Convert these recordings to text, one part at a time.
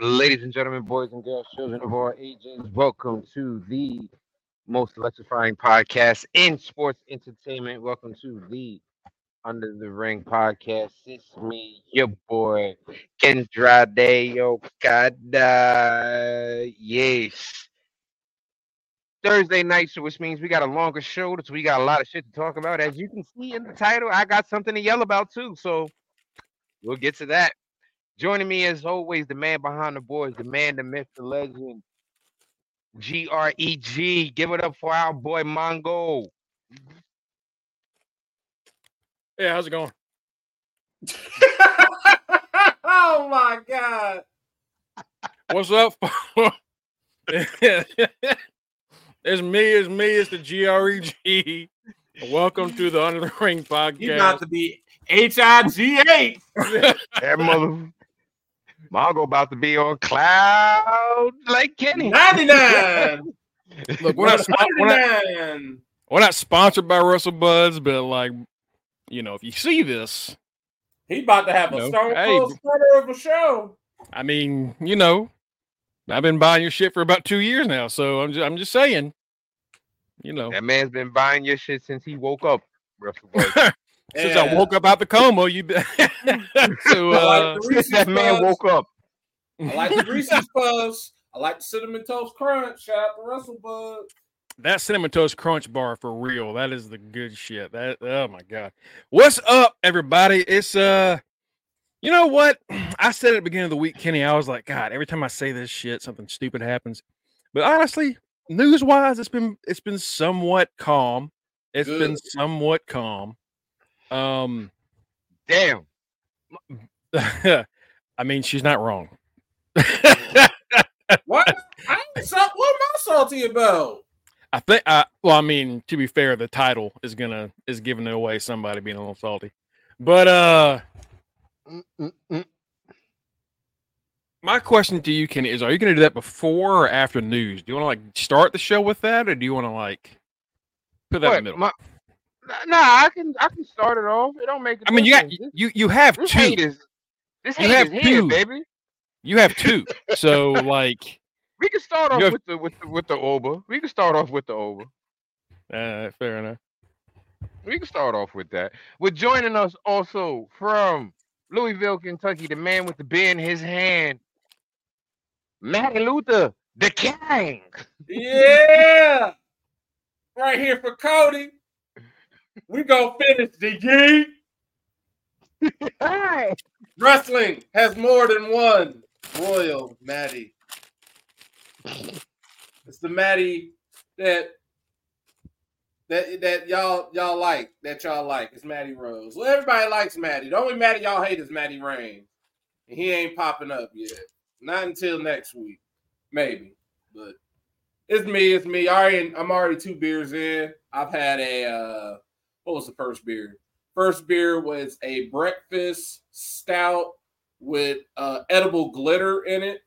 Ladies and gentlemen, boys and girls, children of all ages, welcome to the most electrifying podcast in sports entertainment. Welcome to the Under the Ring podcast. It's me, your boy, Kendrade Okada. Yes. Thursday night, so which means we got a longer show, so we got a lot of shit to talk about. As you can see in the title, I got something to yell about too, so we'll get to that. Joining me as always, the man behind the boards, the man, the myth, the legend, G R E G. Give it up for our boy Mongo. Yeah, how's it going? oh my god. What's up? it's me, it's me, it's the GREG. Welcome to the Under the Ring podcast. He's about to be H-I-G-H. That mother Mongo about to be on cloud like Kenny. 99. Look, we're not, spo- we're, not, we're not sponsored by Russell Buds, but like, you know, if you see this, He about to have a No. stone cold bro. starter of a show. I mean, you know, I've been buying your shit for about two years now, so I'm just, I'm just saying, you know, That man's been buying your shit since he woke up. Russell Wilson. Since I woke up out the coma, you been so uh, like the that man Puffs. woke up. I like the Reese's Puffs. I like the Cinnamon Toast Crunch. Shout out to Russell Bud. that cinnamon toast crunch bar for real. That is the good shit. That oh my god. What's up, everybody? It's uh you know what? I said at the beginning of the week, Kenny, I was like, God, every time I say this shit, something stupid happens. But honestly, news wise, it's been it's been somewhat calm. It's been somewhat calm. Um Damn. I mean, she's not wrong. What? I ain't sal- what am I salty about? I think I well, I mean, to be fair, the title is gonna is giving it away somebody being a little salty. But uh Mm, mm, mm. my question to you, Kenny, is are you gonna do that before or after news? Do you wanna like start the show with that or do you wanna like put that What, in the middle? my- nah, I can I can start it off. It don't make a I mean you got you you have this two. hate is this You hate have is here, two. baby. You have two. So like We can start off have- with the with the with the Oba. We can start off with the Oba. uh, fair enough. We can start off with that. With joining us also from Louisville, Kentucky, the man with the beer in his hand, Matty Luther, the king. Yeah. right here for Cody. We gonna finish the game. Hi. Wrestling has more than one royal Maddie. It's the Maddie that that that y'all y'all like that y'all like. It's Maddie Rose. Well, everybody likes Maddie. The only Maddie y'all hate is Maddie Rain. And he ain't popping up yet. Not until next week, maybe. But it's me. It's me. I already, I'm already two beers in. I've had a uh what was the first beer? First beer was a breakfast stout with uh, edible glitter in it.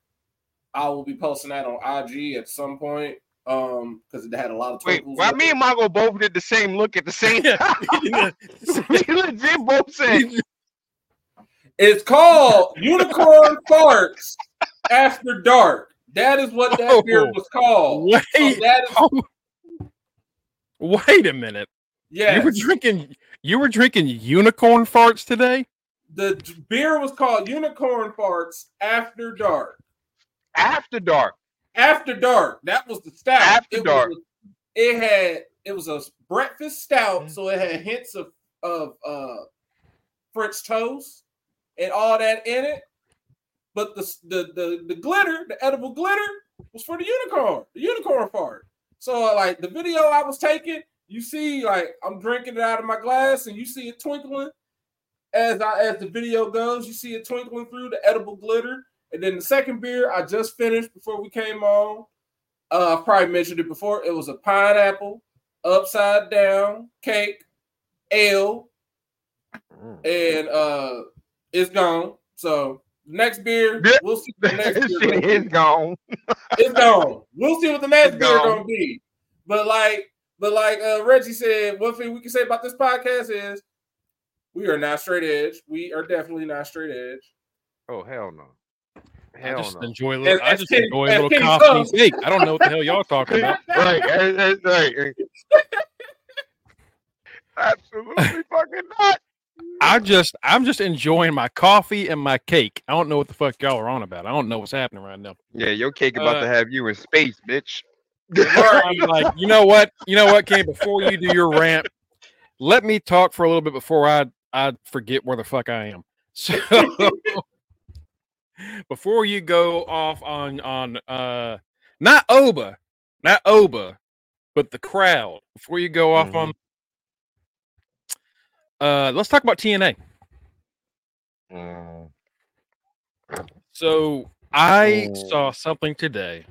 I will be posting that on IG at some point um because it had a lot of Wait, why me it. and Mongo both did the same look at the same time? we legit both said, It's called Unicorn Farts After Dark. That is what that beer Oh. was called. So Wait, that is oh, wait a minute. Yeah. You were drinking you were drinking unicorn farts today? The beer was called Unicorn Farts After Dark. after dark. After dark. That was the stout. After it dark. Was, it had it was a breakfast stout, so it had hints of of uh French toast and all that in it. But the the the, the glitter, the edible glitter, was for the unicorn, the unicorn fart. So like the video I was taking, you see like I'm drinking it out of my glass, and you see it twinkling as I as the video goes. You see it twinkling through the edible glitter. And then the second beer I just finished before we came on. Uh, I've probably mentioned it before. It was a pineapple upside down cake ale, and uh, it's gone. So next beer, we'll see. What the next beer shit gonna is gone. It's gone. We'll see what the next It's beer gone. gonna be. But like, but like uh, Reggie said, one thing we can say about this podcast is we are not straight edge. We are definitely not straight edge. Oh hell no. I Hell just no. enjoy a little. As- I just Kenny- enjoy a little coffee and cake. I don't know what the hell y'all talking about. right, right, right, right. Absolutely fucking not. I just, I'm just enjoying my coffee and my cake. I don't know what the fuck y'all are on about. I don't know what's happening right now. Yeah, your cake about Uh, to have you in space, bitch. I'm like, you know what? You know what, Kenny? Before you do your rant, let me talk for a little bit before I I forget where the fuck I am. So before you go off on on uh not Oba, not Oba, but the crowd. Before you go off on uh let's talk about TNA. Mm. So I Oh. saw something today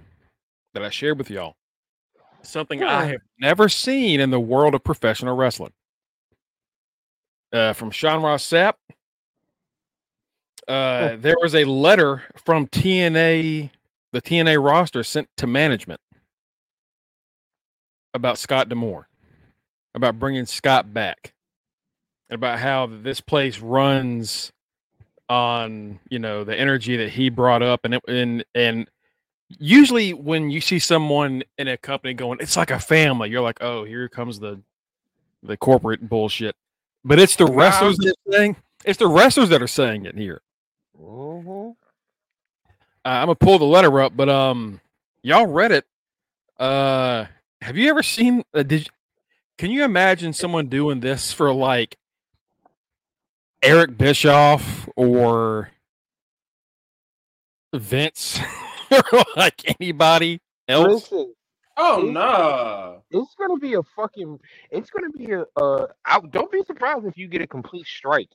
that I shared with y'all. Something I Hmm. have never seen in the world of professional wrestling. Uh, from Sean Ross Sapp. Uh, there was a letter from TNA, the TNA roster sent to management about Scott D'Amore, about bringing Scott back, and about how this place runs on you know the energy that he brought up and it, and and usually when you see someone in a company going it's like a family you're like oh here comes the the corporate bullshit. But it's the wrestlers that are saying it's the wrestlers that are saying it here. Mhm. uh, i'm gonna pull the letter up but um y'all read it. Uh have you ever seen uh, did can you imagine someone doing this for like eric bischoff or vince like anybody else Listen, Oh See? no. it's gonna be a fucking. It's gonna be a. Uh, I, don't be surprised if you get a complete strike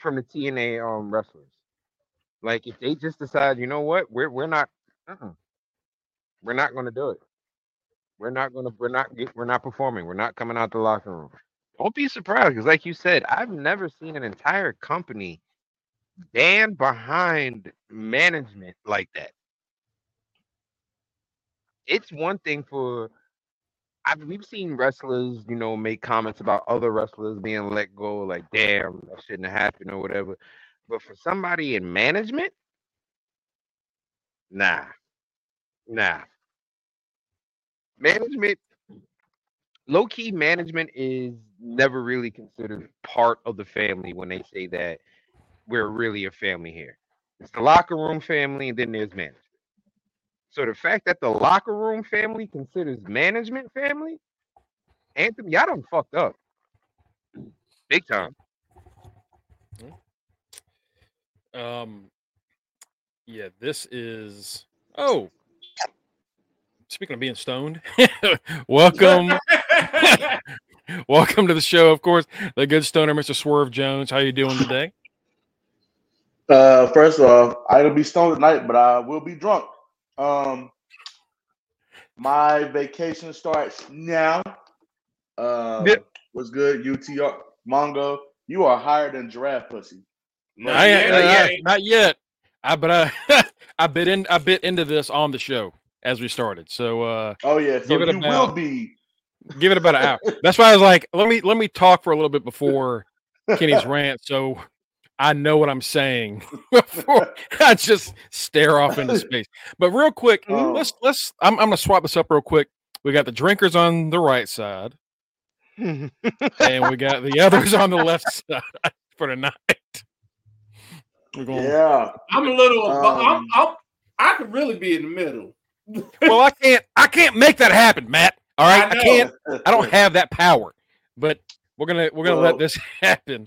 from the TNA um wrestlers. Like if they just decide, you know what, we're we're not, uh-uh. we're not gonna do it. We're not gonna. We're not. Get, we're not performing. We're not coming out the locker room. Don't be surprised, because like you said, I've never seen an entire company stand behind management like that. It's one thing for I've we've seen wrestlers, you know, make comments about other wrestlers being let go, like damn, that shouldn't have happened or whatever. But for somebody in management, nah, nah. Management, low key management is never really considered part of the family when they say that we're really a family here. It's the locker room family, and then there's management. So the fact that the locker room family considers management family, Anthem, y'all done fucked up. Big time. Um, yeah, this is. Oh, speaking of being stoned, welcome, welcome to the show. Of course, the good stoner, Mr. Swerve Jones. How you doing today? Uh, first off, I will be stoned tonight, but I will be drunk. Um, my vacation starts now. Uh, Yep. what's good? UTR Mongo, you are higher than giraffe pussy. Not I, yet, I- not I- yet. not yet. I but I I bit in I bit into this on the show as we started. So uh Oh yeah, so Give it you about- will be. give it about an hour. That's why I was like, let me let me talk for a little bit before Kenny's rant, so I know what I'm saying before I just stare off into space. But real quick, Oh. let's let's I'm, I'm gonna swap this up real quick. We got the drinkers on the right side, and we got the others on the left side for the night. We're going. Yeah. I'm a little. abo- I'm, Um, I'm. I could really be in the middle. Well, I can't I can't make that happen, Matt. All right, I I, can't. I don't have that power. But we're gonna we're gonna let this happen.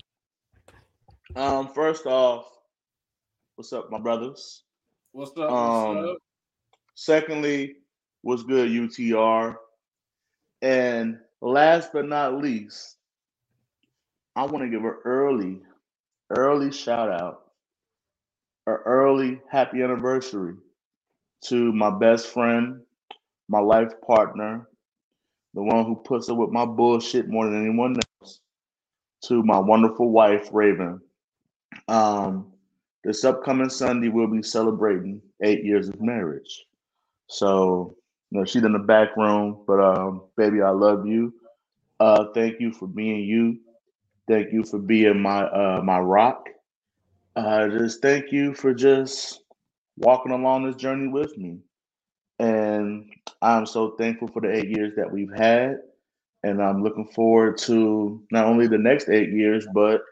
Um, first off, what's up, my brothers? What's up? Um, What's up? Secondly, what's good, UTR? And last but not least, I want to give an early, early shout out, an early happy anniversary to my best friend, my life partner, the one who puts up with my bullshit more than anyone else, to my wonderful wife, Rhayven. Um, this upcoming Sunday, we'll be celebrating eight years of marriage. So, you know, she's in the back room, but um, baby, I love you. Uh, thank you for being you. Thank you for being my uh my rock. uh, just thank you for just walking along this journey with me. And I'm so thankful for the eight years that we've had. And I'm looking forward to not only the next eight years, but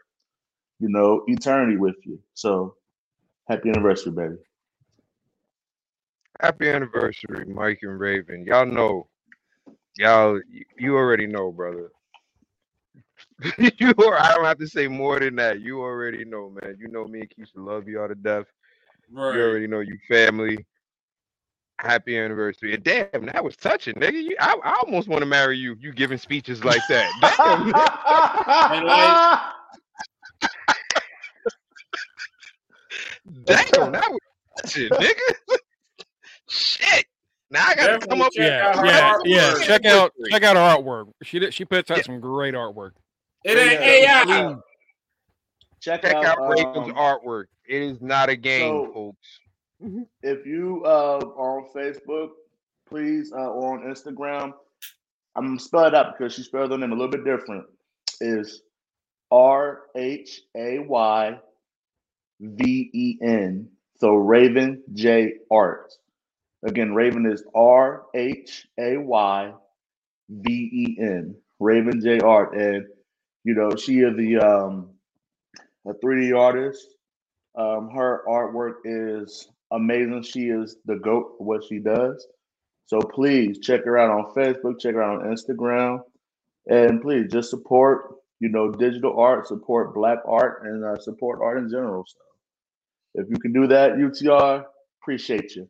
you know, eternity with you. So happy anniversary, baby. Happy anniversary, Mike and Rhayven. Y'all know, y'all, you already know, brother. you are, I don't have to say more than that. You already know, man. You know me and Keisha love you all to death. Right. You already know you family. Happy anniversary. And damn, that was touching, nigga. You, I, I almost want to marry you. You giving speeches like that. Damn, damn, that was touching, nigga. Shit. Now I gotta come up check Yeah, yeah, artwork. yeah. Check out check out her artwork. She did, she puts out Yeah. some great artwork. It ain't Yeah, AI. Please Check, check out Rhayven's um, artwork. It is not a game, so- folks. if you uh, are on Facebook, please, uh, or on Instagram, I'm gonna spell it out because she spelled her name a little bit different. Is R H A Y V E N. So Rhayven J Art. Again, Rhayven is R H A Y V E N. Rhayven J Art, and you know she is the um a 3D artist. Um, her artwork is amazing. She is the goat for what she does. So please check her out on Facebook, check her out on Instagram, and please just support, you know, digital art, support Black art, and uh, support art in general. So if you can do that, UTR, appreciate you.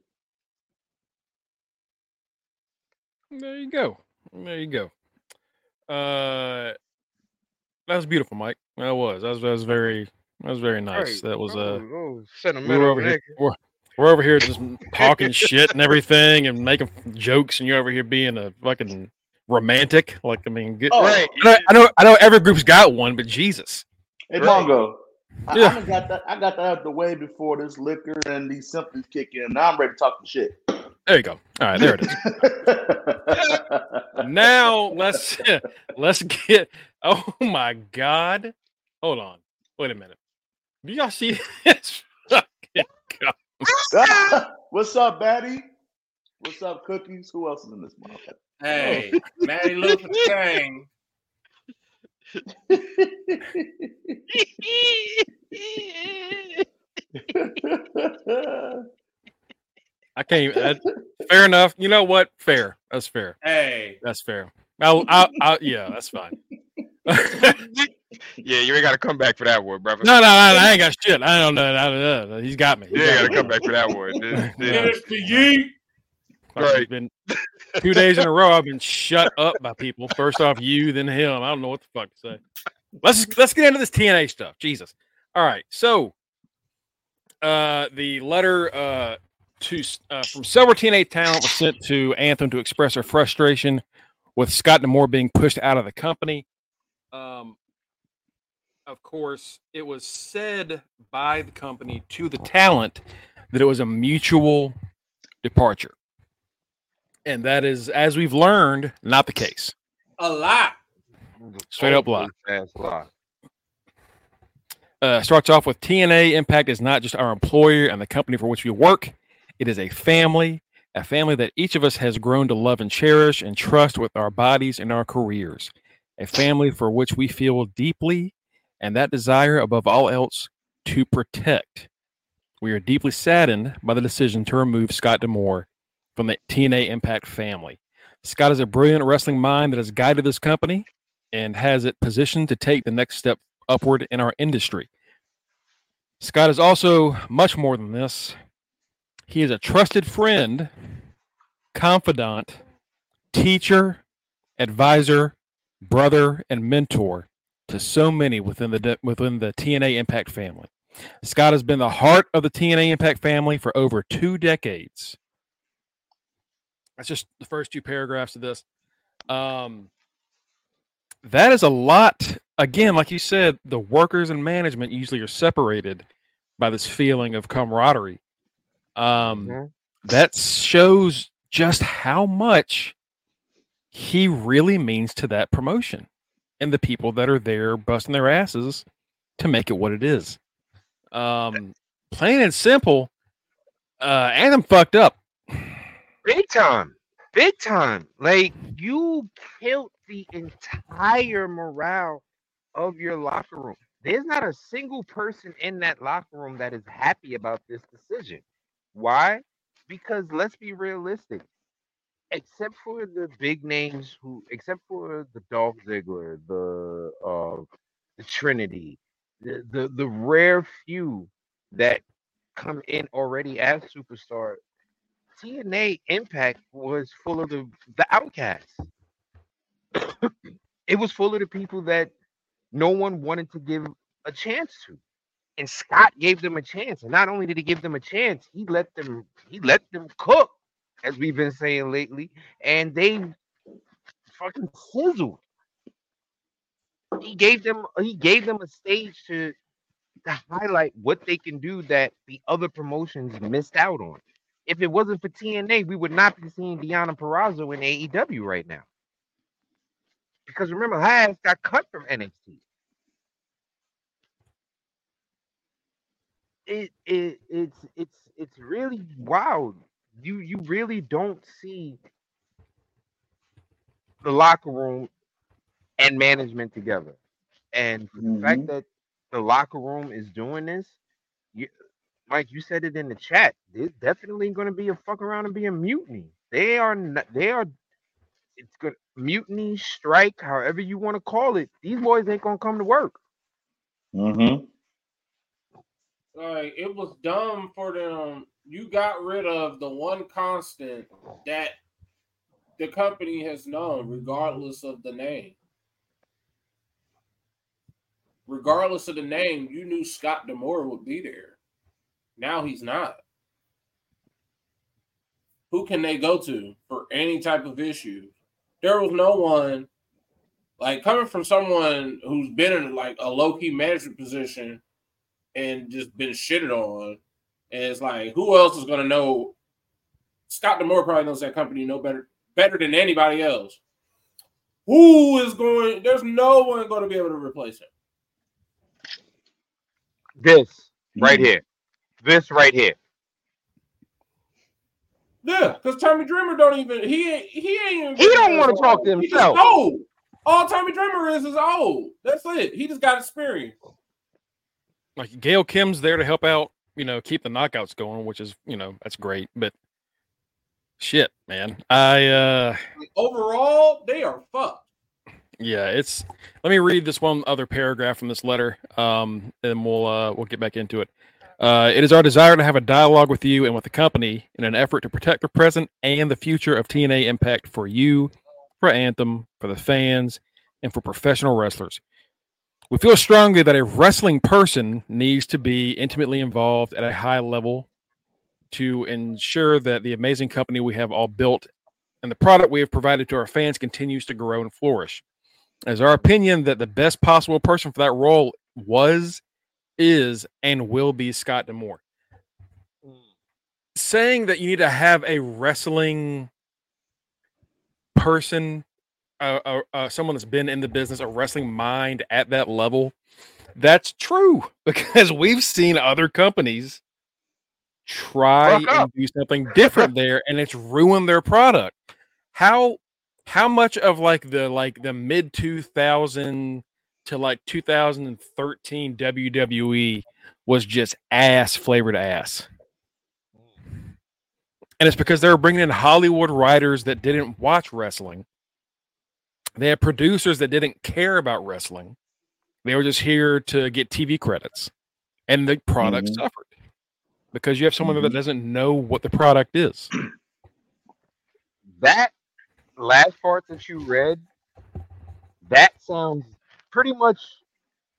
There you go. There you go. Uh, that was beautiful, Mike. That was. That was. That was very. That was very nice. Right. That was. oh, Uh, oh, we were over here, we're, we're over here just talking shit and everything and making jokes, and you're over here being a fucking romantic. Like, I mean, get, Oh, Right. I know, I know, I know, every group's got one, but Jesus, Hey, Right. Mongo. I, Yeah. I got that. I got that out the way before this liquor and these symptoms kick in. Now I'm ready to talk the shit. there you go. All right, there it is. now let's let's get. Oh my God! Hold on. Wait a minute. Do y'all see this? What's up, Batty? What's up, Cookies? Who else is in this motherfucker? Hey, Maddie Luther King. I can't. Even, that, fair enough. You know what? Fair. That's fair. Hey, That's fair. I'll, I'll, I'll yeah, that's fine. yeah, you ain't gotta come back for that one, brother. no, no, I ain't got shit. I don't know. I don't know. He's got me. He's you ain't got gotta come back for that one. This- this- finish the yeet. Right. Been two days in a row. I've been shut up by people. First off, you, then him. I don't know what the fuck to say. Let's let's get into this TNA stuff. Jesus. All right. So, uh, the letter uh to uh, from several TNA talent was sent to Anthem to express their frustration with Scott D'Amore being pushed out of the company. Um, of course, it was said by the company to the talent that it was a mutual departure. And that is, as we've learned, not the case. A lot. Straight up lie. Lie. Uh, starts off with TNA Impact is not just our employer and the company for which we work, it is a family, a family that each of us has grown to love and cherish and trust with our bodies and our careers, a family for which we feel deeply and that desire above all else to protect. We are deeply saddened by the decision to remove Scott D'Amore from the TNA Impact family. Scott is a brilliant wrestling mind that has guided this company and has it positioned to take the next step upward in our industry. Scott is also much more than this. He is a trusted friend, confidant, teacher, advisor, brother, and mentor to so many within the within the TNA Impact family. Scott has been the heart of the TNA Impact family for over two decades. That's just the first two paragraphs of this. Um, that is a lot. Again, like you said, the workers and management usually are separated by this feeling of camaraderie. Um, Mhm. That shows just how much he really means to that promotion and the people that are there busting their asses to make it what it is. Um, plain and simple, uh, Anthem fucked up. Big time. Big time. Like you killed the entire morale of your locker room. There's not a single person in that locker room that is happy about this decision. Why? Because let's be realistic. Except for the big names who except for the Dolph Ziggler, the uh the Trinity, the the, the rare few that come in already as superstar, TNA Impact was full of the the outcasts. it was full of the people that no one wanted to give a chance to. And Scott gave them a chance. And not only did he give them a chance, he let them he let them cook, as we've been saying lately, and they fucking sizzled. He gave them he gave them a stage to to highlight what they can do that the other promotions missed out on. If it wasn't for TNA, we would not be seeing Deonna Purrazzo in AEW right now. Because remember, her got cut from NXT. It, it it's it's it's really wild. You you really don't see the locker room and management together. And for the fact mm-hmm. that the locker room is doing this, you, Mike, you said it in the chat. There's definitely going to be a fuck around and be a mutiny. They are not. They are. It's good mutiny, strike, however you want to call it. These boys ain't gonna come to work. Mm-hmm. Like it was dumb for them. You got rid of the one constant that the company has known, regardless of the name. Regardless of the name, you knew Scott D'Amore would be there. Now he's not. Who can they go to for any type of issue? There was no one like coming from someone who's been in like a low key management position and just been shitted on. And it's like, who else is gonna know? Scott D'Amore probably knows that company no better better than anybody else. Who is going? There's no one going to be able to replace him. This right mm-hmm. here. This right here. Yeah, because Tommy Dreamer don't even he ain't he ain't even He don't want to talk to He just himself. old. All Tommy Dreamer is is old. That's it. He just got experience. Like Gail Kim's there to help out, you know, keep the knockouts going, which is, you know, that's great. But shit, man. I uh Overall, they are fucked. yeah, it's let me read this one other paragraph from this letter. Um, and we'll uh we'll get back into it. Uh, it is our desire to have a dialogue with you and with the company in an effort to protect the present and the future of TNA Impact for you, for Anthem, for the fans, and for professional wrestlers. We feel strongly that a wrestling person needs to be intimately involved at a high level to ensure that the amazing company we have all built and the product we have provided to our fans continues to grow and flourish. Is our opinion that the best possible person for that role was, is, and will be Scott D'Amore. Saying that you need to have a wrestling person, uh, uh, uh, someone that's been in the business, a wrestling mind at that level, that's true because we've seen other companies try and do something different there, and it's ruined their product. How how much of like the like the mid 2000 to like 2013 WWE was just ass flavored ass. And it's because they were bringing in Hollywood writers that didn't watch wrestling. They had producers that didn't care about wrestling. They were just here to get TV credits. And the product Mhm. suffered because you have someone that Mhm. doesn't know what the product is. That last part that you read, that sounds pretty much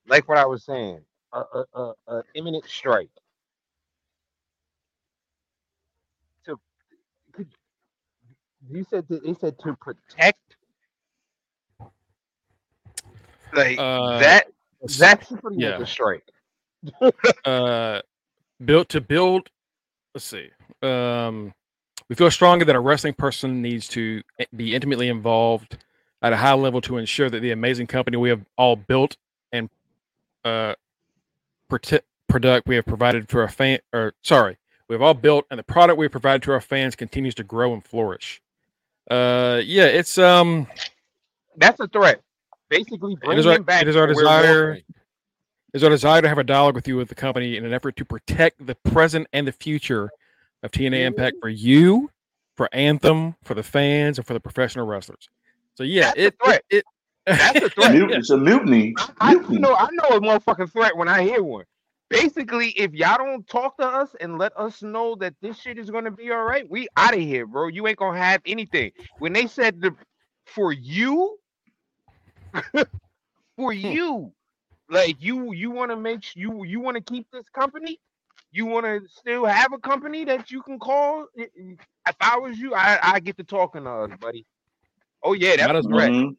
like what I was saying. A, a, a, a imminent strike. To could, you said that they said to protect like Uh, that that's pretty yeah. much a strike. uh built to build let's see um we feel stronger that a wrestling person needs to be intimately involved at a high level to ensure that the amazing company we have all built and uh prote- product we have provided to our fan, or sorry, we've all built, and the product we have provided to our fans continues to grow and flourish. Uh, yeah, it's um, That's a threat. Basically, it bring is our, back. it is our desire. It is our desire to have a dialogue with you with the company in an effort to protect the present and the future of TNA Impact for you, for Anthem, for the fans, and for the professional wrestlers. So yeah, That's a it, threat. it, it That's a threat. Mut- It's a mutiny. I, I Mutiny. know I know a motherfucking threat when I hear one. Basically, if y'all don't talk to us and let us know that this shit is gonna be all right, we out of here, bro. You ain't gonna have anything. When they said the for you, for hmm. you, like you you want to make s- you you want to keep this company, you want to still have a company that you can call. I- I- If I was you, I I get to talking to us, buddy. Oh yeah, that's Might a as well. threat. Mhm.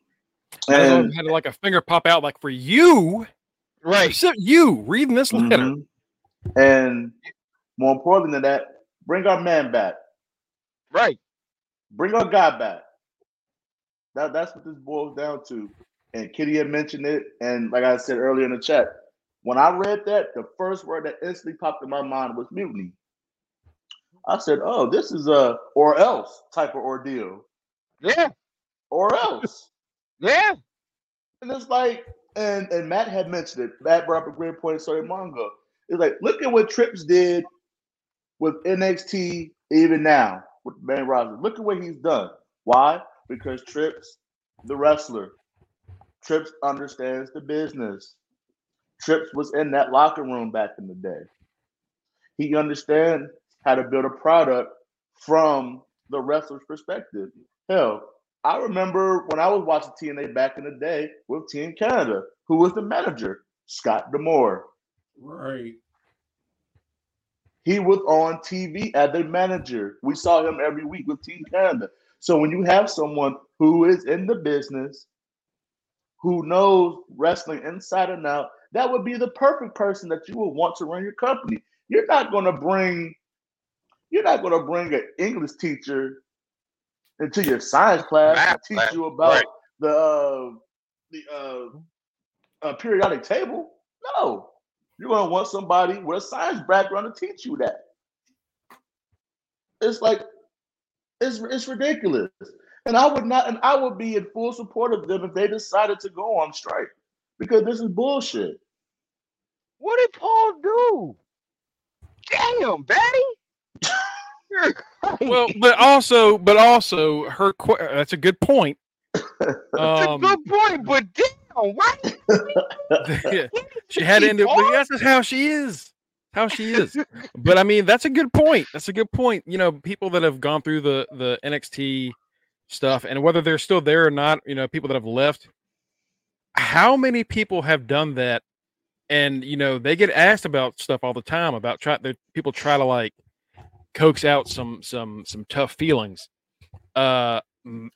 might as well And, have had like a finger pop out, like for you, Right, except you reading this letter. mhm. and more important than that, bring our man back. right. Bring our guy back. That, that's what this boils down to. And Kitty had mentioned it. And like I said earlier in the chat, when I read that, the first word that instantly popped in my mind was mutiny. I said, oh, this is a or else type of ordeal. Yeah, Or else. yeah. And it's like, and and Matt had mentioned it. Matt brought up a great point. Sorry, Mongo. It's like, look at what Trips did with NXT even now with the Rogers. Look at what he's done. Why? Because Trips, the wrestler, Trips understands the business. Trips was in that locker room back in the day. He understands how to build a product from the wrestler's perspective. Hell, I remember when I was watching TNA back in the day with Team Canada, who was the manager, Scott D'Amore. Right. He was on TV as a manager. We saw him every week with Team Canada. So when you have someone who is in the business, who knows wrestling inside and out, that would be the perfect person that you would want to run your company. You're not going to bring, you're not going to bring an English teacher into your science class Math to teach class, you about right. the uh, the uh, uh, periodic table. No, you're going to want somebody with a science background to teach you that. It's like it's it's ridiculous. And I would not, and I would be in full support of them if they decided to go on strike because this is bullshit. What did Paul do? Damn, Betty. Well, but also, but also, her que- that's a good point. That's Um, a good point, but damn, why? she had to Keep end it, but on? that's how she is. How she is. But I mean, that's a good point. That's a good point. You know, people that have gone through the the NXT stuff, and whether they're still there or not, you know, people that have left. How many people have done that? And you know, they get asked about stuff all the time about try. People try to like coax out some some some tough feelings. Uh,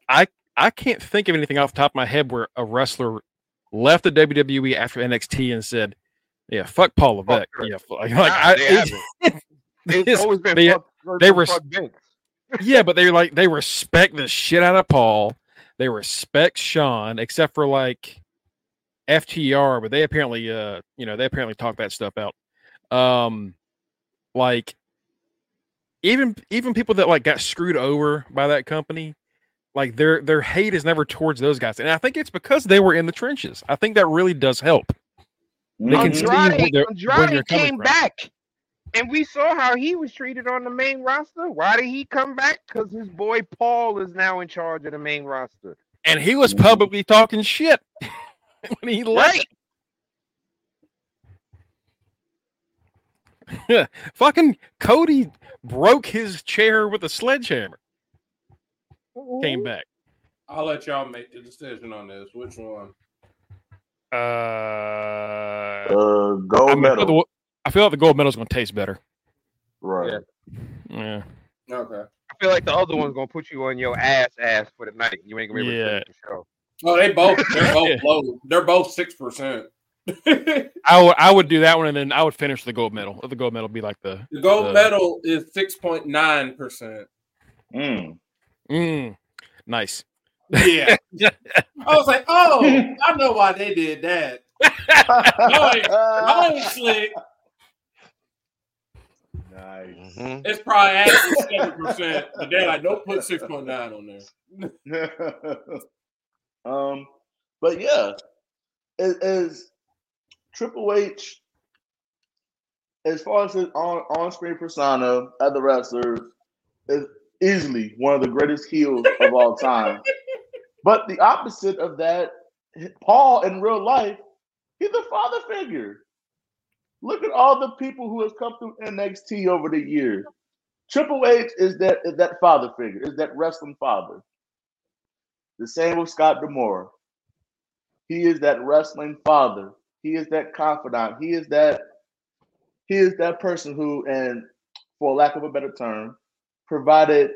I I can't think of anything off the top of my head where a wrestler left the WWE after NXT and said, "Yeah, fuck Paul Fuck Levesque." her. Yeah, like, Nah, I, they it's- haven't. It's it's- always been they- fuck, fuck, they were- fuck yeah, but they like they respect the shit out of Paul. They respect Shawn, except for like FTR, but they apparently uh you know they apparently talk that stuff out. Um like even even people that like got screwed over by that company, like their their hate is never towards those guys. And I think it's because they were in the trenches. I think that really does help. They can Mhm. see Andrade, they're- where you're Andrade coming came from. back, and we saw how he was treated on the main roster. Why did he come back? Because his boy Paul is now in charge of the main roster. And he was publicly talking shit when he left. Right. Fucking Cody broke his chair with a sledgehammer. Came back. I'll let y'all make the decision on this. Which one? Uh, Uh, gold I, mean, I, feel medal. the, I feel like the gold medal's gonna taste better. Right. Yeah, Okay. I feel like the other one's gonna put you on your ass ass for the night. You ain't gonna be able to Yeah. finish the show. Oh, they both they're both low. They're both six percent. The I would I would do that one, and then I would finish the gold medal. The gold medal would be like the gold The- medal is six point nine percent. Mm. mm, nice. Yeah. I was like, oh, I know why they did that. Oh, slick. Nice. Mhm. It's probably actually seven percent, but they're like, don't put six point nine on there. um, but yeah, is, is Triple H as far as his on on screen persona as the wrestler is easily one of the greatest heels of all time. But the opposite of that, Paul in real life, he's a father figure. Look at all the people who has come through NXT over the years. Triple H is that is that father figure, is that wrestling father. The same with Scott D'Amore. He is that wrestling father. He is that confidant. He is that he is that person who, and for lack of a better term, provided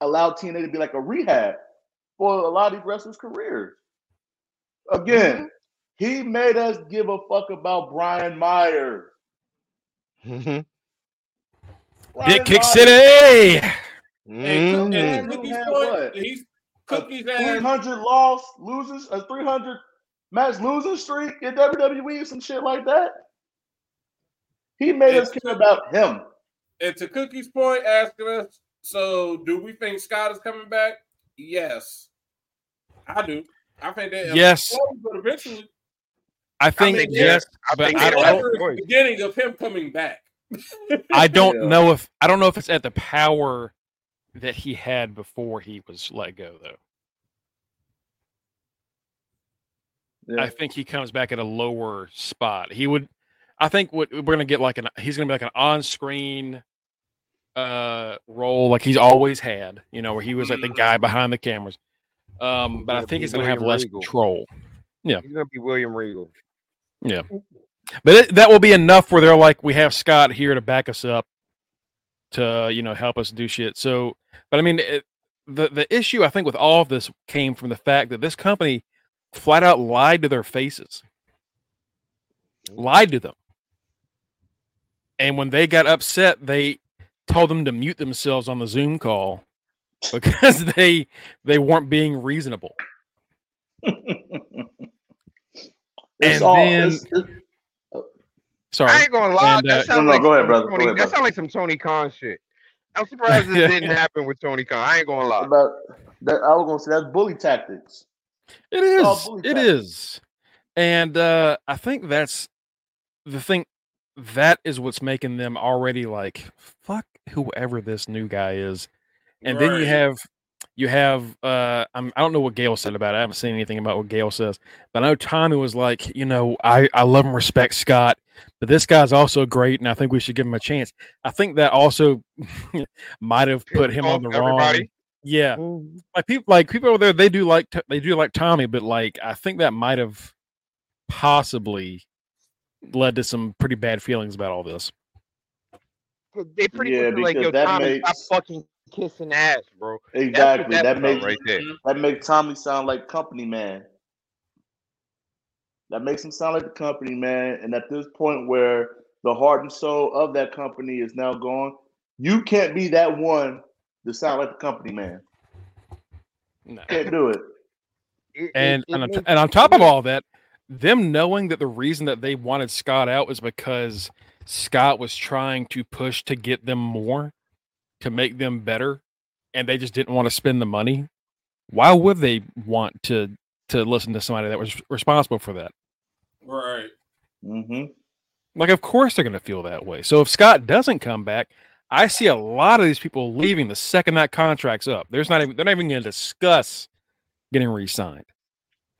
allowed TNA to be like a rehab for a lot of these wrestlers' careers. Again, he made us give a fuck about Brian Myers. Mhm. Brian Big Kick Myers, City. And, Cook- and Mhm. Cookie's Had point, what? he's a Cookie's ass 300 loss losers, a 300 match losing streak in WWE, some shit like that. He made us care about him. and to Cookie's point, asking us, so do we think Scott is coming back? Yes, I do. I think that Yes. but eventually, I think think yes, I but think I don't. Whatever is the beginning of him coming back. I don't Yeah. know if I don't know if it's at the power that he had before he was let go, though. Yeah. I think he comes back at a lower spot. He would. I think what we're gonna get like an he's gonna be like an on-screen uh role like he's always had, you know, where he was like the guy behind the cameras. Um, but I think he's gonna have William less Regal. control. Yeah, he's gonna be William Regal. Yeah, but it, that will be enough where they're like, we have Scott here to back us up, to you know help us do shit. So, but I mean, it, the the issue I think with all of this came from the fact that this company flat out lied to their faces, lied to them, and when they got upset, they told them to mute themselves on the Zoom call because they they weren't being reasonable. It's And all, then- it's- it's- Sorry. I ain't gonna lie. And, uh, that sounds No, no, like go ahead, some brother. Go Tony, ahead, that sounds like some Tony Khan shit. I'm surprised this didn't happen with Tony Khan. I ain't gonna lie. about that, I was gonna say that's bully tactics. It is. bully It is. And uh I think that's the thing that is what's making them already like fuck whoever this new guy is. And then you have you have uh I'm, I don't know what Gail said about it. I haven't seen anything about what Gail says. But I know Tommy was like, you know, I I love and respect Scott, but this guy's also great and I think we should give him a chance. I think that also might have put him on the off wrong everybody. Yeah Mhm. like people like people over there they do like they do like Tommy, but like I think that might have possibly led to some pretty bad feelings about all this. They pretty Yeah, much like, because yo, that Tommy, makes- stop fucking kissing ass, bro. Exactly. that's That makes right there. that makes Tommy sound like company man. That makes him sound like the company man. And at this point where the heart and soul of that company is now gone, you can't be that one to sound like the company man. No. Can't do it. It- it- And it and, on, and on top of all that, them knowing that the reason that they wanted Scott out was because Scott was trying to push to get them more, to make them better, and they just didn't want to spend the money. Why would they want to to listen to somebody that was responsible for that? Right. Mm-hmm. Like, of course they're going to feel that way. So if Scott doesn't come back, I see a lot of these people leaving the second that contract's up. There's not even they're not even going to discuss getting re-signed.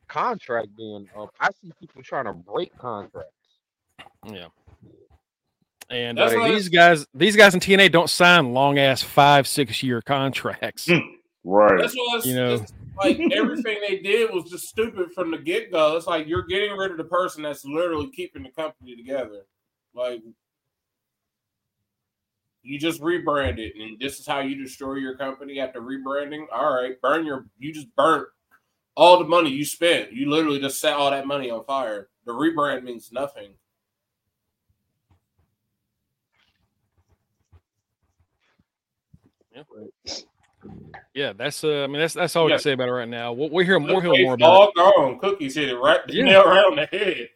contract being up. I see people trying to break contracts. Yeah. And uh, these guys, these guys in TNA don't sign long ass five, six year contracts. Right. That's why it's, You know. it's like everything they did was just stupid from the get go. It's like you're getting rid of the person that's literally keeping the company together. Like you just rebranded, and this is how you destroy your company after rebranding. All right, burn your. You just burnt all the money you spent. You literally just set all that money on fire. The rebrand means nothing. Yeah, that's uh, I mean that's that's all we Yeah. can say about it right now. We'll, we'll hear we'll hear more about all gone. Cookies hit it right Yeah. nail right on the head.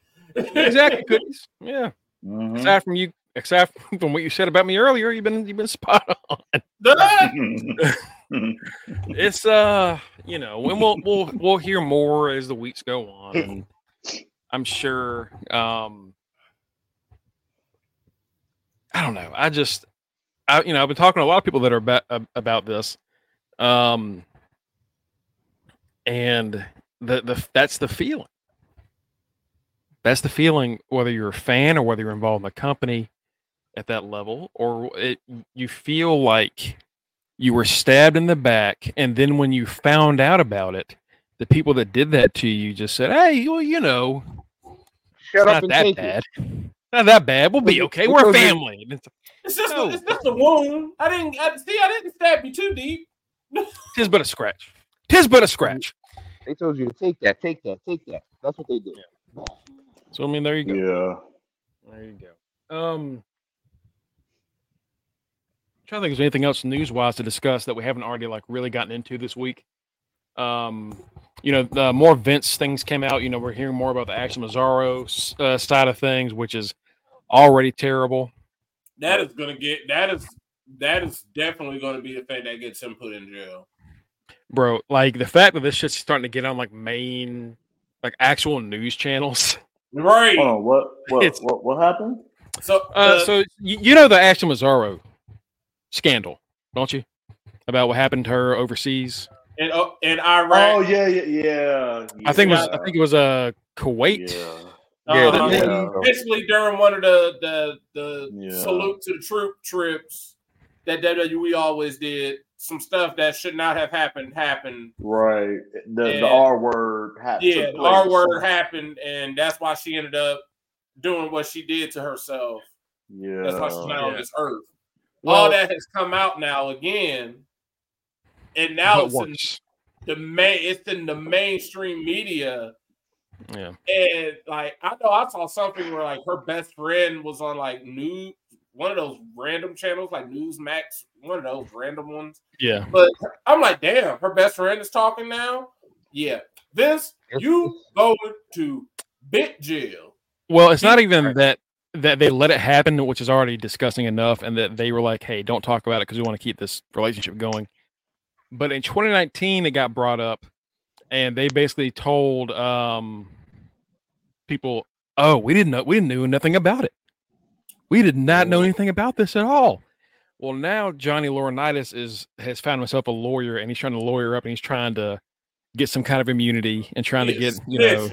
Exactly, cookies. Yeah. Mhm. Aside from you except from what you said about me earlier, you've been you've been spot on. It's uh, you know, and we'll we'll we'll hear more as the weeks go on. And I'm sure. Um, I don't know. I just, I you know, I've been talking to a lot of people that are about about this, um, and the the that's the feeling. That's the feeling, whether you're a fan or whether you're involved in the company at that level, or it, you feel like you were stabbed in the back, and then when you found out about it, the people that did that to you just said, "Hey, well, you know, Shut it's up not and that take bad. it. Not that bad. We'll be okay. We're a family." And it's- It's just No. a, it's just a wound. I didn't I, see. I didn't stab you too deep. Tis but a scratch. Tis but a scratch. They told you to take that, take that, take that. That's what they did. So I mean, there you go. yeah. There you go. Um, trying to think if there's anything else news wise to discuss that we haven't already like really gotten into this week. Um, you know, the more Vince things came out. You know, we're hearing more about the Ashley Massaro uh, side of things, which is already terrible. That is gonna get that is that is definitely gonna be the thing that gets him put in jail. Bro, like the fact that this shit's starting to get on like main, like actual news channels. Right. Hold on. What? What? What? What happened? So Uh, the- so you, you know the Ashley Massaro scandal, don't you? About what happened to her overseas. And uh, in Iraq. Oh yeah, yeah, yeah. I think it was. I think it was uh, Kuwait. Yeah. Yeah, uh, yeah. basically during one of the the the Yeah. salute to the troop trips that WWE always did. Some stuff that should not have happened happened. Right. The Yeah. the R word happened. Yeah, the R word happened, and that's why she ended up doing what she did to herself. Yeah. That's why she's not on this earth. Well- All that has come out now again, and now it's in the main. It's in the mainstream media, Yeah. and like I know I saw something where like her best friend was on like news, one of those random channels like Newsmax, one of those random ones. Yeah. But I'm like, damn, her best friend is talking now. Yeah, this you going to big jail? Well, it's not even that that they let it happen, which is already disgusting enough, and that they were like, "Hey, don't talk about it because we want to keep this relationship going." But in 2019, it got brought up, and they basically told um, people, "Oh, we didn't know, we didn't know nothing about it. We did not know anything about this at all." Well, now Johnny Laurinaitis is has found himself a lawyer, and he's trying to lawyer up, and he's trying to get some kind of immunity and trying to get you know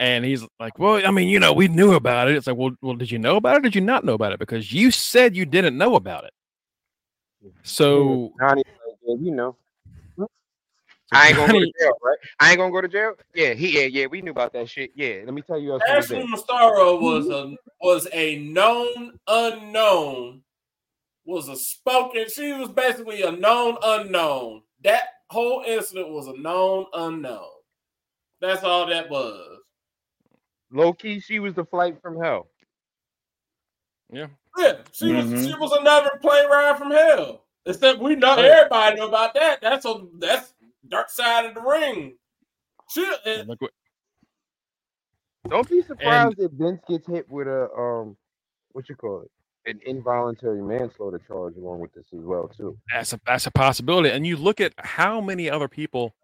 and he's like, "Well, I mean, you know, we knew about it." It's like, "Well, well, did you know about it? Or did you not know about it? Because you said you didn't know about it." So, mm-hmm. Johnny, you know. I ain't gonna go to jail, right? I ain't gonna go to jail. Yeah, he yeah, yeah, we knew about that shit. Yeah, let me tell you else who was Ashley. Massaro was a was a known unknown. Was a spoken. She was basically a known unknown. That whole incident was a known unknown. That's all that was. Low key, she was the flight from hell. yeah, Yeah, she Mhm. was. She was another plane ride from hell. Except we know Right. everybody know about that. That's a that's dark side of the ring. She and look what, Don't be surprised if Vince gets hit with a um, what you call it, an involuntary manslaughter charge along with this as well too. that's a that's a possibility. And you look at how many other people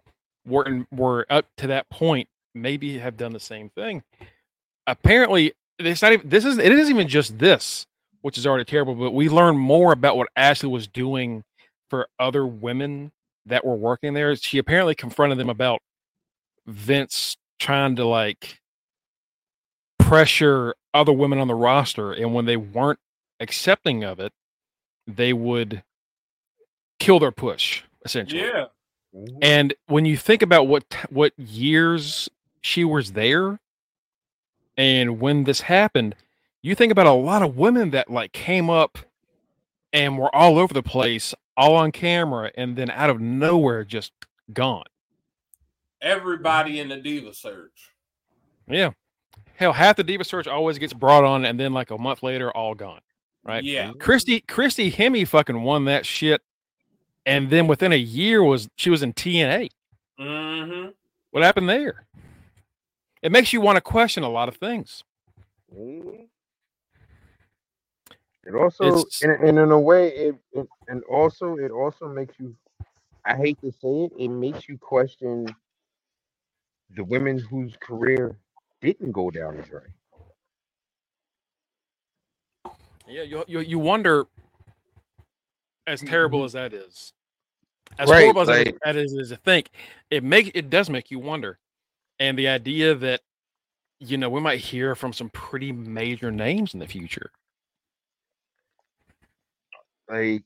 were in, were up to that point, maybe have done the same thing. Apparently, it's not even. This is it isn't even just this, which is already terrible. But we learn more about what Ashley was doing for other women that were working there. She apparently confronted them about Vince trying to like pressure other women on the roster, and when they weren't accepting of it, they would kill their push essentially. yeah. And when you think about what what years she was there and when this happened, you think about a lot of women that like came up and were all over the place, all on camera, and then out of nowhere just gone. everybody in the diva search. Yeah. Hell, half the Diva Search always gets brought on and then like a month later, all gone. Right. Yeah, Christy Christy Hemme fucking won that shit. And then within a year was she was in TNA. mm-hmm. What happened there? It makes you want to question a lot of things. Mhm. It also, and, and in a way, it, it and also it also makes you. I hate to say it, it makes you question the women whose career didn't go down the drain. Yeah, you you, you wonder, as terrible as that is, as Right, horrible as that- like- that is, is to think, it make it does make you wonder, and the idea that you know we might hear from some pretty major names in the future. Like,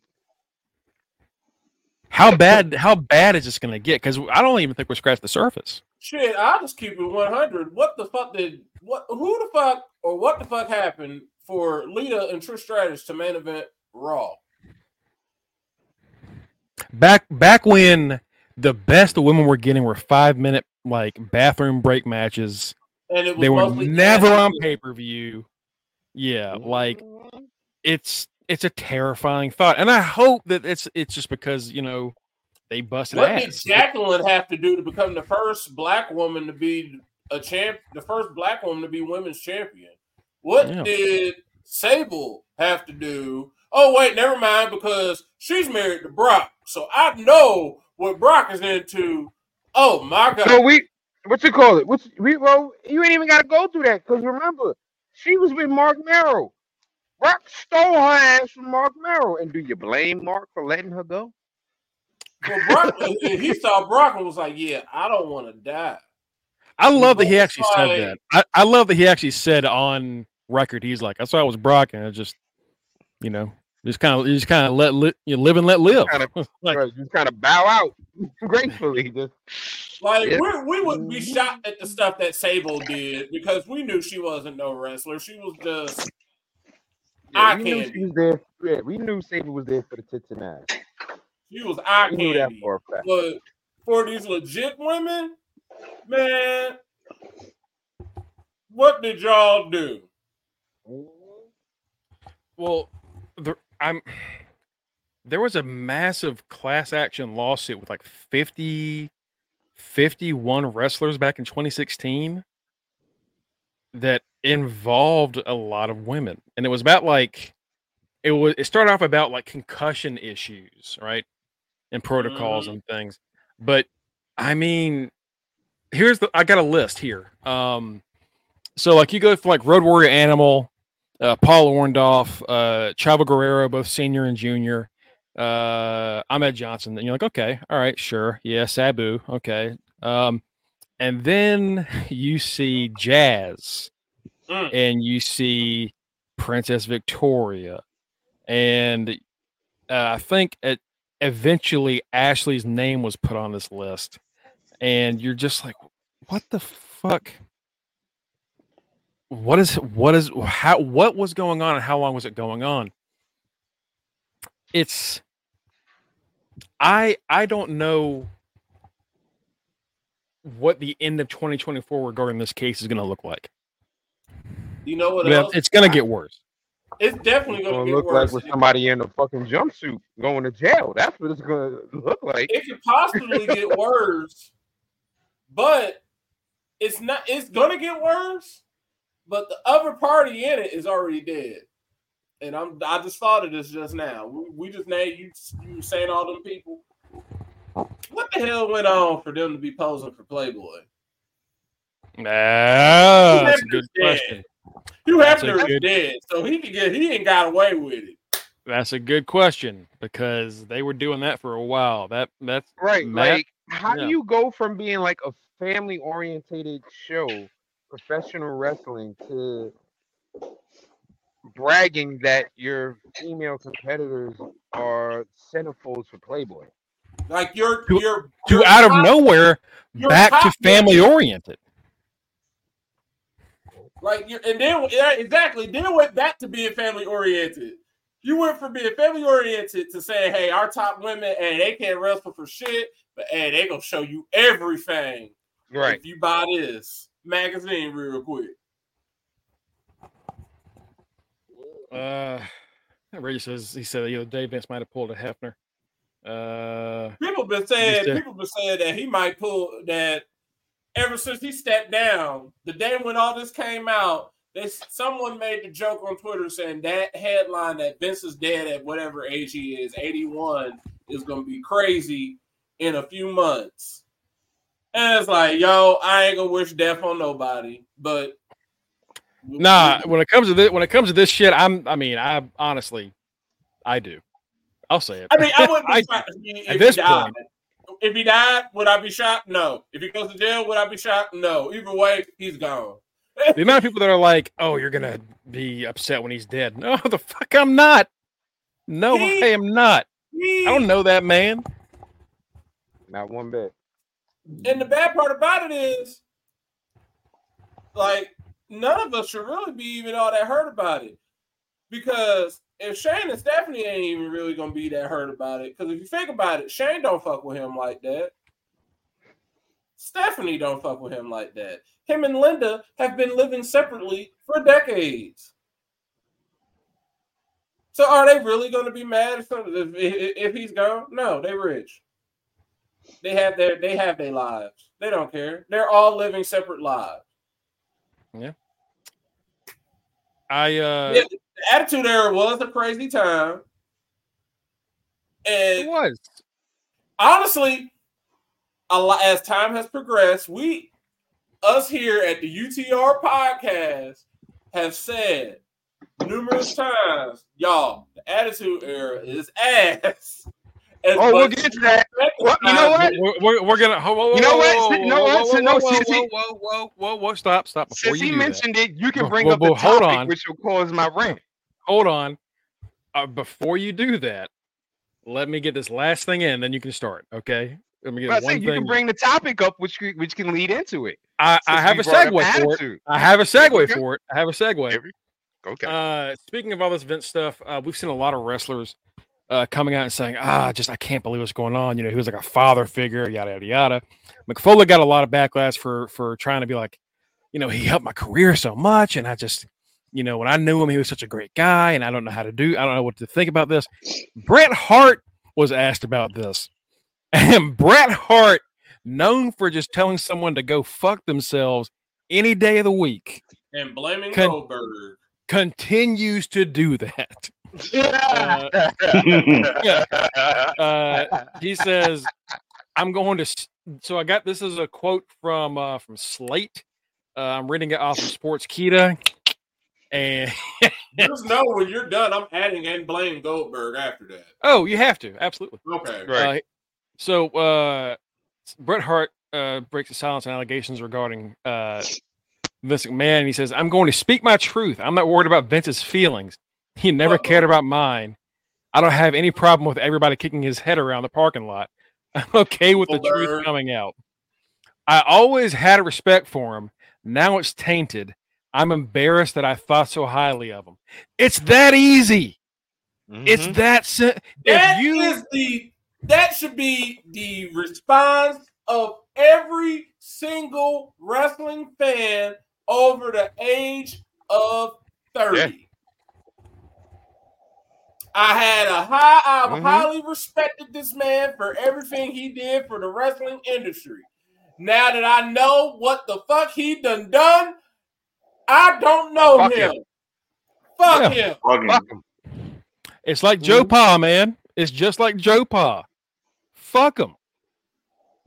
How bad? How bad is this going to get? Because I don't even think we're scratched the surface. Shit, I'll just keep it 100. What the fuck did what? Who the fuck or what the fuck happened for Lita and Trish Stratus to main event Raw? Back back when the best the women were getting were five minute like bathroom break matches. And it was They were never on pay per view. Yeah, like mm-hmm. it's it's a terrifying thought, and I hope that it's it's just because you know they busted What did ass. Jacqueline have to do to become the first black woman to be a champ? The first black woman to be women's champion. What Yeah. did Sable have to do? Oh wait, never mind because she's married to Brock, so I know what Brock is into. Oh my god! so we, what you call it? What's we? Well, you ain't even got to go through that because remember, she was with Marc Mero. Brock stole her ass from Marc Mero, and do you blame Marc for letting her go? Well, Brock, he saw Brock and was like, "Yeah, I don't want to die." I love that he But actually said that. I, I love that he actually said on record. He's like, I saw it was Brock, and I just, you know, just kind of, you just kind of let li- you live and let live. Kind of, Like- right, just kind of bow out gracefully. Just Like Yeah. we we would be shocked at the stuff that Sable did because we knew she wasn't no wrestler. She was just yeah, eye we knew candy. she was there. Yeah, we knew Saber was there for the tits and ass. she was eye We knew that for a fact. But for these legit women, man, what did y'all do? Well, there, I'm. There was a massive class action lawsuit with like 50, 51 wrestlers back in 2016 that involved a lot of women, and it was about like it was. It started off about like concussion issues, right, and protocols Mhm. and things. But I mean, here's the. I got a list here. Um, so like you go for like Road Warrior Animal, uh, Paul Orndorff, uh, Chavo Guerrero, both senior and junior, uh, Ahmed Johnson. And you're like, okay, all right, sure, yeah, Sabu, okay. Um, and then you see Jazz, Mm. and you see Princess Victoria, and uh, I think it, eventually Ashley's name was put on this list, and you're just like, what the fuck? What is what is how what was going on and how long was it going on? It's I I don't know what the end of 2024 regarding this case is going to look like. You know what But else? it's going to get worse. It's definitely going gonna look worse. like with somebody in a fucking jumpsuit going to jail. That's what it's gonna look like. it could possibly get worse, but it's not. It's gonna get worse, but the other party in it is already dead. And I'm. I just thought of this just now. We, we just named you. You saying all them people. What the hell went on for them to be posing for Playboy? Ah, that's a Hefner's good dead. question. Hugh That's a Hefner is good- dead, so he can get. He ain't got away with it. That's a good question because they were doing that for a while. That that's Right. Matt? Like, how Yeah. do you go from being like a family orientated show, professional wrestling, to bragging that your female competitors are centerfolds for Playboy? Like you're. To- you're. to you're out of top- nowhere back to top family oriented. Like you and then yeah, exactly. Then it went back to being family oriented. You went from being family oriented to saying, "Hey, our top women, and they can't wrestle for shit, but hey, they gonna show you everything Right. if you buy this magazine real quick." Uh, Reggie says he said you know Dave Vince might have pulled a Hefner. Uh, People been saying, people been saying that he might pull that. Ever since he stepped down, the day when all this came out, They someone made the joke on Twitter saying that headline that Vince is dead at whatever age he is, 81, is gonna be crazy in a few months. And it's like, yo, I ain't gonna wish death on nobody, but Nah, when it comes to this, when it comes to this shit, I'm. I mean, I honestly, I do. I'll say it. I mean, I wouldn't be I- shocked if he, at if this he died. point- If he died, would I be shocked? No. If he goes to jail, would I be shocked? No. Either way, he's gone. the amount of people that are like, "Oh, you're gonna be upset when he's dead." No, the fuck, I'm not. No, He- I am not. I don't know that man. Not one bit. And the bad part about it is, like, none of us should really be even all that hurt about it. Because if Shane and Stephanie ain't even really gonna be that hurt about it, because if you think about it, Shane don't fuck with him like that. Stephanie don't fuck with him like that. Him and Linda have been living separately for decades. So are they really going to be mad if, if, if he's gone? No, they rich. They have their they have their lives. They don't care. They're all living separate lives. Yeah. I uh, Yeah, the Attitude Era was a crazy time. And it was. honestly, a lot as time has progressed, we us here at the UTR podcast have said numerous times, y'all, the Attitude Era is ass. As Oh, we'll get to that. Well, you know what? We're, we're, we're gonna. Whoa, whoa, You know whoa, what? whoa, You whoa, whoa, no, whoa, whoa, whoa, whoa, whoa, whoa, whoa! Stop, stop! Before Since you he do that. mentioned it, you can bring whoa, up the whoa, hold topic, on. which will cause my rant. hold on. Uh, before you do that, let me get this last thing in, then you can start. Okay. Let me get But I one said you can bring the topic up, which which can lead into it. I, I have a segue for it. I have a segue Okay. for it. I have a segue. Here Okay. Uh, speaking of all this Vince stuff, uh, we've seen a lot of wrestlers uh, coming out and saying, "Ah, just I can't believe what's going on." You know, he was like a father figure, yada yada yada. Mick Foley got a lot of backlash for for trying to be like, you know, he helped my career so much, and I just, you know, when I knew him, he was such a great guy, and I don't know how to do, I don't know what to think about this. Bret Hart was asked about this, and Bret Hart, known for just telling someone to go fuck themselves any day of the week, and blaming Con- Goldberg. continues to do that. Uh, he says, "I'm going to." So I got this is a quote from uh, from Slate. Uh, I'm reading it off of Sportskeeda, and Just know when you're done, I'm adding and blame Goldberg after that. oh, you have to absolutely. Okay. Right. Uh, so uh, Bret Hart uh, breaks the silence on allegations regarding uh, Vince McMahon. He says, "I'm going to speak my truth. I'm not worried about Vince's feelings. He never Uh-oh. cared about mine. I don't have any problem with everybody kicking his head around the parking lot. I'm okay with the truth coming out. I always had a respect for him. Now it's tainted. I'm embarrassed that I thought so highly of him. It's that easy. It's Mhm. that si- That you is the that should be the response of every single wrestling fan over the age of 30. I had a high, I've Mhm. highly respected this man for everything he did for the wrestling industry. Now that I know what the fuck he done done, I don't know Fuck him. him. Fuck Yeah. him. Fucking- Fuck 'em. It's like Joe Mhm. Pa, man. It's just like Joe Pa. Fuck him.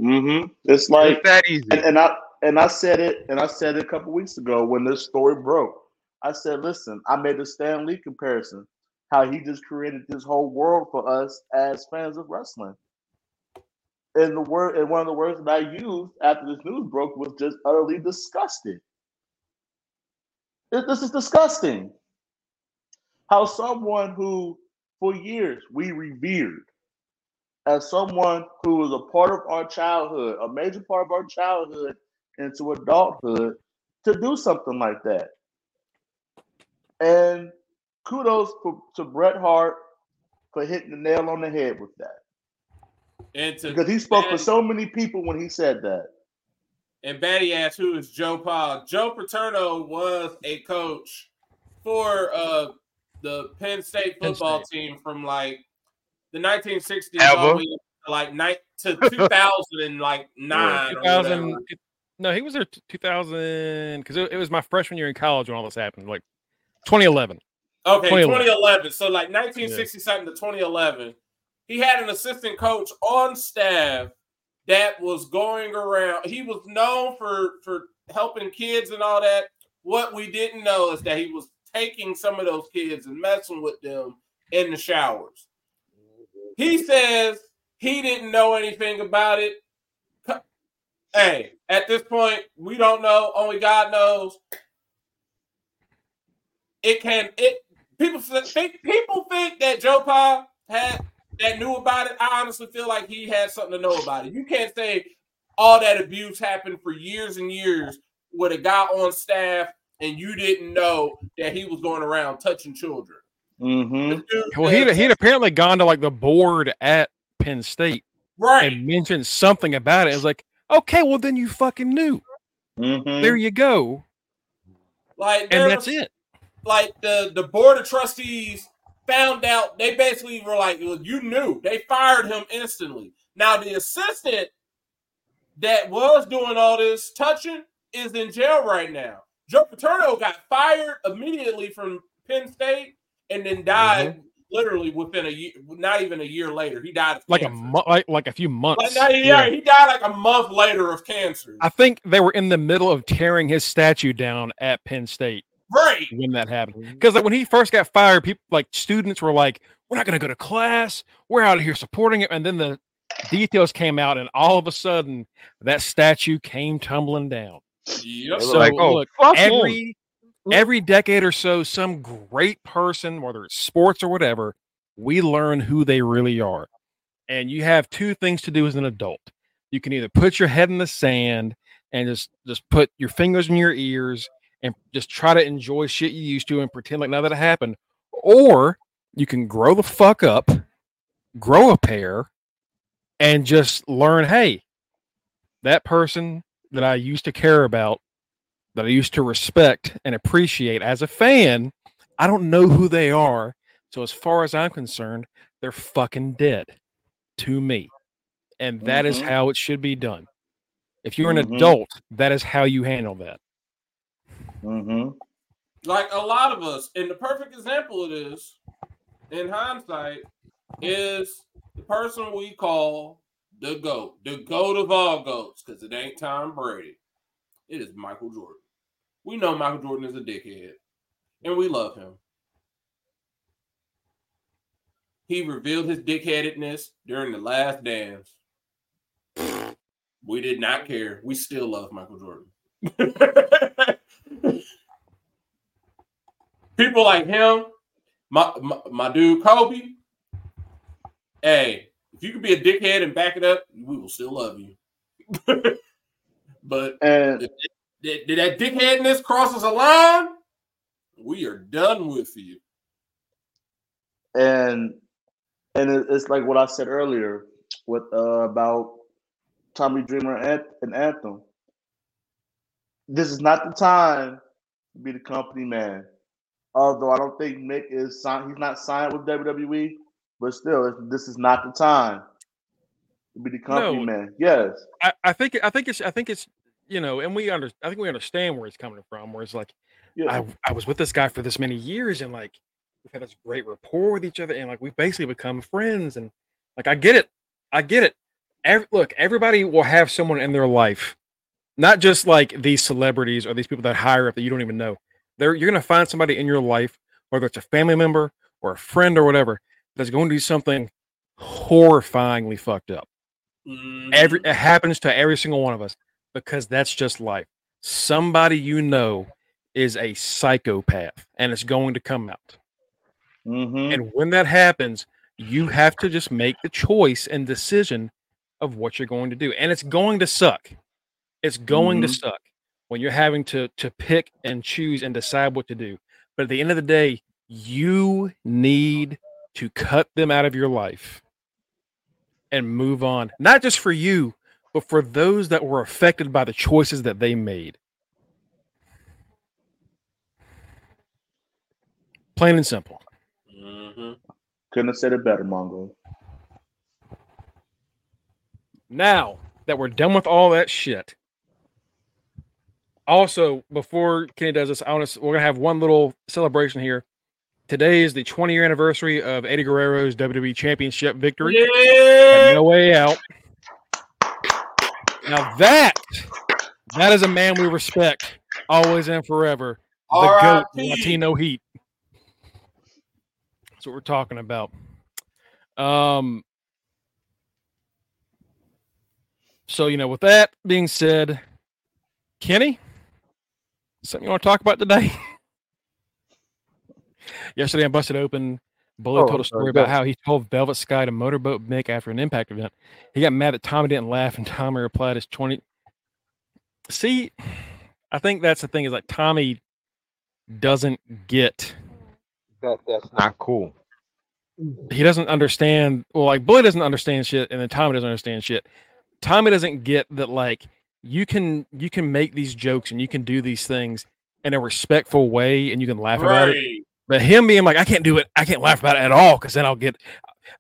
Mm-hmm. It's like It's that easy. and, and I and I said it and I said it a couple weeks ago when this story broke. I said, listen, I made the Stan Lee comparison, how he just created this whole world for us as fans of wrestling. And the word and one of the words that I used after this news broke was just utterly disgusted. It- This is disgusting. How someone who for years we revered as someone who was a part of our childhood, a major part of our childhood into adulthood, to do something like that. And kudos for, to Bret Hart for hitting the nail on the head with that. And to Because he spoke for so many people when he said that. And Batty asked who is Joe Paul. Joe Paterno was a coach for uh the Penn State Penn football team from like the 1960s all the way to like night to 2000 and like nine. 2000. No, he was there t- 2000 because it, it was my freshman year in college when all this happened, like 2011. Okay, 2011. 2011. So like 1960 something to 2011, he had an assistant coach on staff that was going around. He was known for for helping kids and all that. What we didn't know is that he was taking some of those kids and messing with them in the showers. He says he didn't know anything about it. Hey, at this point, we don't know. Only God knows. It can. It people think people think that Joe Pa had that knew about it. I honestly feel like he had something to know about it. You can't say all that abuse happened for years and years with a guy on staff and you didn't know that he was going around touching children. Mm-hmm. Well, he'd, he'd apparently gone to like the board at Penn State right. and mentioned something about it. It's like, okay, well, then you fucking knew. Mm-hmm. There you go. Like And that's it. Like the the board of trustees found out they basically were like "Well, you knew. They fired him instantly. Now the assistant that was doing all this touching is in jail right now. Joe paterno got fired immediately from penn state and then died mm-hmm. literally within a year not even a year later. He died Like a cancer. mo- like like a few months. Like, no, yeah, he died like a month later of cancer. I think they were in the middle of tearing his statue down at Penn State right when that happened. Because like when he first got fired, people like students were like, "We're not going to go to class. We're out of here supporting it." And then the details came out, and all of a sudden, that statue came tumbling down. yep. So like, oh, look, fuck him. every every decade or so, some great person, whether it's sports or whatever, we learn who they really are. And you have two things to do as an adult. You can either put your head in the sand and just just put your fingers in your ears and just try to enjoy shit you used to and pretend like none of that happened, or you can grow the fuck up, grow a pair, and just learn, hey, that person that I used to care about that I used to respect and appreciate as a fan, I don't know who they are. So as far as I'm concerned, they're fucking dead to me. And that is Mhm. how it should be done. If you're an Mhm. adult, that is how you handle that. Mm-hmm. like a lot of us, and the perfect example of this, in hindsight, is the person we call the GOAT, the GOAT of all GOATs, because it ain't Tom Brady. It is Michael Jordan. We know Michael Jordan is a dickhead, and we love him. He revealed his dickheadedness during the last dance. We did not care. We still love Michael Jordan. People like him, my, my my dude Kobe. Hey, if you can be a dickhead and back it up, we will still love you. but And did, did that dickheadness crosses a line? We are done with you. and and it's like what I said earlier with uh, about Tommy Dreamer and Anthem. This is not the time to be the company man. Although I don't think Mick is signed, he's not signed with WWE, but still, this is not the time to be the company No. man. Yes, I, I think I think it's I think it's you know, and we under I think we understand where it's coming from, where it's like yeah, I, I was with this guy for this many years and like we've had this great rapport with each other and like we've basically become friends and like I get it. I get it. Every, look, everybody will have someone in their life, not just like these celebrities or these people that hire up that you don't even know. They're you're gonna find somebody in your life, whether it's a family member or a friend or whatever, that's going to do something horrifyingly fucked up. Every it happens to every single one of us because that's just life. Somebody you know is a psychopath and it's going to come out. hmm And when that happens, you have to just make the choice and decision of what you're going to do. And it's going to suck. It's going to Mhm. suck when you're having to to pick and choose and decide what to do. But at the end of the day, you need to cut them out of your life and move on. Not just for you, but for those that were affected by the choices that they made. Plain and simple. Mhm. couldn't have said it better, Mongo. Now that we're done with all that shit, Also, before Kenny does this, I want to. We're gonna have one little celebration here. Today is the 20 year anniversary of Eddie Guerrero's WWE Championship victory. Yeah. No way out. Now that that is a man we respect, always and forever. The goat R.I.P.. Latino Heat. That's what we're talking about. Um. So you know, with that being said, Kenny, something you want to talk about today? Yesterday, I busted open. Bully Oh, told a story about how he told Velvet Sky to motorboat Mick after an impact event. He got mad that Tommy didn't laugh, and Tommy replied, "It's 20." See, I think that's the thing is like Tommy doesn't get That that's not cool. he doesn't understand well like bully doesn't understand shit and then tommy doesn't understand shit tommy doesn't get that like you can you can make these jokes and you can do these things in a respectful way and you can laugh about it but him being like i can't do it i can't laugh about it at all because then i'll get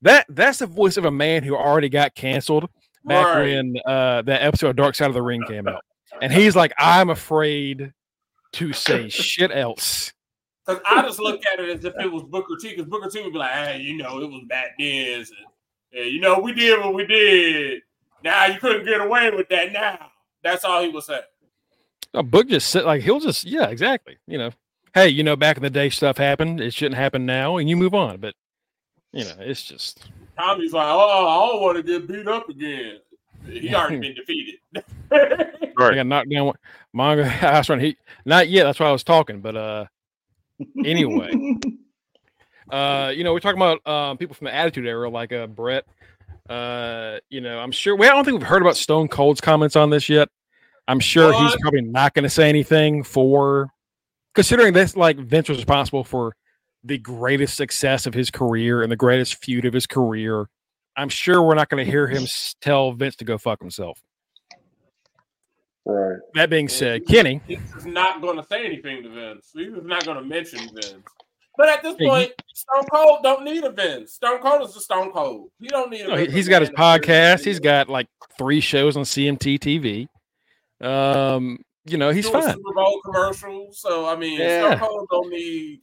that that's the voice of a man who already got canceled back Right. when uh that episode of dark side of the ring came out and he's like i'm afraid to say shit else Because I just look at it as if it was Booker T. Because Booker T would be like, "Hey, you know, it was back then. And, yeah, you know, we did what we did. Now you couldn't get away with that. Now that's all he was saying. A book just sit like he'll just yeah exactly you know hey you know back in the day stuff happened it shouldn't happen now and you move on but you know it's just Tommy's like, "Oh, I don't want to get beat up again. He already been defeated." Right I got knocked down manga house run he not yet that's why I was talking but uh anyway uh you know we're talking about um people from the attitude era like uh Bret uh you know I'm sure we I don't think we've heard about Stone Cold's comments on this yet I'm sure he's probably not going to say anything for considering this like Vince was responsible for the greatest success of his career and the greatest feud of his career. I'm sure we're not going to hear him tell Vince to go fuck himself. Right. That being said, Kenny, He's just not going to say anything to Vince. He's not going to mention Vince. But at this point, Stone Cold don't need a Vince. Stone Cold is a Stone Cold. He don't need. A no, he's got his podcast. He's got like three shows on CMT TV. Um, you know, he's fine. Super Bowl commercials. So I mean, Yeah. Stone Cold don't need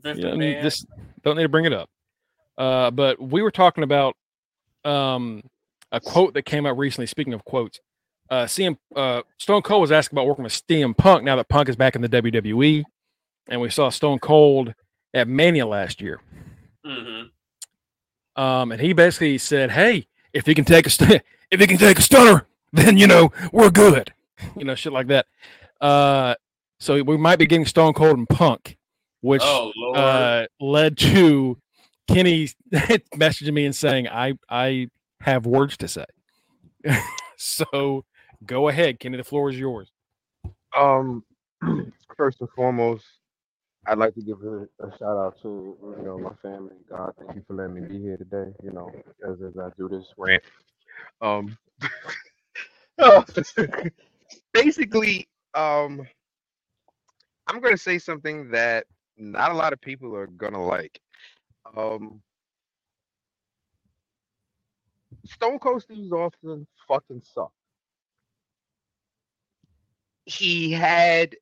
Vince don't McMahon. need this don't need to bring it up. Uh, but we were talking about um a quote that came out recently. Speaking of quotes, uh, CM uh, Stone Cold was asked about working with CM Punk now that Punk is back in the WWE, and we saw Stone Cold at Mania last year. Mhm. Um, and he basically said, "Hey, if he can take a st- if he can take a stunner, then you know we're good." You know, shit like that. Uh, so we might be getting Stone Cold and Punk, which Oh uh, led to Kenny messaging me and saying, "I I have words to say." so go ahead, Kenny. The floor is yours. Um, first and foremost, I'd like to give a, a shout out to you know my family. God, thank you for letting me be here today. You know, as as I do this rant. Um, basically, um, I'm gonna say something that not a lot of people are gonna like. Um, Stone Cold Steve Austin fucking sucked. He had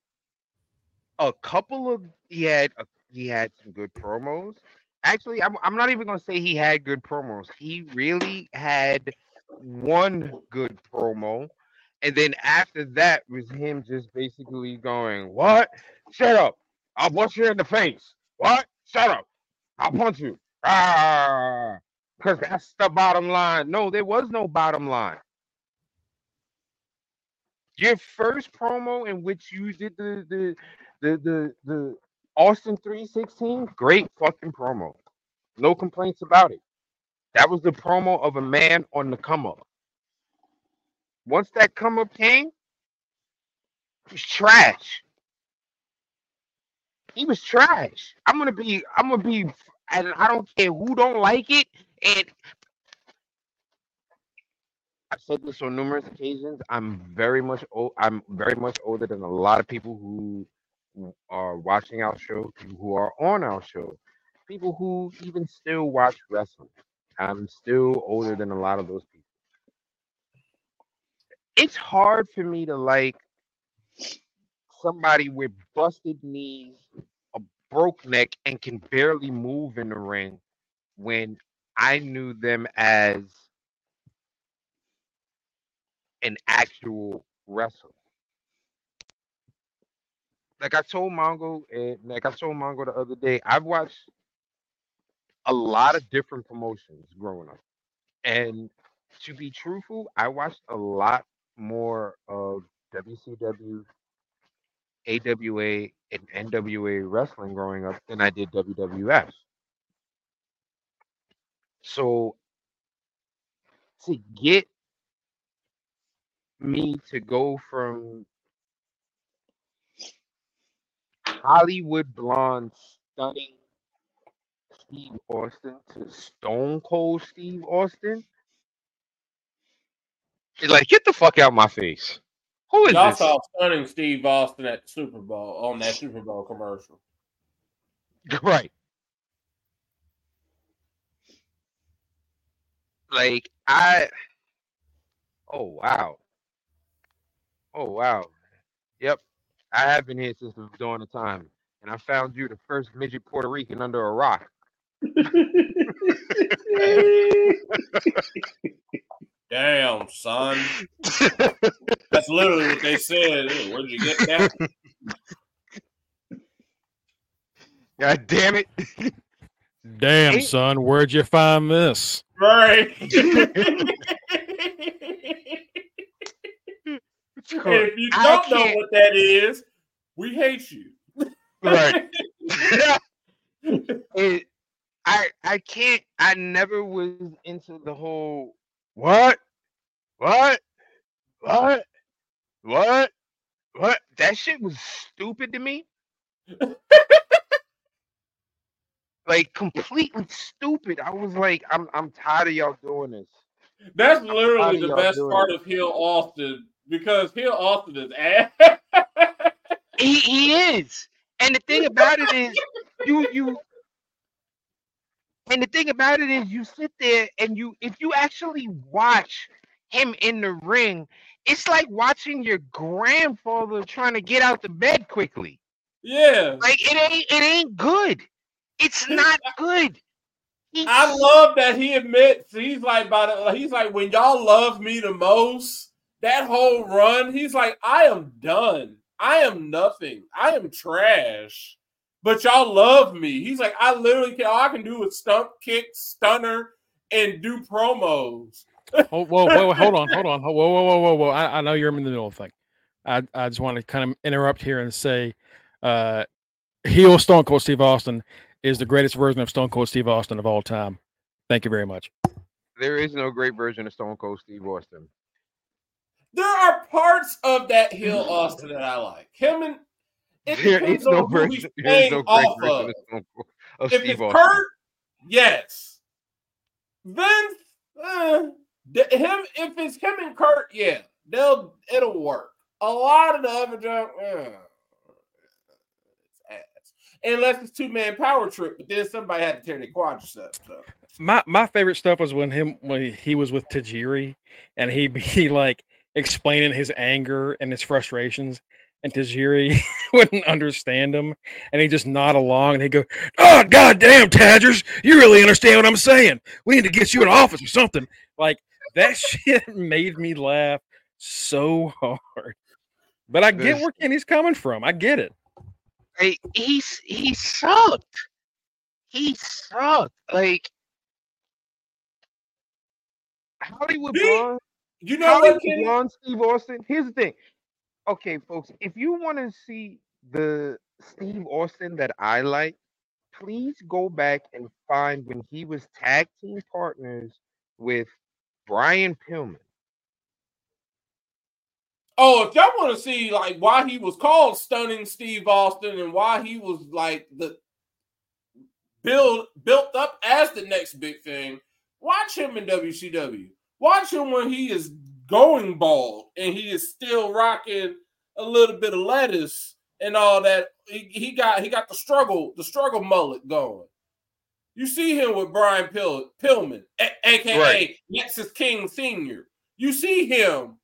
a couple of he had a, he had some good promos. Actually, I'm I'm not even gonna say he had good promos. He really had one good promo, and then after that was him just basically going, "What? Shut up! I'll punch you in the face. What? Shut up! I'll punch you." Ah, because that's the bottom line. No, there was no bottom line. Your first promo in which you did the the the the, the Austin 316, great fucking promo. No complaints about it. That was the promo of a man on the come up. Once that come up came, it was trash. He was trash. I'm gonna be, I'm gonna be, and I don't care who don't like it. And I've said this on numerous occasions. I'm very much, Old, I'm very much older than a lot of people who who are watching our show, people who are on our show, people who even still watch wrestling. I'm still older than a lot of those people. It's hard for me to like somebody with busted knees, a broke neck, and can barely move in the ring when I knew them as an actual wrestler. Like I told Mongo, and like I told Mongo the other day, I've watched a lot of different promotions growing up. And to be truthful, I watched a lot more of WCW, AWA, and NWA wrestling growing up than I did WWF. So to get me to go from Hollywood blonde stunning Steve Austin to Stone Cold Steve Austin. It's like, get the fuck out of my face. Who is Y'all this? saw stunning Steve Austin at the Super Bowl on that Super Bowl commercial. Right. Like I Oh wow. Oh wow. Yep. I have been here since the dawn of time. And I found you the first midget Puerto Rican under a rock. Damn, son. That's literally what they said. Hey, Where'd you get that? God damn it. Damn, Ain't- son, where'd you find this? Right. if you don't know what that is, we hate you. Right. it, I I can't I never was into the whole what? What? What? What? What? That shit was stupid to me. like completely stupid. I was like, I'm I'm tired of y'all doing this. That's literally the best part it? of Heel Austin because Heel Austin is ass. He he is. And the thing about it is you you and the thing about it is you sit there and you if you actually watch him in the ring, it's like watching your grandfather trying to get out the bed quickly. yeah. Like it ain't it ain't good. It's not good. He I love that he admits he's like by the he's like when y'all love me the most, that whole run, he's like, I am done. I am nothing. I am trash. But y'all love me. He's like, I literally can all I can do is stump kick, stunner, and do promos. Oh, whoa, whoa, whoa, hold on, hold on. Whoa, whoa, whoa, whoa, whoa. I, I know you're in the middle of thing. I, I just want to kind of interrupt here and say uh heel Stone Cold Steve Austin is the greatest version of Stone Cold Steve Austin of all time. Thank you very much. there is no great version of Stone Cold Steve Austin. There are parts of that Heel Austin that I like. Him and it There depends is no on he's version. There is no great off of. of Stone of If Steve it's Austin. Kurt, yes. Vince, uh, him. If it's him and Kurt, yeah, they'll it'll work. A lot of the other junk, uh, it's ass. Unless it's two man power trip, but then somebody had to tear their quadriceps. So. My my favorite stuff was when him when he was with Tajiri and he'd be like explaining his anger and his frustrations and Tajiri wouldn't understand him and he just nod along and he'd go, Oh god damn Tadgers, you really understand what I'm saying. We need to get you an office or something. Like that shit made me laugh so hard. But I get where Kenny's coming from. I get it. Hey, he's he sucked. He sucked. Like Hollywood Me? Blonde, You know Hollywood what? Blonde Steve Austin. Here's the thing. Okay, folks, if you want to see the Steve Austin that I like, please go back and find when he was tag team partners with Brian Pillman. Oh, if y'all want to see like why he was called stunning Steve Austin and why he was like the build built up as the next big thing, watch him in WCW. Watch him when he is going bald and he is still rocking a little bit of lettuce and all that. He, he got he got the struggle the struggle mullet going. You see him with Brian Pill, Pillman, a- aka Right. Lexis King Senior. You see him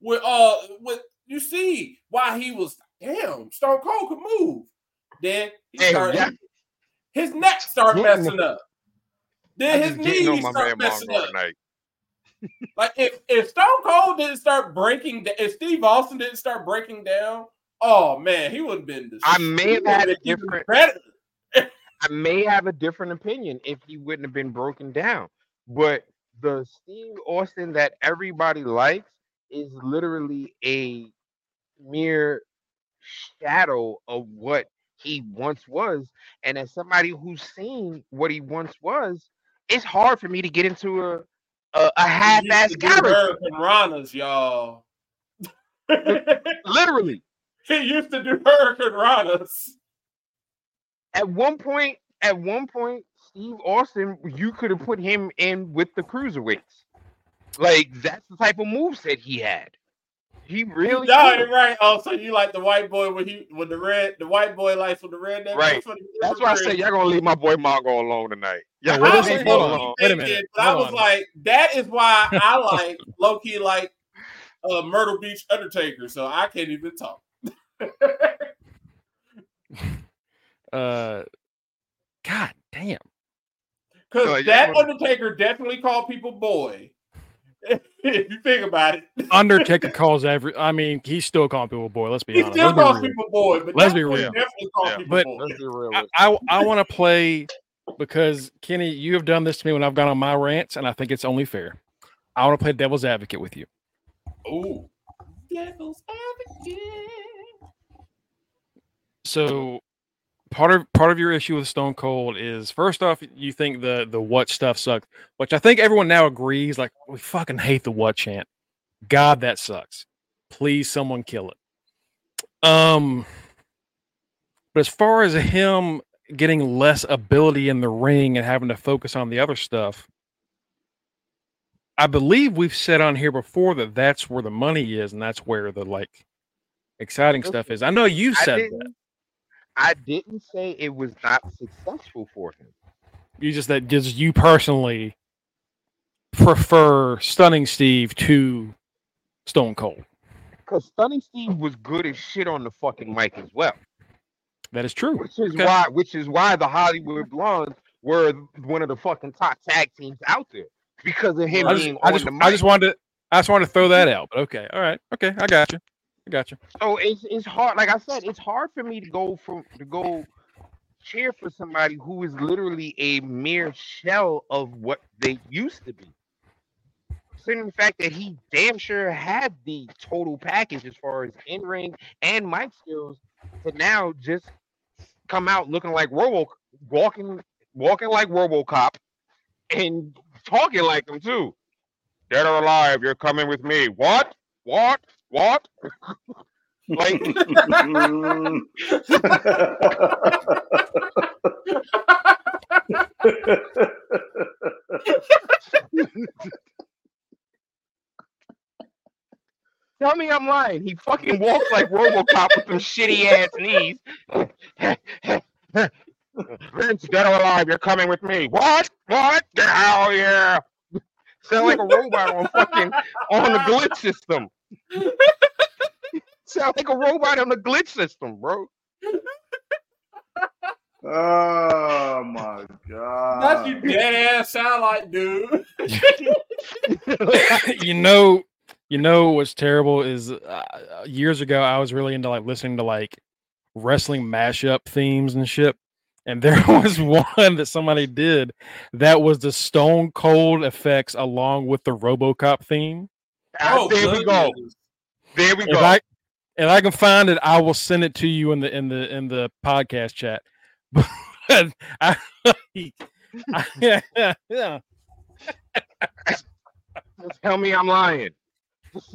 with uh with you see why he was damn, Stone Cold could move. Then he Hey, started, yeah. his neck started messing up. I Then his just knees my started messing up. tonight. Like if if Stone Cold didn't start breaking, if Steve Austin didn't start breaking down, oh man, he would have been. The, I may have had a different- I may have a different opinion if he wouldn't have been broken down. But the Steve Austin that everybody likes is literally a mere shadow of what he once was. And as somebody who's seen what he once was, it's hard for me to get into a a, a half-ass character. Ranas, y'all. Literally. he used to do Hurricanranas. At one point, at one point, Steve Austin, you could have put him in with the cruiserweights. Like that's the type of moveset he had. He really Y'all could. ain't right. Oh, so you like the white boy with he with the red, the white boy lights with the red. neck? Right. what That's why I say y'all gonna leave my boy Mongo alone tonight. Yeah, what I was he- like, hold on, wait a thinking, minute, but I was on. like, that is why I like low key like uh, Myrtle Beach Undertaker. So I can't even talk. Uh, God damn. Because yeah, that Undertaker definitely called people boy. if you think about it, Undertaker calls every. I mean, he's still calling people boy. Let's be he honest. still Let's be calls real. people boy. But Let's be real. Definitely Yeah. people But- boy. Let's be real. I, I, I want to play because Kenny, you have done this to me when I've gone on my rants, and I think it's only fair. I want to play devil's advocate with you. Oh, Devil's advocate. So part of part of your issue with Stone Cold is first off, you think the the what stuff sucks, which I think everyone now agrees. Like we fucking hate the what chant. God, that sucks. Please, someone kill it. Um, but as far as him getting less ability in the ring and having to focus on the other stuff, I believe we've said on here before that that's where the money is and that's where the like exciting stuff is. I know you said that. I didn't say it was not successful for him. You just that gives you personally prefer stunning Steve to Stone Cold. Because Stunning Steve was good as shit on the fucking mic as well. That is true. Which is Okay. why which is why the Hollywood Blondes were one of the fucking top tag teams out there. Because of him I just, being I on just, the mic. I just wanted to, I just wanted to throw that out. But okay, all right, okay, I got you. I got you. So it's it's hard. Like I said, it's hard for me to go from to go cheer for somebody who is literally a mere shell of what they used to be. Considering the fact that he damn sure had the total package as far as in ring and mic skills, to now just come out looking like Robo, walking walking like RoboCop, and talking like them too. Dead or alive, you're coming with me. What? What? What? like Tell me I'm lying. He fucking walks like RoboCop with them shitty ass knees. Vince, dead or alive, you're coming with me. What? What? Get out of here! Sound like a robot on fucking on the glitch system. Sound like a robot on the glitch system, bro. oh my god. That's you dead ass sound like, dude. you know, you know what's terrible is uh, years ago I was really into like listening to like wrestling mashup themes and shit. And there was one that somebody did that was the Stone Cold effects along with the RoboCop theme. Ah, there we go. There we If go. I if I can find it, I will send it to you in the in the in the podcast chat. But I, I, yeah, yeah. Tell me I'm lying.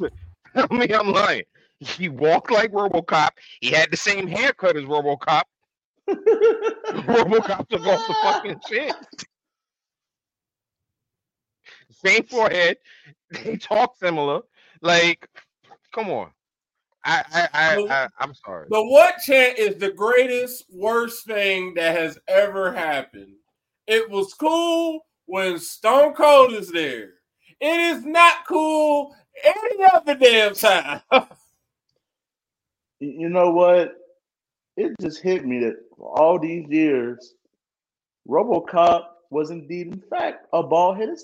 Tell me I'm lying. He walked like RoboCop. He had the same haircut as RoboCop. RoboCop took off the fucking shit. Same forehead. They talk similar. Like, come on. I I I, I I'm sorry. The what chant is the greatest, worst thing that has ever happened. It was cool when Stone Cold is there. It is not cool any other damn time. You know what? It just hit me that for all these years, RoboCop was indeed, in fact, a bald headed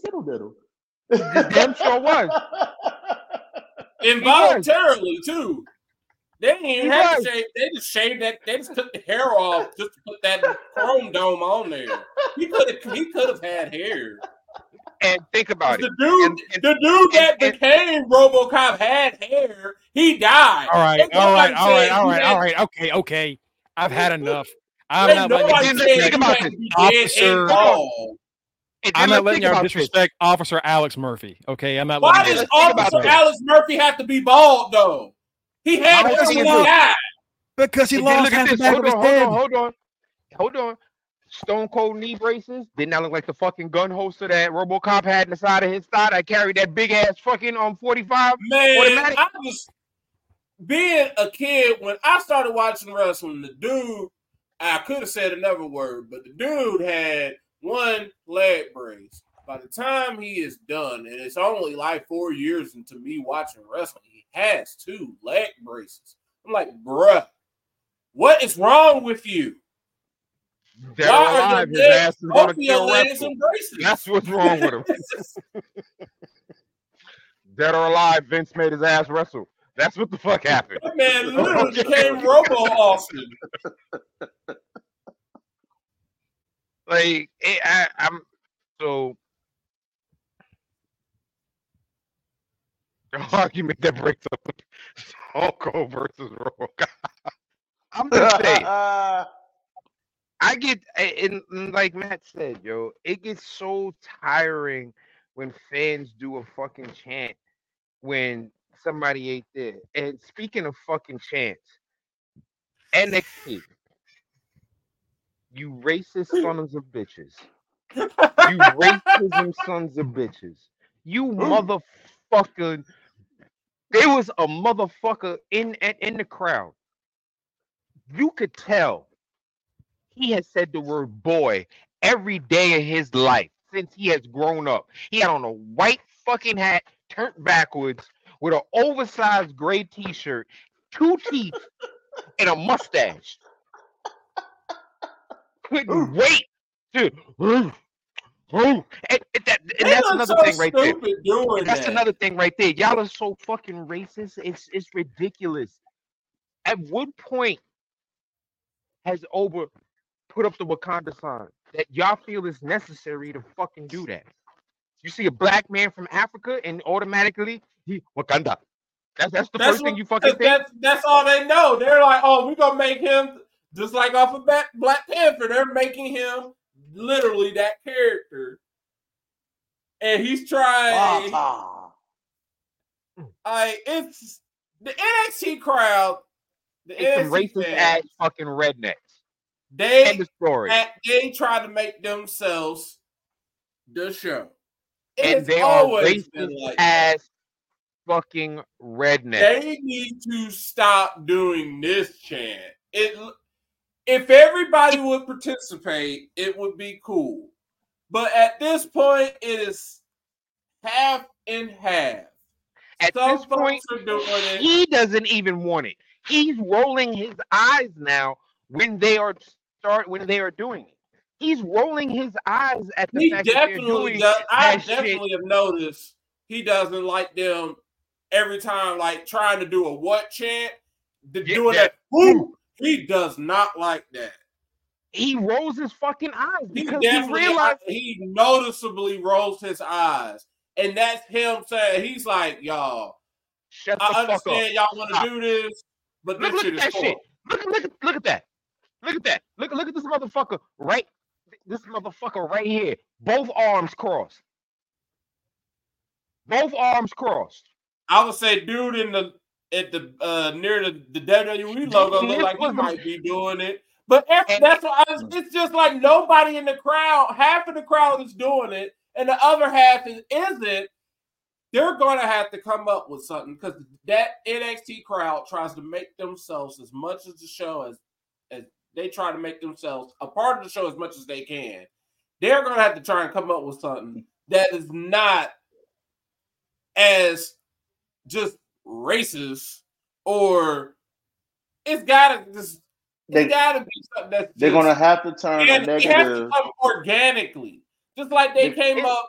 skittle diddle. damn sure was. Involuntarily too. They didn't even He have was. to shave. They just shaved that. They just took the hair off just to put that chrome dome on there. He could have. He could have had hair. And think about The it. dude, And- and- the dude that and- became RoboCop had hair. He died. All right, Ain't all right, nobody all right, saying all he right, had- all right. Okay, okay. I've had enough. I'm not. letting nobody you Then saying think about had this. to be dead Officer- and bald. And then I'm not let's letting y'all about this. disrespect Officer Alex Murphy. Okay, I'm not Why letting does let's think about Officer. Alex Murphy have to be bald though? He had Why hair does when he he do it? died. because he And lost look at half the this. back Hold of on, his hold on, hold on, hold on. Stone Cold knee braces did not look like the fucking gun holster that RoboCop had in the side of his thigh that carried that big ass fucking um 45. Man, Automatic. I was being a kid when I started watching wrestling. The dude, I could have said another word, but the dude had one leg brace. By the time he is done, and it's only like four years into me watching wrestling, he has two leg braces. I'm like, bruh, what is wrong with you? Dead Why or are your alive, his legs, ass is both gonna your kill legs and braces? That's what's wrong with him. Dead or alive, Vince made his ass wrestle. That's what the fuck happened. That man literally became Robo Austin. Like it, I, I'm so the argument that breaks up Cold versus RoboCop. I'm just saying. I get and like Matt said, yo, it gets so tiring when fans do a fucking chant when somebody ain't there. And speaking of fucking chants, NXT, you racist sons of bitches, you racism sons of bitches, you oh. motherfucking. There was a motherfucker in in the crowd. You could tell he has said the word boy every day of his life since he has grown up. He had on a white fucking hat turned backwards with an oversized gray t-shirt, two teeth, and a mustache. Couldn't wait to and, and that, and that's another so thing right there. That's that. another thing right there. Y'all are so fucking racist. It's it's ridiculous. At what point has Oba put up the Wakanda sign that y'all feel is necessary to fucking do that? You see a black man from Africa and automatically he Wakanda. That's that's the That's first thing you fucking think. that's that's all they know. They're like, oh, we're gonna make him just like off of Black, Black Panther. They're making him literally that character, and he's trying. I it's the NXT crowd. The It's some NXT racist fans, ass fucking rednecks. They End of story. they try to make themselves the show. And It's they are always been racist like that. ass fucking rednecks. They need to stop doing this chant. It if everybody would participate, it would be cool. But at this point, it is half and half. At Some this point, folks are doing it. he doesn't even want it. He's rolling his eyes now when they are start when they are doing it. He's rolling his eyes at the He fact that they're doing does. I that shit. definitely have noticed he doesn't like them every time, like trying to do a what chant, the, Yeah, doing that. Woo! He does not like that. He rolls his fucking eyes He because he definitely realized he noticeably rolls his eyes, and that's him saying he's like, "Y'all, shut I understand y'all want to do this, but Look, this look shit at is that cool." shit. Look, look, at- look at that. Look at that. Look, look at this motherfucker right. This motherfucker right here. Both arms crossed. Both arms crossed. I would say, dude, in the at the uh near the, the WWE logo, look like he might be doing it. But that's what I was, it's just like nobody in the crowd. Half of the crowd is doing it, and the other half is isn't. They're going to have to come up with something because that NXT crowd tries to make themselves as much as the show as as they try to make themselves a part of the show as much as they can. They're going to have to try and come up with something that is not as just racist or it's gotta just They it's gotta be something that's they're just- gonna have to turn a and it has to negative. come organically. Just like they came up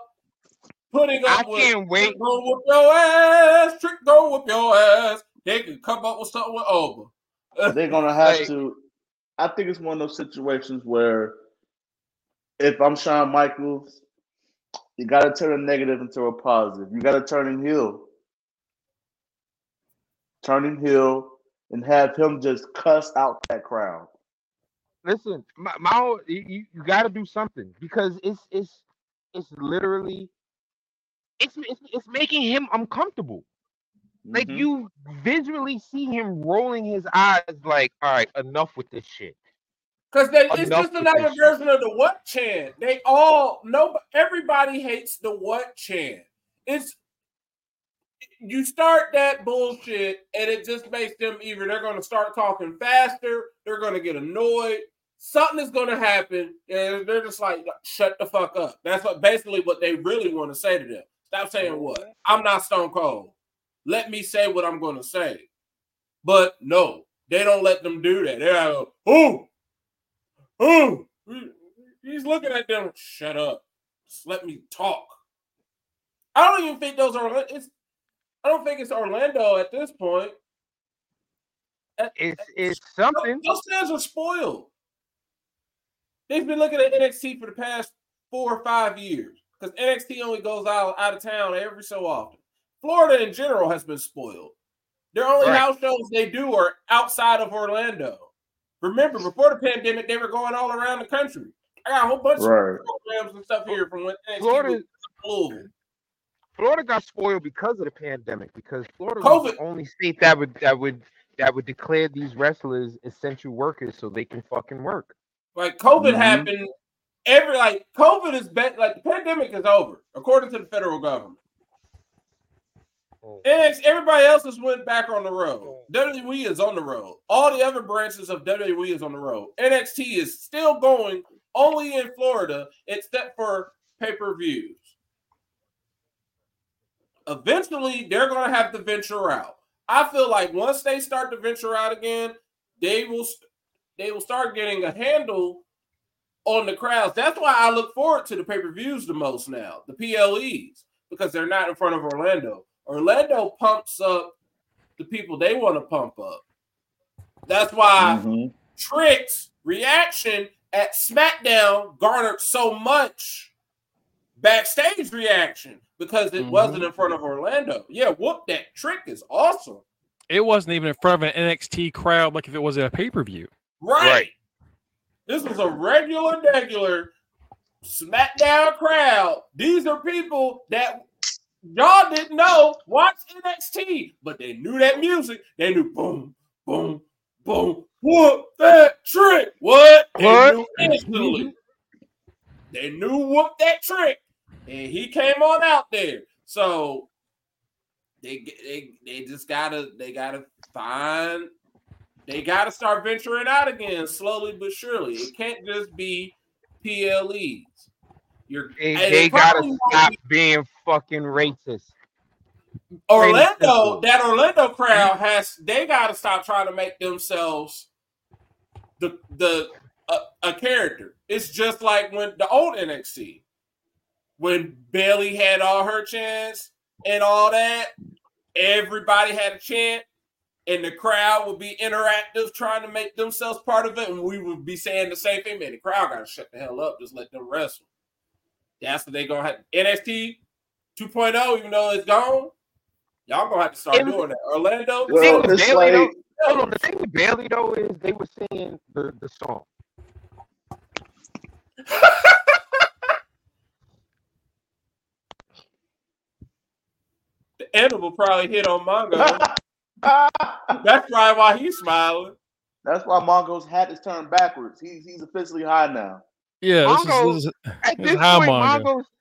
putting I up with can't wait. Go whoop your ass, trick go whoop your ass. They could come up with something with Oba. They're gonna have Like- to. I think it's one of those situations where, if I'm Shawn Michaels, you got to turn a negative into a positive. You got to turn him heel, turn him heel, and have him just cuss out that crowd. Listen, my, my whole- you, you, you got to do something because it's it's it's literally it's, it's it's making him uncomfortable. Like Mhm. you visually see him rolling his eyes, like, all right, enough with this shit. Because they it's just another version of the what chant. They all no everybody hates the what chant. It's you start that bullshit and it just makes them either they're gonna start talking faster, they're gonna get annoyed, something is gonna happen, and they're just like, shut the fuck up. That's what basically what they really want to say to them. Stop saying mhm. what? I'm not stone cold. Let me say what I'm gonna say. But no, they don't let them do that. They're like, oh, oh, he's looking at them. Shut up. Just let me talk. I don't even think those are. It's. I don't think it's Orlando at this point. It's eh, it's eh, something. Those fans are spoiled. They've been looking at NXT for the past four or five years because NXT only goes out, out of town every so often. Florida in general has been spoiled. Their only Right. house shows they do are outside of Orlando. Remember, before the pandemic, they were going all around the country. I got a whole bunch Right. of programs and stuff here from when NXT Florida was in Louisville. Florida got spoiled because of the pandemic. Because Florida was the only state that would that would that would declare these wrestlers essential workers so they can fucking work. Like COVID Mhm. happened every like COVID is bet like the pandemic is over according to the federal government. Oh. NXT, everybody else has went back on the road. WWE is on the road. All the other branches of WWE is on the road. NXT is still going only in Florida, except for pay-per-views. Eventually, they're going to have to venture out. I feel like once they start to venture out again, they will they will start getting a handle on the crowds. That's why I look forward to the pay-per-views the most now, the PLEs, because they're not in front of Orlando. Orlando pumps up the people they want to pump up. That's why Mhm. Trick's reaction at SmackDown garnered so much backstage reaction because it Mhm. wasn't in front of Orlando. Yeah, whoop that trick is awesome. It wasn't even in front of an NXT crowd like if it was a pay per view. Right. Right. This was a regular, regular SmackDown crowd. These are people that y'all didn't know watch NXT, but they knew that music. They knew boom, boom, boom. Whoop that trick. What? They What? knew instantly. they knew whoop that trick, and he came on out there. So they they they just gotta they gotta find they gotta start venturing out again slowly but surely. It can't just be PLEs. You're They, they gotta stop be- being fucking racist. Orlando, that Orlando crowd has they got to stop trying to make themselves the the a, a character. It's just like when the old NXT, when Bayley had all her chance and all that, everybody had a chant, and the crowd would be interactive, trying to make themselves part of it, and we would be saying the same thing. Man, the crowd got to shut the hell up, just let them wrestle. That's what they gonna have. NXT 2.0, oh, even though it's gone, y'all gonna have to start was- doing that. Orlando, Well, thing Bayley, like Hold on, the thing with Bayley though is they were singing the, the song. the animal probably hit on Mongo. That's probably why he's smiling. That's why Mongo's hat is turned backwards. He's he's officially high now. Yeah, this is, Mongo- this is At this point, Mongo. Mongo.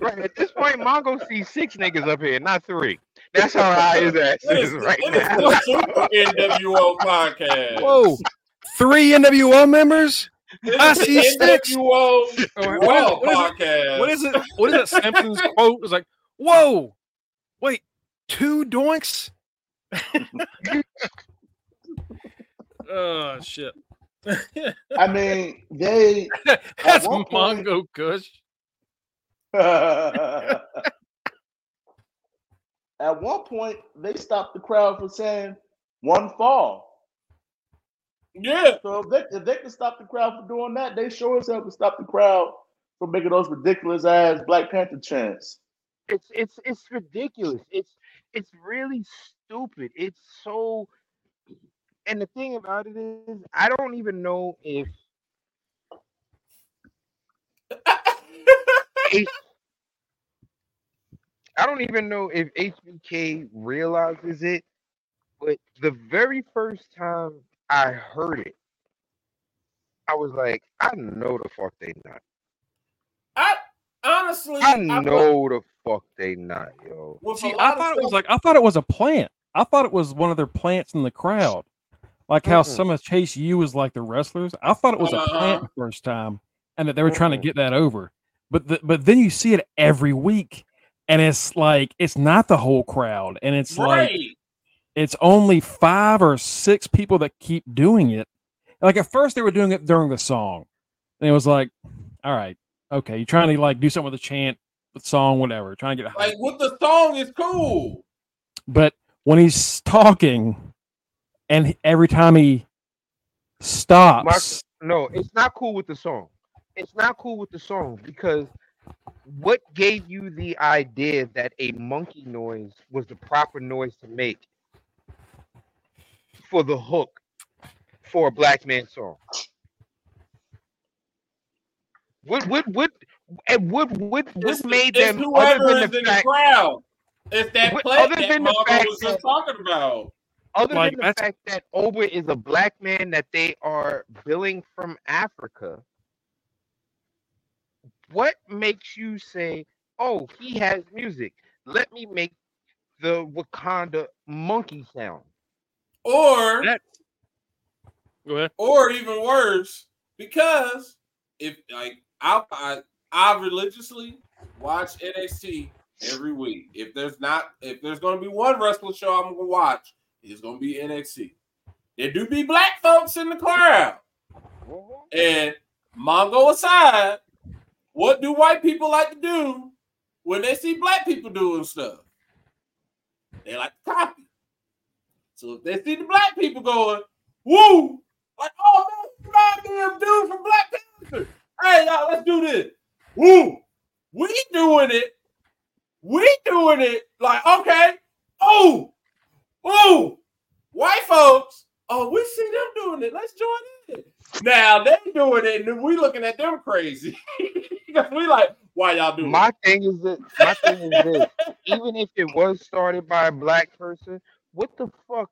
Right, at this point, Mongo sees six niggas up here, not three. That's how high his ass It is is, right now. Super NWO podcast. whoa, three NWO members. I see six. NWO what is- Raw what is it? podcast. What is it? What is that Simpsons quote? It's like, whoa, wait, two doinks. Oh shit. I mean, they That's one point- Mongo Kush. At one point, they stopped the crowd from saying one fall. Yeah. So if they, if they can stop the crowd from doing that, they sure as hell can stop the crowd from making those ridiculous ass Black Panther chants. It's it's it's ridiculous. It's it's really stupid. It's so and the thing about it is I don't even know if H- I don't even know if HBK realizes it, but the very first time I heard it, I was like, I know the fuck they not. I honestly, I I- know the fuck they not, yo. with See, I of thought it was like I thought it was a plant. I thought it was one of their plants in the crowd, like how Mm-mm. some of Chase U was like the wrestlers. I thought it was a Uh-huh. plant the first time, and that they were trying to get that over. But the, but then you see it every week, and it's like it's not the whole crowd, and it's like it's only five or six people that keep doing it. Like at first they were doing it during the song, and it was like, all right, okay, you're trying to like do something with a chant, with song, whatever, trying to get it. Like with the song is cool. But when he's talking, and every time he stops, No, it's not cool with the song. It's not cool with the song because what gave you the idea that a monkey noise was the proper noise to make for the hook for a black man song? What what what and what what what It's- made it's them whoever other than the in fact the crowd. It's that What- plant other that than the fact was just that- talking about. other Like, than the fact that Oba is a black man that they are billing from Africa, what makes you say, "Oh, he has music. Let me make the Wakanda monkey sound"? Or That- Go ahead. or even worse, because if like I I, religiously watch NXT every week. If there's not if there's gonna be one wrestling show I'm gonna watch, it's gonna be NXT. There do be black folks in the crowd. And Mongo aside, what do white people like to do when they see black people doing stuff? They like to copy. So if they see the black people going, woo, like, oh man, of dude from Black Panther. Hey, y'all, let's do this. Woo, we doing it. We doing it. Like, okay, oh, oh, white folks. Oh, we see them doing it. Let's join in. Now they doing it, and we looking at them crazy. Because we like, why y'all doing it? My thing is that my thing is this: even if it was started by a black person, what the fuck?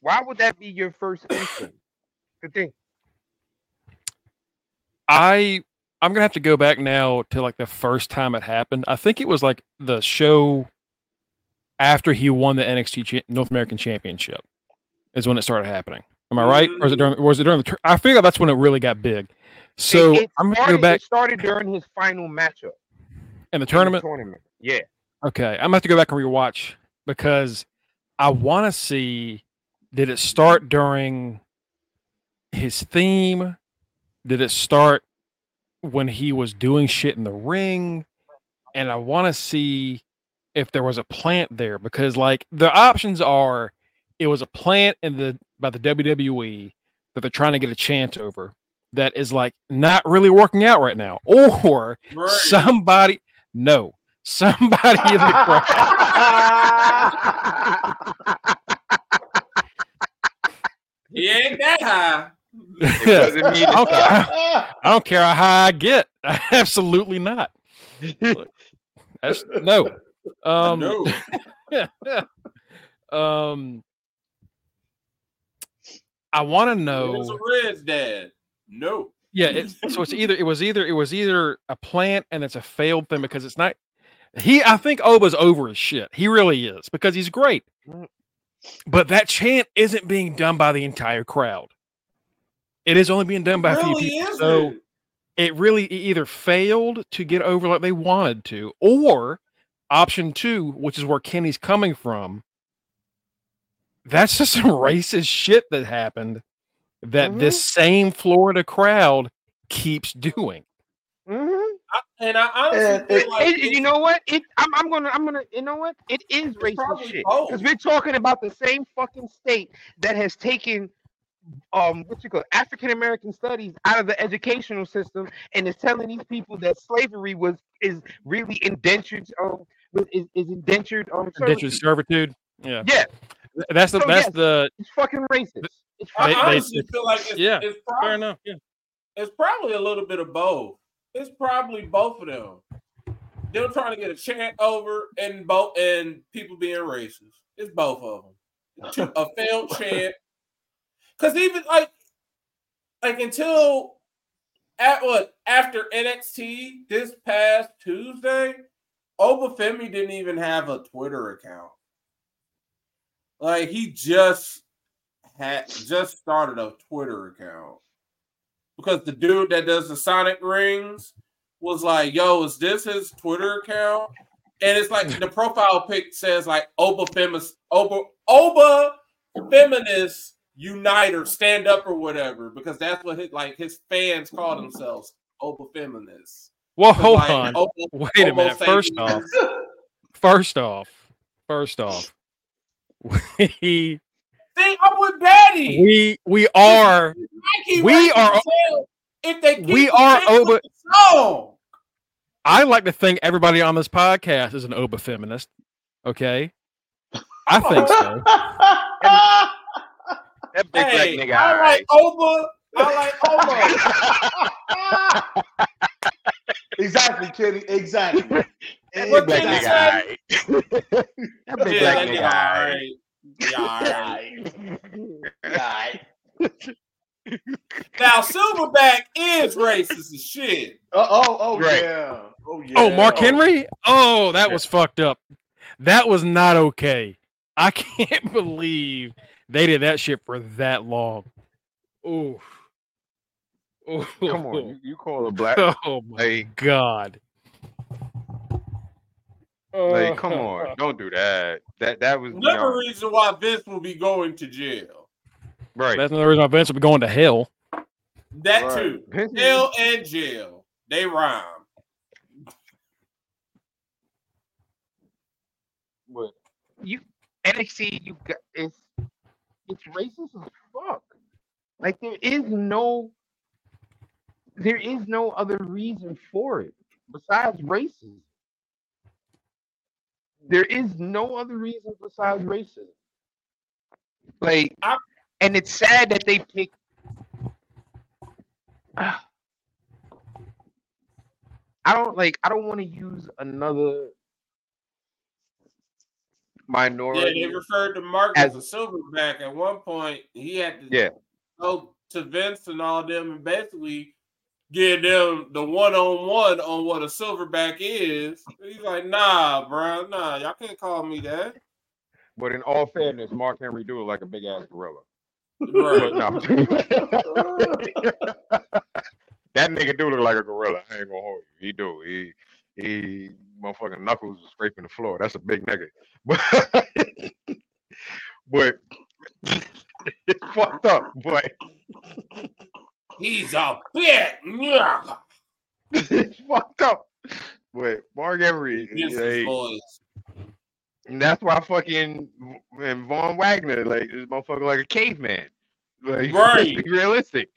Why would that be your first instinct? The thing. I I'm gonna have to go back now to like the first time it happened. I think it was like the show after he won the NXT cha- North American Championship is when it started happening. Am I right? Or was it during? Mm. Was it during the? Tur- I figure that's when it really got big. So It- it I'm gonna started, go back It started during his final matchup in the in the tournament. Tournament. Yeah. Okay, I'm gonna have to go back and rewatch because I want to see did it start during his theme? Did it start when he was doing shit in the ring? And I want to see if there was a plant there because like the options are it was a plant in the by the WWE that they're trying to get a chance over that is like not really working out right now or Right. somebody no somebody in the crowd He ain't that high. It wasn't me this Okay. time. I don't care how high I get. Absolutely not. That's no. Um, no. um, I want to It's know. a Red's dad. No. Yeah, it's, so it's either it was either it was either a plant and it's a failed thing because it's not. He, I think Oba's over his shit. He really is because he's great. But that chant isn't being done by the entire crowd. It is only being done by a few people. is So it really it either failed to get over like they wanted to, or option two, which is where Kenny's coming from. That's just some racist shit that happened that this same Florida crowd keeps doing. Mhm. I, and I honestly And feel it- like It- you know what? It I'm, I'm gonna I'm gonna you know what? It is racist shit because we're talking about the same fucking state that has taken um what you call African American studies out of the educational system and is telling these people that slavery was is really indentured um is, is indentured um Indentured servitude. servitude. Yeah, Yeah, that's the So, that's yes. the it's fucking racist. It's I They- fucking they- honestly feel like it's, yeah, it's fair enough. Yeah. it's probably a little bit of both. It's probably both of them. They're trying to get a chant over and both and people being racist. It's both of them. A failed chant. Because even like like until at what after NXT this past Tuesday, Oba Femi didn't even have a Twitter account. Like he just had just started a Twitter account because the dude that does the Sonic rings was like, "Yo, is this his Twitter account?" And it's like the profile pic says like Oba Feminist, Oba Oba Feminist Unite or Stand Up or whatever because that's what his like his fans call mm-hmm. themselves Oba Feminists. Well, hold like, on. Oba- Wait a Oba minute. First off, first off, first off, we See, I'm with Daddy. we we are Nike we are- if they we are over- the. I like to think everybody on this podcast is an Oba feminist. Okay. I think so. that big Hey, black nigga. I alright. like Oba. I like Oba. exactly, Kenny. Exactly. That big black nigga. you alright. that big Yeah, black nigga. nigga, alright. all right. Yeah, all right. Now Silverback is racist as shit. Oh, oh, oh Right. yeah. Oh yeah. Oh, Mark Henry? Oh, that was fucked up. That was not okay. I can't believe they did that shit for that long. Ooh. Ooh. Come on, you, you call a black Oh my like god. like come on, uh. don't do that. That that was you Another know, reason why Vince will be going to jail. right. That's another reason why Vince will be going to hell. That Right. too. Vince is- Hell and jail. They rhyme. But you NXT, you got it's it's racist as fuck. Like there is no there is no other reason for it besides racism. There is no other reason besides racism. Like I- and it's sad that they pick I don't like I don't want to use another Yeah, minority. they referred to Mark As- as a silverback at one point. He had to Yeah. go to Vince and all them and basically give them the one on one on what a silverback is. He's like, nah, bro, nah, y'all can't call me that. But in all fairness, Mark Henry do look like a big ass gorilla. Right. that nigga do look like a gorilla. I ain't gonna hold you. He do. He he motherfucking knuckles is scraping the floor. That's a big nigga. But but it's fucked up. But He's a bit. It's fucked up. But Mark Vince's like, voice. And that's why fucking and Von Wagner, like this motherfucker like a caveman. Like Right. realistic.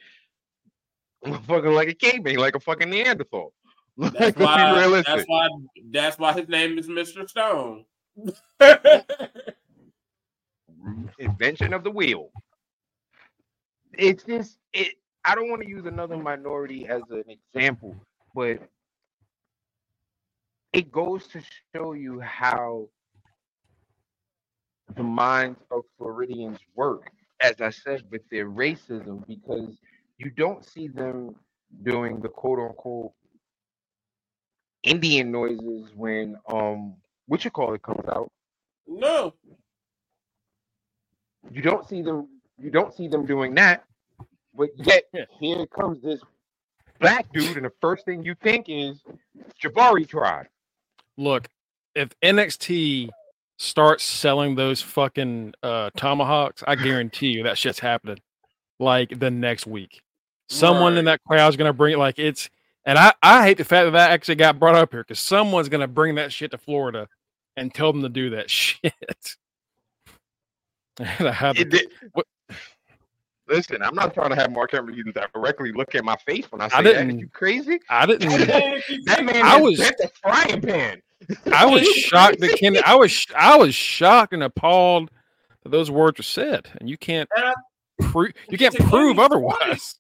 Motherfucker like a caveman, like a fucking Neanderthal. Like, That's let's be why, realistic. that's why that's why his name is Mr. Stone. Invention of the wheel. It's just it I don't want to use another minority as an example, but it goes to show you how the minds of Floridians work, as I said, with their racism, because you don't see them doing the quote unquote Indian noises when um what you call it comes out. no. You don't see them you don't see them doing that, but yet here comes this black dude, and the first thing you think is Jabari tribe. Look, if NXT starts selling those fucking uh, tomahawks, I guarantee you that shit's happening. like the next week. Someone in that crowd is gonna bring like it's and I, I hate the fact that that actually got brought up here because someone's gonna bring that shit to Florida and tell them to do that shit. And I have It did- what- Listen, I'm not trying to have Mark Henry directly look at my face when I say I that. didn't- Are you crazy? I didn't. That man I was- bent the frying pan. I was shocked that crazy? Kenny. I was I was shocked and appalled that those words were said, and you can't And I- prove you can't prove Kenny's otherwise.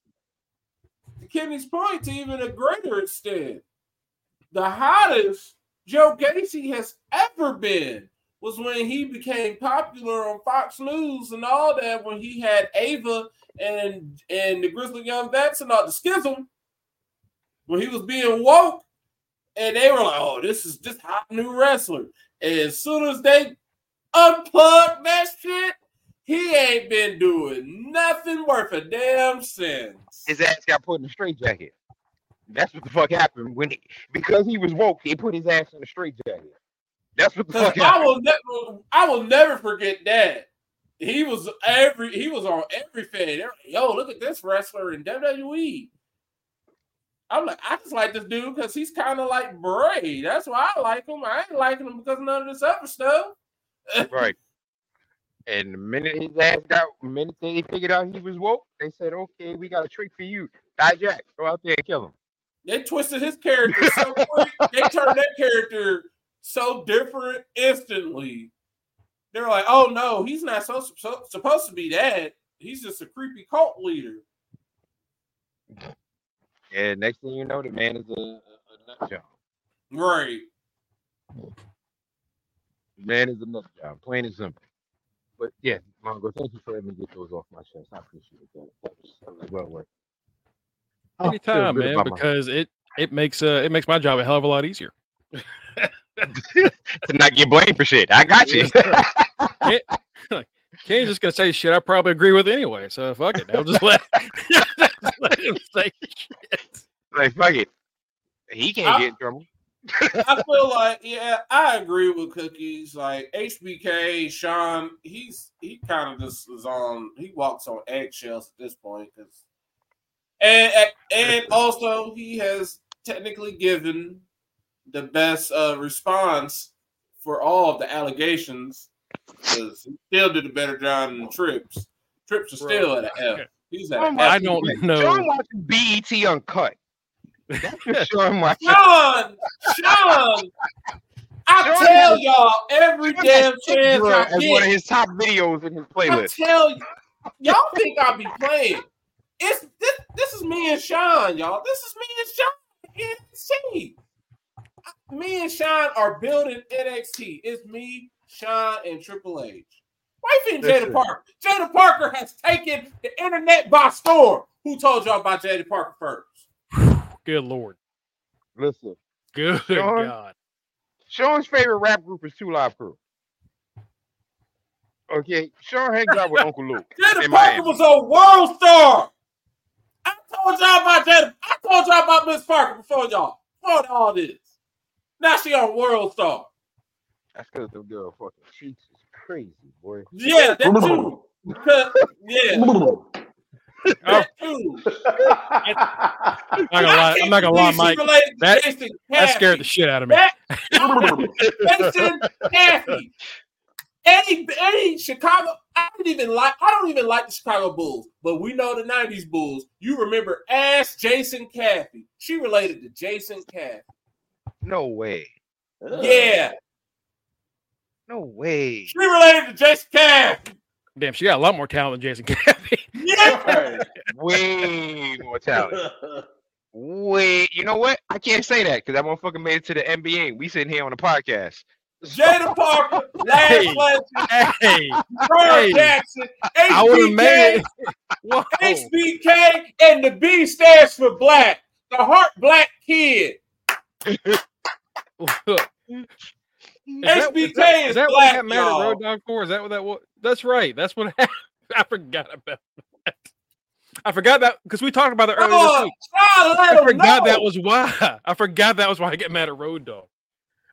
Kenny's point to even a greater extent. The hottest Joe Gacy has ever been was when he became popular on Fox News and all that when he had Ava and and the Grizzly Young Vets and all the schism when he was being woke and they were like, oh, this is this hot new wrestler. And as soon as they unplugged that shit, he ain't been doing nothing worth a damn since. His ass got put in a straitjacket. That's what the fuck happened when he, because he was woke. They put his ass in a straitjacket. That's what the fuck I happened. will never, I will never forget that. He was every, he was on everything. Yo, look at this wrestler in WWE. I'm like, I just like this dude because he's kind of like Bray. That's why I like him. I ain't liking him because of none of this other stuff. Right. And the minute his ass got, the minute they figured out he was woke, they said, "Okay, we got a trick for you, Dijak. Go out there and kill him." They twisted his character so quick. they turned that character so different instantly. They're like, oh no, he's not so, so supposed to be that. He's just a creepy cult leader. And next thing you know, the man is a, a, a nut job. Right. Man is a nut job, plain and simple. But yeah, Mongo, thank you for letting me get those off my chest. I appreciate that. That was, that was well worth. it. I Anytime, man, because it it makes uh it makes my job a hell of a lot easier. to not get blamed for shit. I got you. Kenny's just gonna say shit I probably agree with anyway. So fuck it. I'll just let, just let him say shit. like fuck it. He can't I- get in trouble. I feel like, yeah, I agree with Cookies. Like HBK, Shawn, he's he kind of just is on. He walks on eggshells at this point because, and and also he has technically given the best uh, response for all of the allegations because he still did a better job than Trips. Trips is still at an F. He's at an I F. don't know. know. watching BET uncut. Shawn watching. Shawn, Shawn, I Shawn tell y'all every Shawn damn chance I as one of his top videos in his playlist. I tell you, y'all think I be playing? It's this. This is me and Shawn, y'all. This is me and Shawn. in NXT. Me and Shawn are building NXT. It's me, Shawn, and Triple H. Wife and Jaida Parker. Jaida Parker has taken the internet by storm. Who told y'all about Jaida Parker first? Good lord. Listen, Good Shawn? God. Shawn's favorite rap group is Two Live Crew. Okay, Shawn hangs out with Uncle Luke. Jaida in Parker was a world star. I told y'all about Jaida. I told y'all about Miss Parker before y'all. Before all this. Now she on world star. That's because the girl fucking cheeks is crazy, boy. Yeah, that too. Yeah, Oh. that. I'm not gonna lie, I'm not gonna lie, Mike. That- That scared the shit out of me. Jason Caffey. Any any Chicago, I don't even like. I don't even like the Chicago Bulls, but we know the '90s Bulls. You remember? Ask Jason Caffey. She related to Jason Caffey. No way. Yeah, No way. she related to Jason Caffey. Damn, she got a lot more talent than Jason Caffey. Yeah, Way more talent. Wait, you know what? I can't say that because that motherfucker made it to the NBA. We sitting here on the podcast. Jaida Parker, Lance Hey. Fletcher, hey, Hey. Jackson, I would have made HBK, it. HBK, and the B stands for Black. The Heart Black Kid. Is HBK is that- is is that what black, I got mad at. Road Dog for? Is that what that was? That's right. That's what happened. I forgot about that. I forgot that because we talked about it earlier this Oh, week. try I forgot know. that was why. I forgot that was why I get mad at Road Dog.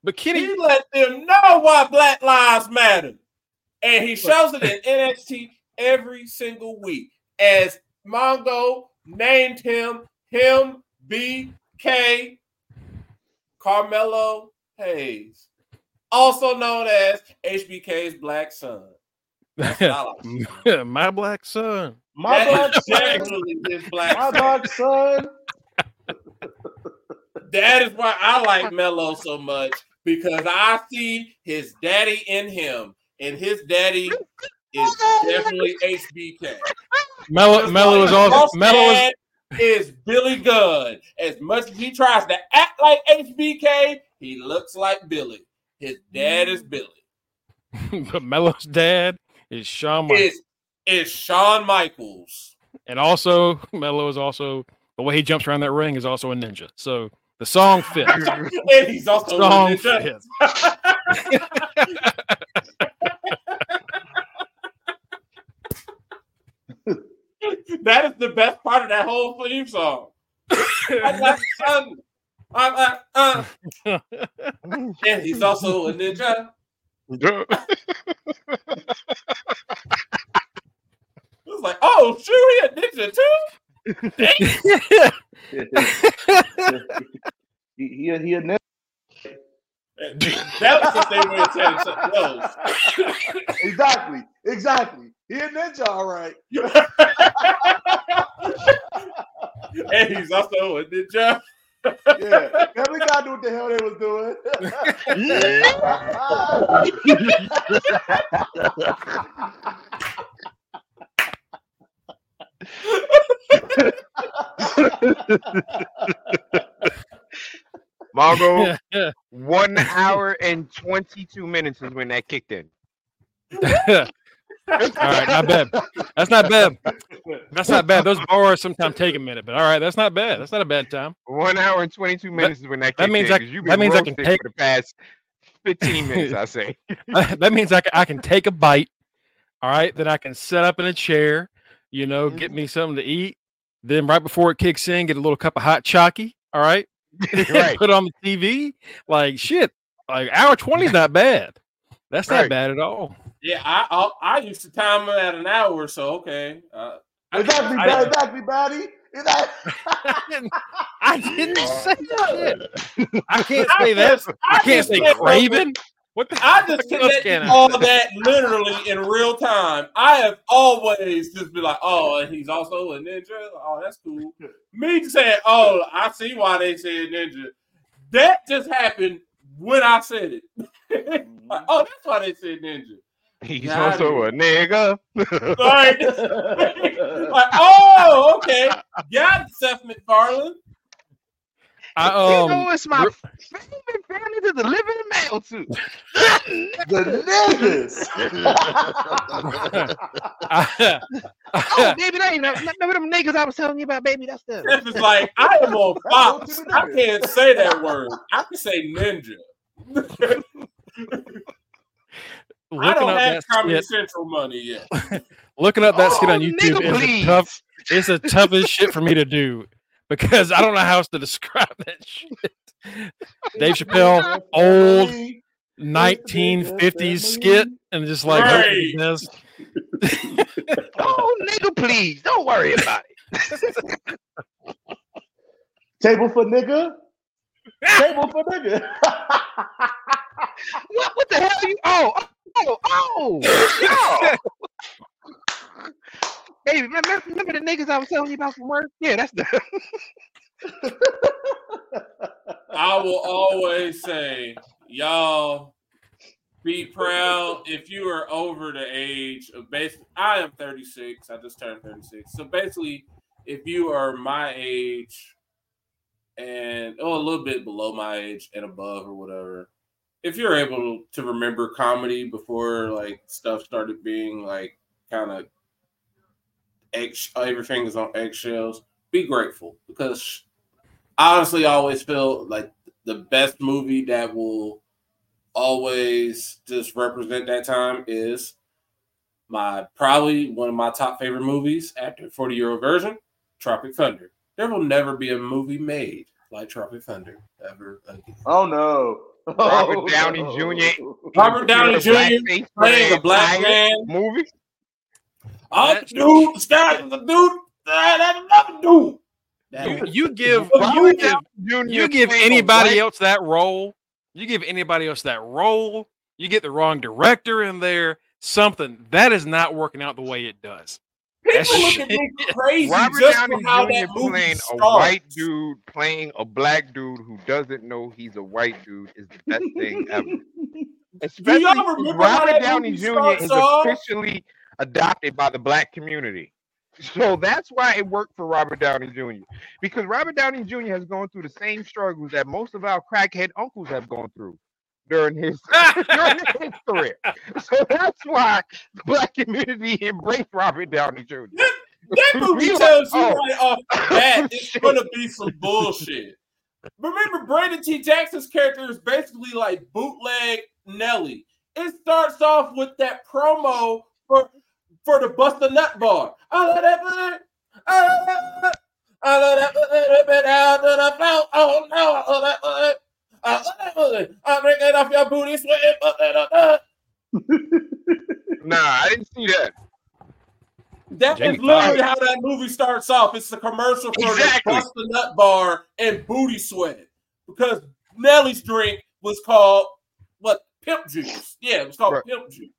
But Kenny, He let them know why Black Lives Matter. And he shows it in NXT every single week as Mongo named him him BK Carmelo Hayes, also known as HBK's black son. Like. My black son. My That black son. definitely his black My son. black son. That is why I like Melo so much because I see his daddy in him, and his daddy is definitely HBK. Melo, Just Melo is also Boss Melo is is Billy Gunn. As much as he tries to act like HBK, he looks like Billy. His dad is Billy. but Melo's dad is Shawn Michaels. Is is Shawn Michaels. and also Melo is also the way he jumps around that ring is also a ninja. So the song fits. and he's also a song ninja. fits. that is the best part of that whole theme song. I got son. I, I, uh. And he's also a ninja. It was like, oh, shoot, he a ninja too. he, he, he a ninja. That was if they were saying something else. Exactly. Exactly. He a ninja, all right. and he's also a ninja. Yeah. Every guy knew what the hell they was Margo, one hour and 22 minutes is when that kicked in. All right, not bad. That's not bad. That's not bad. Those bars sometimes take a minute, but all right, that's not bad. That's not a bad time. One hour and 22 minutes is when that kicked that means in. I- you've that means I can take- for the past 15 minutes, I say. that means I can, I can take a bite. All right, then I can set up in a chair. You know, get me something to eat. Then right before it kicks in, get a little cup of hot chalky. All right, right. put on the TV. Like shit, like hour twenty is not bad. That's not bad at all. Yeah, I, I I used to time it at an hour, or so okay. Uh, I, exactly, I- Batty. Exactly, Batty. I didn't, I didn't say that. I can't say that. I can't say Craven. What the? I just what else connect can I all that literally in real time. I have always just been like, oh, and he's also a ninja. Oh, that's cool. Me saying, oh, I see why they said ninja. That just happened when I said it. like, oh, that's why they said ninja. He's Got also a nigga. Like, like, oh, okay. Got it, Seth MacFarlane. I, you um, know, it's my re- favorite family to deliver the mail to. the niggas. Oh, baby, that ain't remember them niggas I was telling you about, baby. That's the. Seth is like, I am on Fox. I can't say that word. I can say ninja. I don't up have that Comedy skit, Central money yet. looking up that skit Oh, on YouTube nigga, is a tough. It's the toughest shit for me to do because I don't know how else to describe that shit. Dave Chappelle, old 1950s skit, and just like hope he Right. does. Oh, nigga, please. Don't worry about it. Table for nigga. Table for nigga. What, what the hell are you? Oh, oh, oh. oh. Hey, remember, remember the niggas I was telling you about from work? Yeah, that's the. I will always say, y'all be proud if you are over the age of basically. I am 36. I just turned 36. So basically, if you are my age and oh, a little bit below my age and above or whatever, if you're able to remember comedy before like stuff started being like kind of egg, everything is on eggshells, be grateful because I honestly always feel like the best movie that will always just represent that time is my probably one of my top favorite movies after 40 year old version, Tropic Thunder. There will never be a movie made like Tropic Thunder ever again. Oh no. Robert Oh, Downey no. Jr. Robert Downey Jr. Blackface playing a black man. Movie. Oh, dude, Scott, the dude that another dude. That You, was- you give you you give you give anybody white- else that role, you give anybody else that role, you get the wrong director in there, something that is not working out the way it does. People that look at me crazy Robert just Downey for how Jr. that movie playing starts. a white dude playing a black dude who doesn't know he's a white dude is the best thing ever. Especially y'all since remember how Robert that Downey movie Jr. starts is off? officially adopted by the black community. So that's why it worked for Robert Downey Jr. Because Robert Downey Jr. has gone through the same struggles that most of our crackhead uncles have gone through during his during his career. So that's why the black community embraced Robert Downey Jr. That movie tells you like, oh. right off the bat it's gonna be some bullshit. Remember, Brandon T. Jackson's character is basically like bootleg Nelly. It starts off with that promo for for the Bust a Nut bar. I love that man. I love that man. I love that man. Been out to the floor. Oh no, I love that man. I love that man. I'm breaking off your booty, sweating. but that, uh. Nah, I didn't see that. That Jamie is literally Foxx. how that movie starts off. It's the commercial for Exactly. the Bust a Nut Bar and Booty Sweat because Nelly's drink was called what? Pimp juice. Yeah, it was called Right. pimp juice.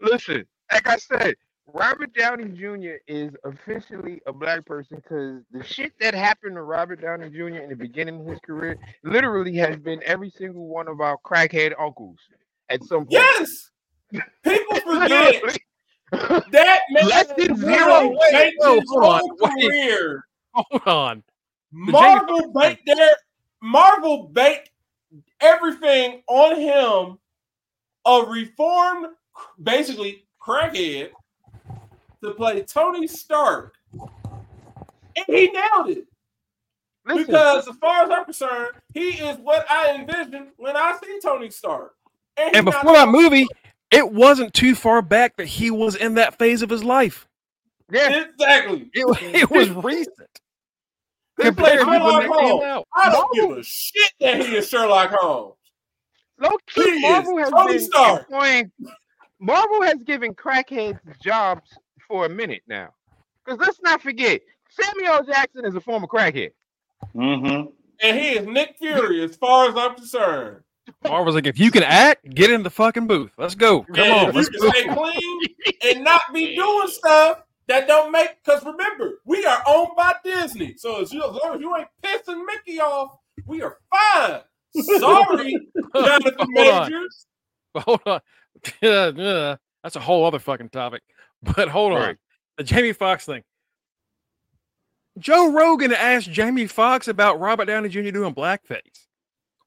Listen, like I said, Robert Downey Jr. is officially a black person because the shit that happened to Robert Downey Jr. in the beginning of his career literally has been every single one of our crackhead uncles at some point. Yes, people forget that man Less than zero. Wait, changed his hold on, whole wait. career. Hold on. Jamie Marvel Foxx baked their Marvel baked everything on him. A reformed, basically crackhead, to play Tony Stark, and he nailed it. Listen, Because as far as I'm concerned, he is what I envisioned when I see Tony Stark. he And not before that movie, it wasn't too far back that he was in that phase of his life. Yeah, Exactly. It, it was recent He compared played to Sherlock Holmes. I don't give a shit that he is Sherlock Holmes. low key, Marvel has Tony been Stark. employing. Marvel has given crackheads jobs for a minute now. Because let's not forget, Samuel Jackson is a former crackhead. Mm-hmm. And he is Nick Fury as far as I'm concerned. Marvel's like, if you can act, get in the fucking booth. Let's go. Come and on. Let's you go. can stay clean and not be doing stuff that don't make. Because remember, we are owned by Disney, so as, you, as long as you ain't pissing Mickey off, we are fine. Sorry, Jonathan Hold on. Majors. Hold on. Yeah, yeah. That's a whole other fucking topic. But hold on. The Jamie Foxx thing. Joe Rogan asked Jamie Foxx about Robert Downey Jr. doing blackface.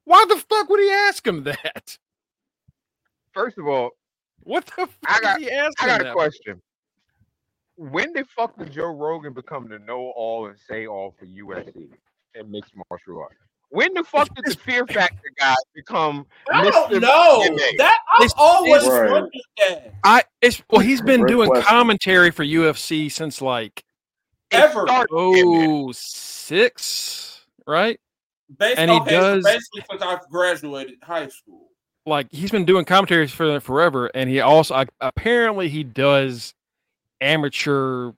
Why the fuck would he ask him that? First of all, What the fuck I got- did he ask I him got a that? question. When the fuck did Joe Rogan become the know all and say all for UFC and mixed martial arts? When the fuck did the Fear Factor guy become? I don't Mr. know. MMA. That I've It's- always Right. wondered that. I it's well, he's been Great doing question. commentary for UFC since like Ever. started oh six, right? Based And he okay, does- basically since I've graduated high school. like he's been doing commentaries for forever, and he also I, apparently he does amateur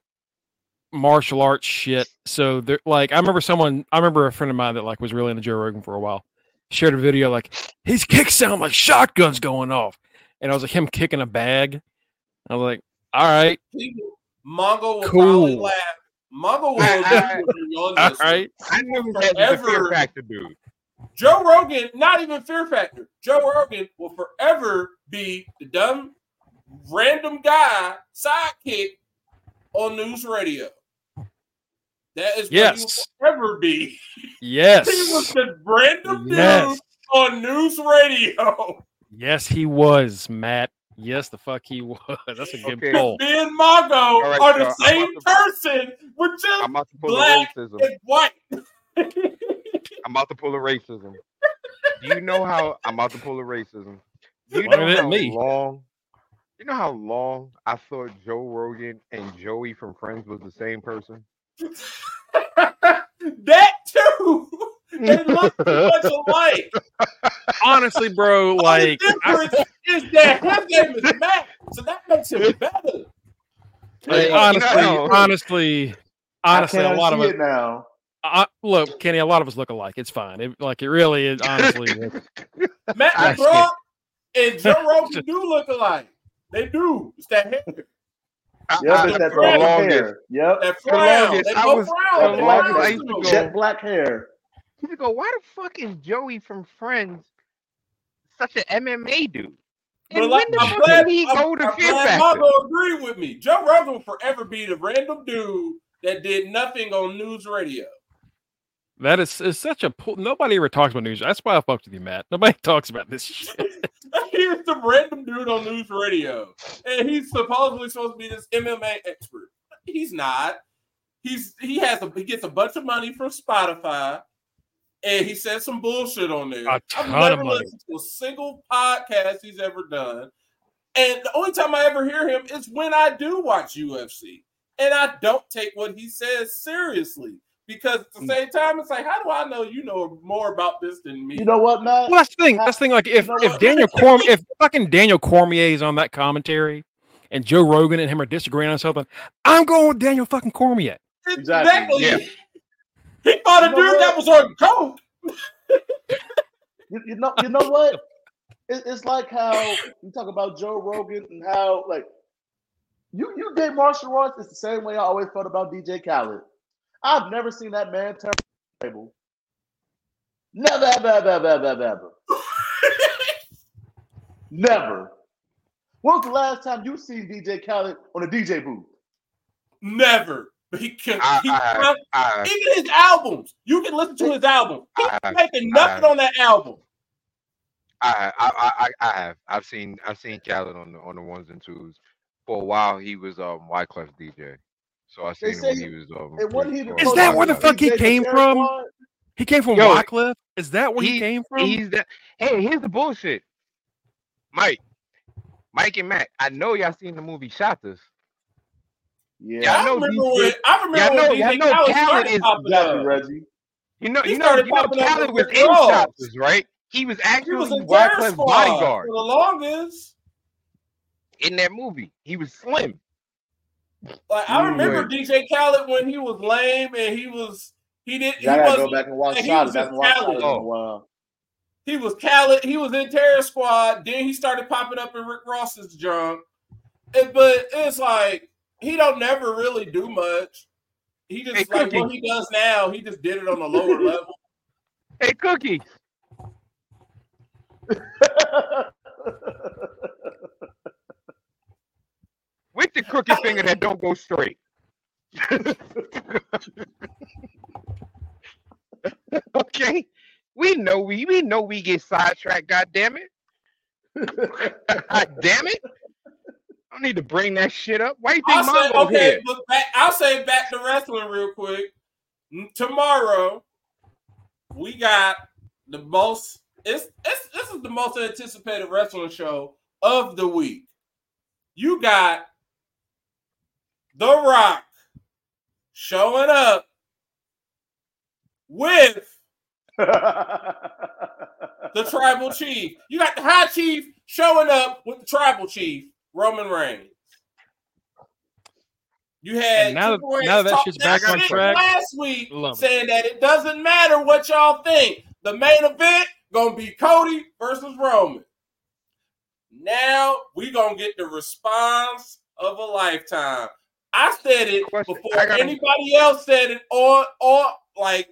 martial arts shit. So they're like, I remember someone, I remember a friend of mine that like was really into Joe Rogan for a while, shared a video like his kicks sound like shotguns going off, and I was like him kicking a bag. I was like, all right, People, Mongo will Cool. probably laugh. Mongo will I- agree with you on all right. I knew he had the Fear Factor dude. Joe Rogan, not even Fear Factor. Joe Rogan will forever be the dumb, random guy sidekick on news radio. That is Yes. what he will ever be. He Yes, was the random yes, dude on news radio. yes, he was Matt. Yes, the fuck he was. That's a good Okay. poll. Me and Mongo right, are the y'all, same about person. We're just I'm about to pull Black a racism. and white. I'm about to pull a racism. Do you know how I'm about to pull a racism? Do you Longer know how me. long? You know how long I thought Joe Rogan and Joey from Friends was the same person? that too. They look too much alike. Honestly, bro, like the I- is that his name is Matt, so that makes him better. Like, Yeah, honestly, no. honestly, honestly, a lot of see us. it now. I, look, Kenny, a lot of us look alike. It's fine. It, like it really is. Honestly, Matt LeBlanc and Joe Rogan do look alike. They do. It's that hair, I- Yep, I- it's that the longest, hair. Yep. that the frown. longest, I was- frown. the They longest both I frown. used to go- Jet black hair. People go, why the fuck is Joey from Friends such an MMA dude? But And like, when the I'm fuck glad, did he I'm, go to I'm Fear glad Factor? Margo agreed with me. Joe Rogan will forever be the random dude that did nothing on news radio. That is is such a pull. Nobody ever talks about news. That's why I fucked with you, Matt. Nobody talks about this shit. he was the random dude on news radio, and he's supposedly supposed to be this MMA expert. He's not. He's he has a he gets a bunch of money from Spotify, and he said some bullshit on there. A I've ton never of money. listened to a single podcast he's ever done, and the only time I ever hear him is when I do watch UFC, and I don't take what he says seriously. Because at the hmm. same time, it's like, how do I know you know more about this than me? You know what, Matt? Well, that's the thing. That's the thing. Like if You know if? Daniel Corm if fucking Daniel Cormier is on that commentary, and Joe Rogan and him are disagreeing on something, I'm going with Daniel fucking Cormier. Exactly. Yeah. He fought a You know dude what? that was on coke. You, you know, you know what? It, it's like how you talk about Joe Rogan and how like you you did martial arts. It's the same way I always felt about DJ Khaled. I've never seen that man turn the table. Never, ever, ever, ever, ever, ever, ever. Never. When was the last time you seen DJ Khaled on a DJ booth? Never. But he can. I, he I, I, even his albums. You can listen to his album. He's I- making nothing on that album. I, I, I, I have. I've seen, I've seen Khaled on the on the ones and twos. For a while, he was um Wyclef DJ. So I seen him when he was um. And when he with, Is that where the fuck he came from? Squad? He came from Yo, Wyclef. Is that where he, he- came from? He's the hey. Here's the bullshit, Mike, Mike and Matt. I know y'all seen the movie Shottas. Yeah, Yeah, I I know remember DJ when I remember Y'all know- when y'all DJ know Khaled Khaled is- exactly. Reggie. You know, He you know, started you know, popping up Khaled with was in Ross. Shottas, right? He was He actually was in Terror Wyclef's Squad bodyguard for the longest. in that movie. He was slim. Like I Mm, remember DJ Khaled when he was lame and he was he did he Yeah, I gotta wasn't go back and watch and he Shottas. was I just haven't Khaled. Shottas in he was Khaled, he was in Terror Squad, then he started popping up in Rick Ross's junk. And- but it's like he don't never really do much. He just Hey, like Cookie. what he does now, he just did it on a lower level. Hey, Cookie. With the crooked finger that don't go straight. okay. We know we we know we get sidetracked, god damn it. God damn it. I don't need to bring that shit up. Why you think I'll say okay, here? but back, I'll say back to wrestling real quick. Tomorrow, we got the most. It's, it's this is the most anticipated wrestling show of the week. You got The Rock showing up with the tribal chief. You got the high chief showing up with the tribal chief, Roman Reigns. You had And now that- now that talk shit's back on track, last week, love it. saying that it doesn't matter what y'all think. The main event gonna be Cody versus Roman. Now we gonna get the response of a lifetime. I said it Question. before I got a- anybody else said it on or like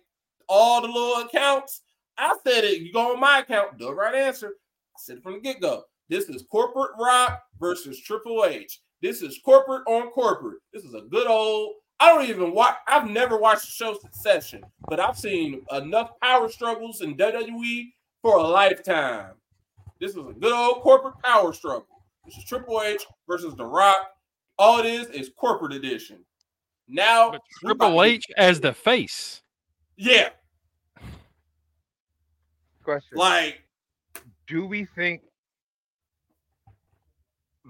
all the little accounts. I said it. You go on my account, the right answer. I said it from the get go. This is corporate rock versus Triple H. This is corporate on corporate. This is a good old. I don't even watch. I've never watched the show Succession, but I've seen enough power struggles in WWE for a lifetime. This is a good old corporate power struggle. This is Triple H versus The Rock. All it is is corporate edition. Now But we about Triple to- H as the face. yeah, Question. like do we think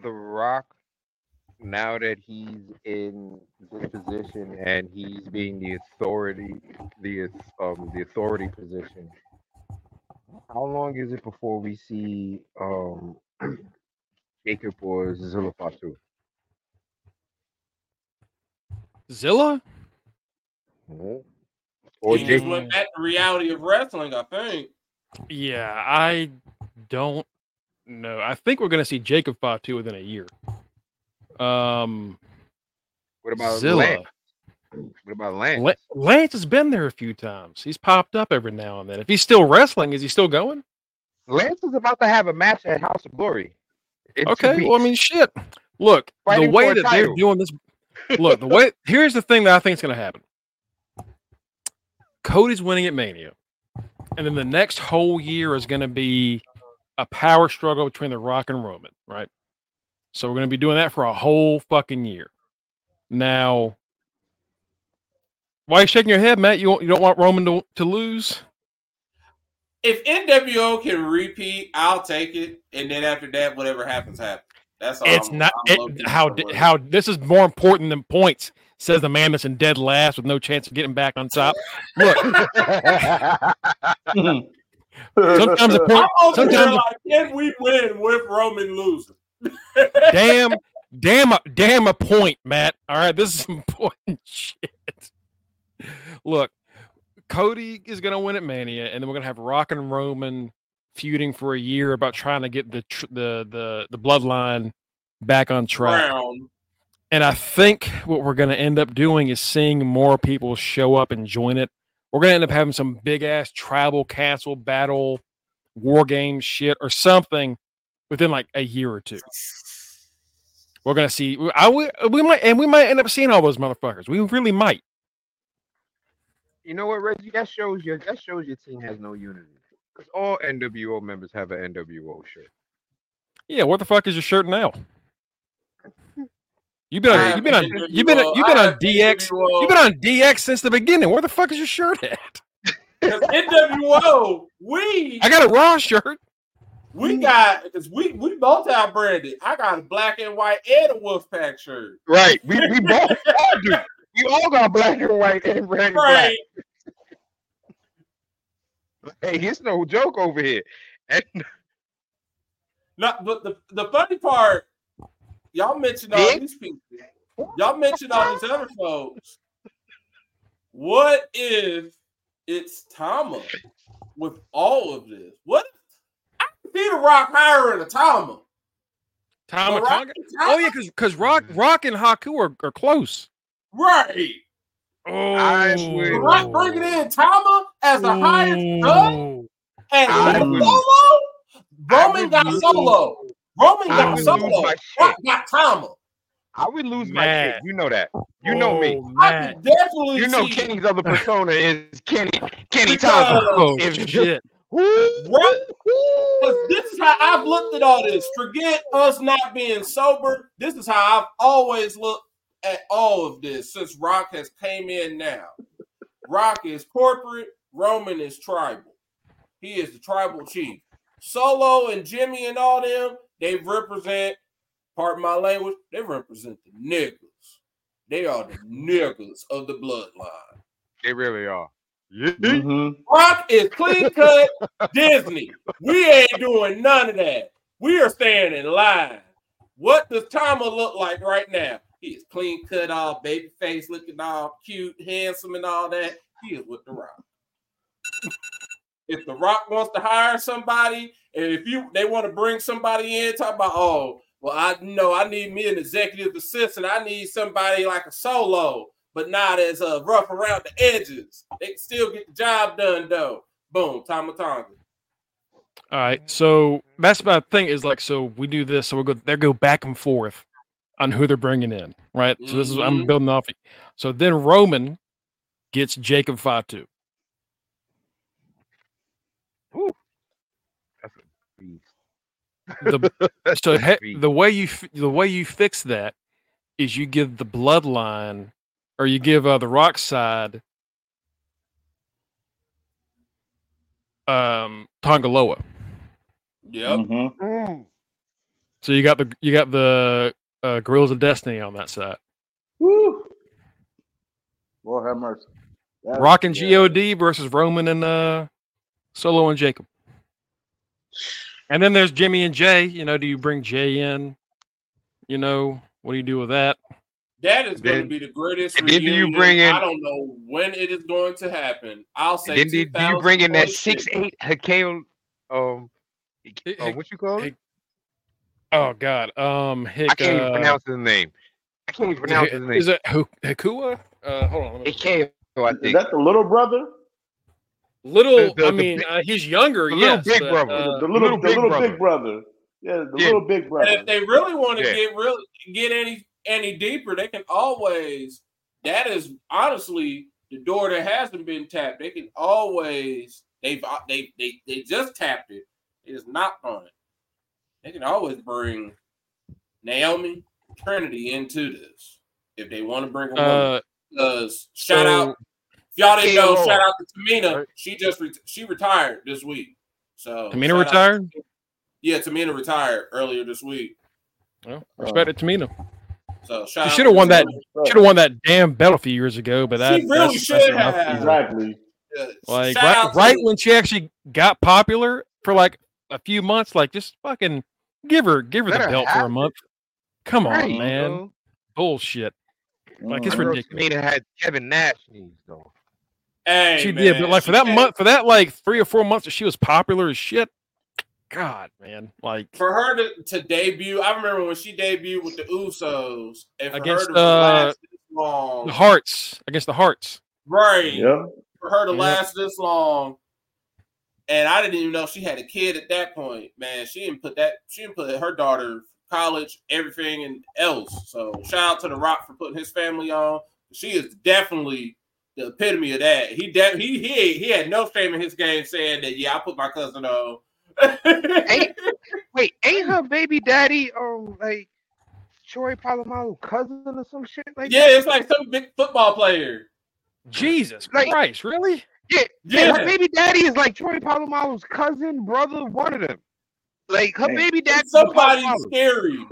The Rock, now that he's in this position and he's being the authority, the um the authority position, how long is it before we see um Jacob or Zilla Fatu? Zilla? Or he just Jake. went back to reality of wrestling, I think. Yeah, I don't know. I think we're gonna see Jacob Fatu within a year. Um, What about Zilla. Lance? What about Lance? Lance has been there a few times. He's popped up every now and then. If he's still wrestling, is he still going? Lance is about to have a match at House of Glory. in two Okay. Well, I mean, shit. Look, Fighting the way for a that they're doing this. Look, the way. Here's the thing that I think is going to happen. Cody's winning at Mania, and then the next whole year is going to be a power struggle between The Rock and Roman, right? So we're going to be doing that for a whole fucking year. Now, why are you shaking your head, Matt? You, you don't want Roman to, to lose? If NWO can repeat, I'll take it. And then after that, whatever happens, happens. That's all. It's I'm- not I'm it, how somewhere. how this is more important than points. Says the man that's in dead last with no chance of getting back on top. Look, sometimes a I'm point, over here sometimes like, can we win with Roman losing? damn, damn, a, damn a point, Matt. All right, this is important shit. Look, Cody is gonna win at Mania, and then we're gonna have Rock and Roman feuding for a year about trying to get the tr- the the the bloodline back on track. Brown. And I think what we're going to end up doing is seeing more people show up and join it. We're going to end up having some big ass tribal castle battle, war game shit, or something within like a year or two. We're going to see. I we, we might and we might end up seeing all those motherfuckers. We really might. you know what, Reggie? That shows your that shows your team has no unity. Because all NWO members have an NWO shirt. Yeah. What the fuck is your shirt now? You've been on, you've been on NWO. you've been on, you've been on DX. NWO. You've been on DX since the beginning. Where the fuck is your shirt at? NWO, we I got a Raw shirt. we got because we we both out branded. I got a black and white and a Wolfpack shirt. Right. We we both all do. We all got black and white and red and black. Right. Hey, it's no joke over here. And Not, but the, the funny part, y'all mentioned all Dick? these people. Y'all mentioned all these other folks. What if it's Tama with all of this? What if I can see the rock hiring a Tama? Tom The Tonga. Oh yeah, because because Rock Rock and Haku are, are close. Right. Oh, I The would- Rock bringing in Tama as the highest gun and I Luke would- solo. Roman would got solo. Roman got solo. my Rock got Tama. I would lose my Man. shit. You know that. You know me. Oh, I man. can definitely You know see Kenny's other persona is Kenny Kenny Because- Thompson. Oh If- shit! Right. Because this is how I've looked at all this. Forget us not being sober. This is how I've always looked at all of this since Rock has came in now. Rock is corporate, Roman is tribal. He is the tribal chief. Solo and Jimmy and all them, they represent, pardon my language, they represent the niggas. They are the niggas of the bloodline. They really are. Yeah. Mhm. Rock is clean cut Disney. We ain't doing none of that. We are staying in line. What does Tama look like right now? He is clean cut, all baby face, looking all cute, handsome, and all that. He is with the Rock. If the Rock wants to hire somebody, and if you they want to bring somebody in, talk about oh, well, I know I need me an executive assistant. I need somebody like a solo, but not as uh, rough around the edges. They can still get the job done though. Boom, Tama Tonga. All right, so that's my thing. Is like, so we do this, so we go they go back and forth on who they're bringing in, right? So this is I'm Mhm. building off. Of. So then Roman gets Jacob Fatu. That's a beast. The so he, the way you the way you fix that is you give the bloodline or you give uh, the rock side um Tonga Loa. Yep. Mhm. Mm. So you got the you got the uh, Guerrillas of Destiny on that side. Woo. Lord have mercy. That's- Rock and yeah. God versus Roman and uh Solo and Jacob. And then there's Jimmy and Jay. You know, do you bring Jay in? You know, what do you do with that? That is going to be the greatest and then do you bring in- I don't know when it is going to happen. I'll say. Then do, do you bring in that six eight Hakeem? Um, Hick- uh, what you call it? Oh God. Um, Hick, I can't even uh, pronounce his name. I can't even pronounce his name. Is it Hu- Hikua? Uh, hold on. let me- Hakeem, Is that the little brother? Little. the- the I mean, big- uh, he's younger. the little yes, big but, brother. uh, the little, little the big little brother. big brother. Yeah, the Yeah. little big And brother. if they really want to Yeah. get really get any any deeper, they can always. That is honestly the door that hasn't been tapped. They can always. They've uh, they they they just tapped it. It is knocked on it. They can always bring Naomi Trinity into this if they want to bring them woman. uh, Because shout so- out, if y'all didn't know, shout out to Tamina. She just re- she retired this week. So Tamina shout out- retired. yeah, Tamina retired earlier this week. Well, respect uh, to Tamina. So shout She should have won that. Should have won that damn belt a few years ago, but that She really that's- should that's have. Exactly. Yeah, Like shout right, right when she actually got popular for like a few months, like just fucking give her give her Let the her belt for a have month. Come on, Right, man. bro. Bullshit. Like, it's I ridiculous. Tamina had Kevin Nash knees though. Hey, she man, did, but like for that had- month, for that like three or four months that she was popular as shit. God, man, like for her to, to debut, I remember when she debuted with the Usos, and for Against, her to uh, last this long, the Hearts against the Hearts. right? Yeah. For her to Yeah. last this long, and I didn't even know she had a kid at that point. Man, she didn't put that. She didn't put her daughter college, everything and else. So shout out to the Rock for putting his family on. She is definitely the epitome of that. He de- he he he had no shame in his game saying that. Yeah, I put my cousin on. Ain't- Wait, ain't her baby daddy um like Troy Polamalu cousin or some shit like yeah, that? it's like some big football player. Jesus Like- Christ, really? Yeah, yeah, Yeah. her baby daddy is like Troy Polamalu's cousin, brother, one of them. Like her Man. baby daddy, It's somebody scary.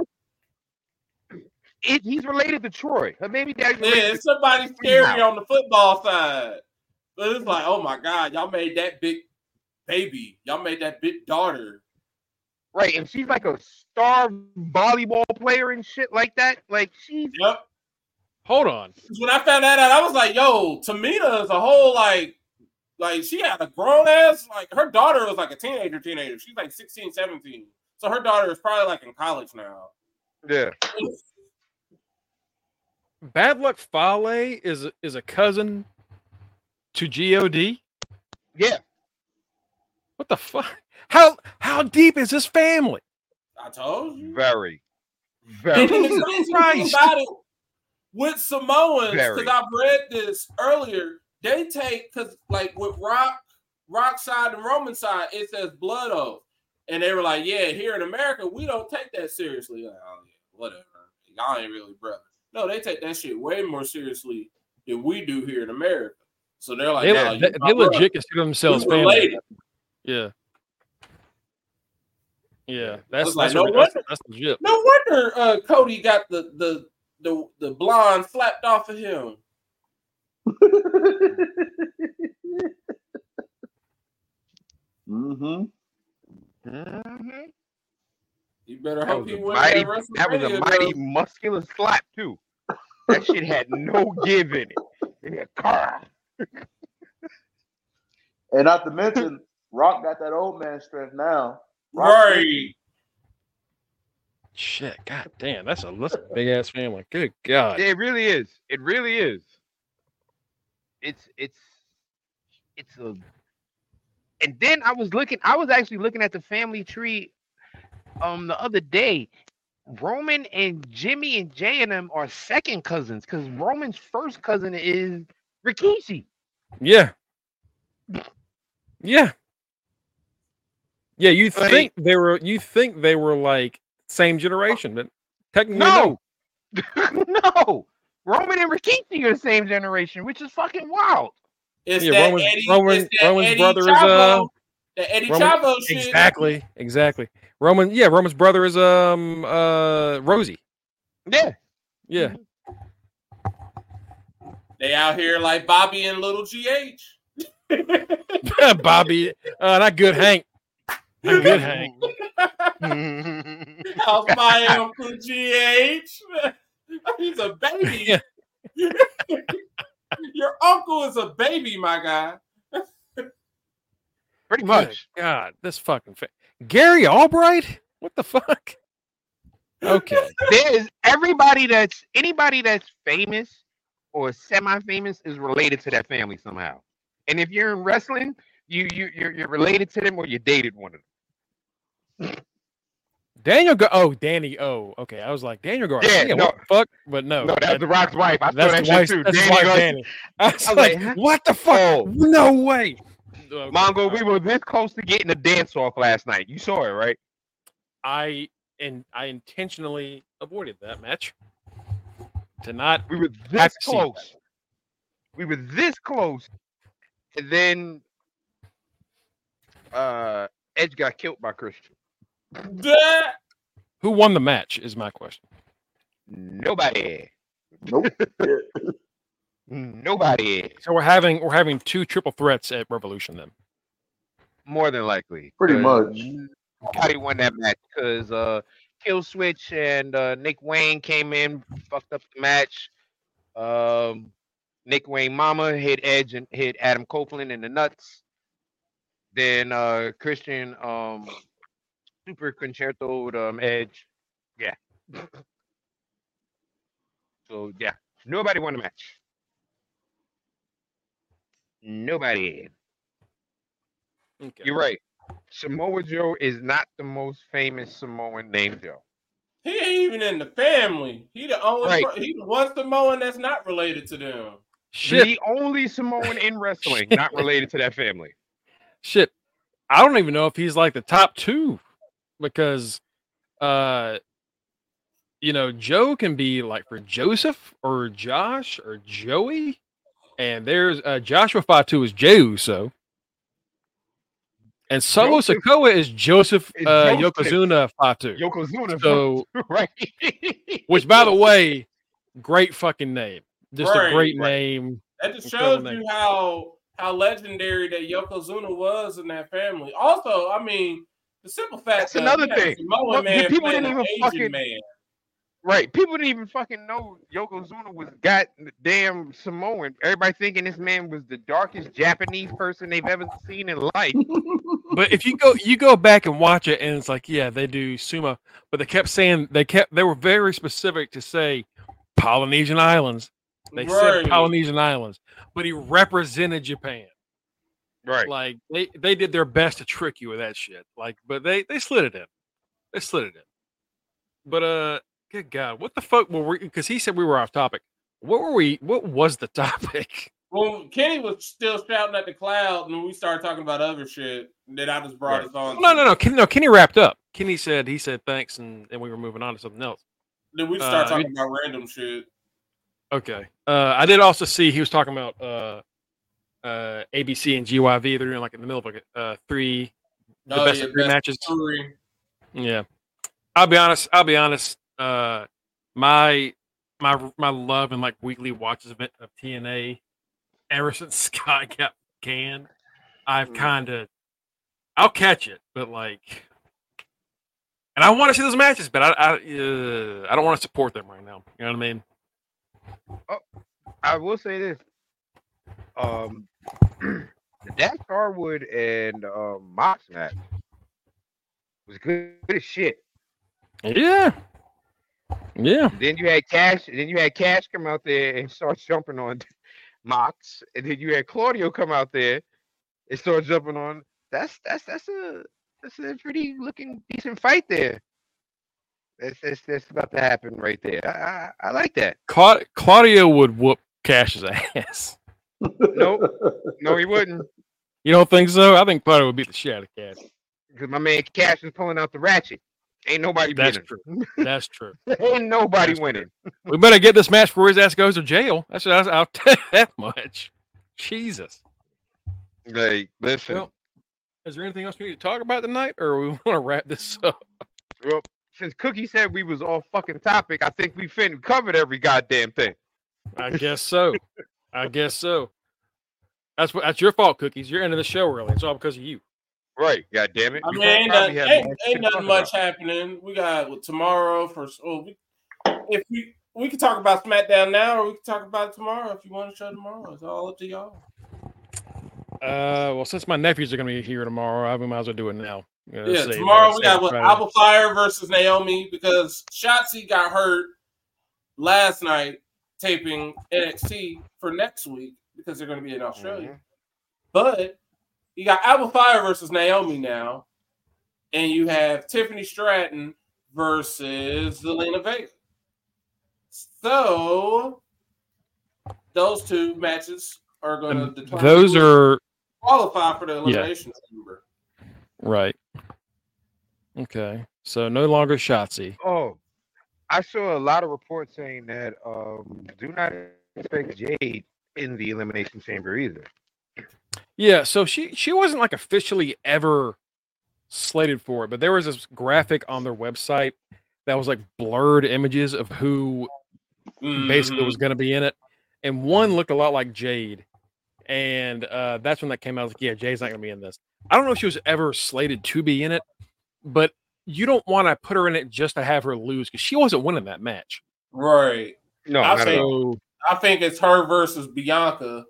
It, he's related to Troy. Her baby daddy. Yeah, it's somebody scary on the football side. But it's like, oh my god, y'all made that big baby. Y'all made that big daughter. right, and she's like a star volleyball player and shit like that. Like she's Yep. Hold on. When I found that out, I was like, yo, Tamina is a whole like like she had a grown ass, like her daughter was like a teenager, teenager. She's like 16, 17. So her daughter is probably like in college now. yeah. Bad Luck Fale is a- is a cousin to God. Yeah. What the fuck? How how deep is this family? I told you. Very. And Very. the crazy thing Christ. about it with Samoans, because I've read this earlier, they take because like with Rock, Rock side and Roman side, it says blood oath. And they were like, Yeah, here in America, we don't take that seriously. Like, oh yeah, whatever. Y'all ain't really brother. No, they take that shit way more seriously than we do here in America. So they're like, They, no, le- you they, they legit consider themselves family. Yeah. Yeah, I that's was like, that's, no re- that's, wonder- that's legit. No wonder uh, Cody got the the the the blonde flapped off of him. mm-hmm. Mhm. You better That hope was he a wins mighty. that That was a mighty muscular slap too. That shit had no give in it. Yeah, car. And not to mention, Rock got that old man strength now. Rock- Right. Shit, god damn, that's a that's a big ass family. Good god. It really is. It really is. It's it's it's a. And then I was looking. I was actually looking at the family tree, um, the other day. Roman and Jimmy and Jay and them are second cousins because Roman's first cousin is Rikishi. Yeah. Yeah. Yeah, you Like- think they were you think they were like same generation, but technically no. No, no. Roman and Rikishi are the same generation, which is fucking wild. It's Yeah, that Roman's- Eddie, Roman- it's that Roman's Eddie brother is, uh, the Eddie Roman- Chavo shit. Exactly. Exactly. Roman yeah, Roman's brother is um uh Rosie. Yeah. Yeah. They out here like Bobby and Little GH. Bobby. Uh not good Hank. Not good Hank. How's my Uncle GH? He's a baby. Your uncle is a baby, my guy. Pretty much. God, this fucking fa- Gary Albright. What the fuck? Okay. There's everybody that's anybody that's famous or semi-famous is related to that family somehow. And if you're in wrestling, you you you're, you're related to them or you dated one of them. Daniel Go. Oh, Danny. Oh, okay. I was like Daniel Garcia. Yeah, what the fuck? But no, No, that's that- the Rock's wife. I saw that's that the wife. too. That's Danny wife. Danny. I was, I was like, like, what the fuck? Oh. No way. Okay, Mongo, all we were this close to getting a dance off last night. You saw it, right? I and I intentionally avoided that match to not. We were this that. close. We were this close. And then uh Edge got killed by Christian. That- Who won the match? Is my question. Nobody. Nope. Nobody. So we're having we're having two triple threats at Revolution then. More than likely. Pretty much. Nobody won that match because uh Killswitch and uh Nick Wayne came in, fucked up the match. Um Nick Wayne Mama hit Edge and hit Adam Copeland in the nuts. Then uh Christian um super concertoed um Edge. Yeah. so yeah, nobody won the match. Nobody. Okay. You're right. Samoa Joe is not the most famous Samoan name, Joe. he ain't even in the family. He the only Right. per- he the one Samoan that's not related to them. Shit. The only Samoan in wrestling not related to that family. Shit. I don't even know if he's like the top two because uh you know, Joe can be like for Joseph or Josh or Joey. And there's uh Joshua Fatu is Jey Uso. And Solo Joseph Sokoa is Joseph uh Joseph. Yokozuna Fatu. Yokozuna, So right? which by the way, great fucking name. Just Right, a great right. name. That just shows name. you how how legendary that Yokozuna was in that family. Also, I mean, the simple fact That's that another you had thing. Samoan Look, man people didn't even Asian fucking- man. Right. People didn't even fucking know Yokozuna was got damn Samoan. Everybody thinking this man was the darkest Japanese person they've ever seen in life. But if you go you go back and watch it and it's like, yeah, they do sumo, but they kept saying they kept they were very specific to say Polynesian islands. They said Polynesian islands, but he represented Japan. Right. Like they they did their best to trick you with that shit. Like, but they they slid it in. They slid it in. But uh, good God, what the fuck were we? Because he said we were off topic. What were we? What was the topic? Well, Kenny was still shouting at the cloud, and we started talking about other shit that I just brought Right. us on. No, no, no. Kenny, no, Kenny wrapped up. Kenny said he said thanks, and, and we were moving on to something else. Then we just started Uh, talking about random shit. Okay. Uh, I did also see he was talking about uh, uh, ABC and GYV. They're doing like in the middle of like uh, three the Oh, best yeah, of three matches. Three. Yeah. I'll be honest. I'll be honest. Uh, my my my love and like weekly watches of, it- of TNA ever since Scott got canned, I've Mm. kind of I'll catch it, but like, and I want to see those matches, but I I, uh, I don't want to support them right now. You know what I mean? Oh, I will say this. Um, the Dax Harwood and um, Mox match was good, good as shit. Yeah. Yeah. And then you had Cash, then you had Cash come out there and start jumping on Mox, and then you had Claudio come out there and start jumping on. That's that's that's a that's a pretty looking decent fight there. That's that's, that's about to happen right there. I I, I like that. Cla- Claudio would whoop Cash's ass. nope. no, he wouldn't, You don't think so? I think Claudio would beat the shit out of Cash. because my man Cash is pulling out the ratchet. Ain't nobody That's winning. That's true. Ain't nobody That's true. winning. We better get this match before his ass goes to jail. That's that's I'll tell that much. Jesus. Like, listen. Well, Is there anything else we need to talk about tonight, or we want to wrap this up? Well, since Cookie said we was off fucking topic, I think we fin covered every goddamn thing. I guess so. I guess so. That's what. That's your fault, Cookies. You're ending the show early. It's all because of you. Right, god damn it. I You mean, ain't, probably nothing, ain't, ain't nothing much about. happening. We got well, tomorrow for oh, we, if we we can talk about SmackDown now, or we can talk about it tomorrow if you want to show tomorrow. It's all up to y'all. Uh, well, since my nephews are gonna be here tomorrow, I might as well do it now. Yeah, save- tomorrow we got what, Friday. Alba Fyre versus Naomi because Shotzi got hurt last night taping NXT for next week because they're going to be in Australia. Mhm. But you got Alba Fyre versus Naomi now, and you have Tiffany Stratton versus Zelina Vega. So those two matches are going And to determine those who are qualify for the elimination chamber. right. Okay, so no longer Shotzi. Oh, I saw a lot of reports saying that um, do not expect Jade in the elimination chamber either. Yeah, so she she wasn't like officially ever slated for it, but there was this graphic on their website that was like blurred images of who basically Mhm. was going to be in it, and one looked a lot like Jade, and uh, that's when that came out. I was like, yeah, Jade's not going to be in this. I don't know if she was ever slated to be in it, but you don't want to put her in it just to have her lose because she wasn't winning that match. right. No, I'll not say- at all. So I think it's her versus Bianca.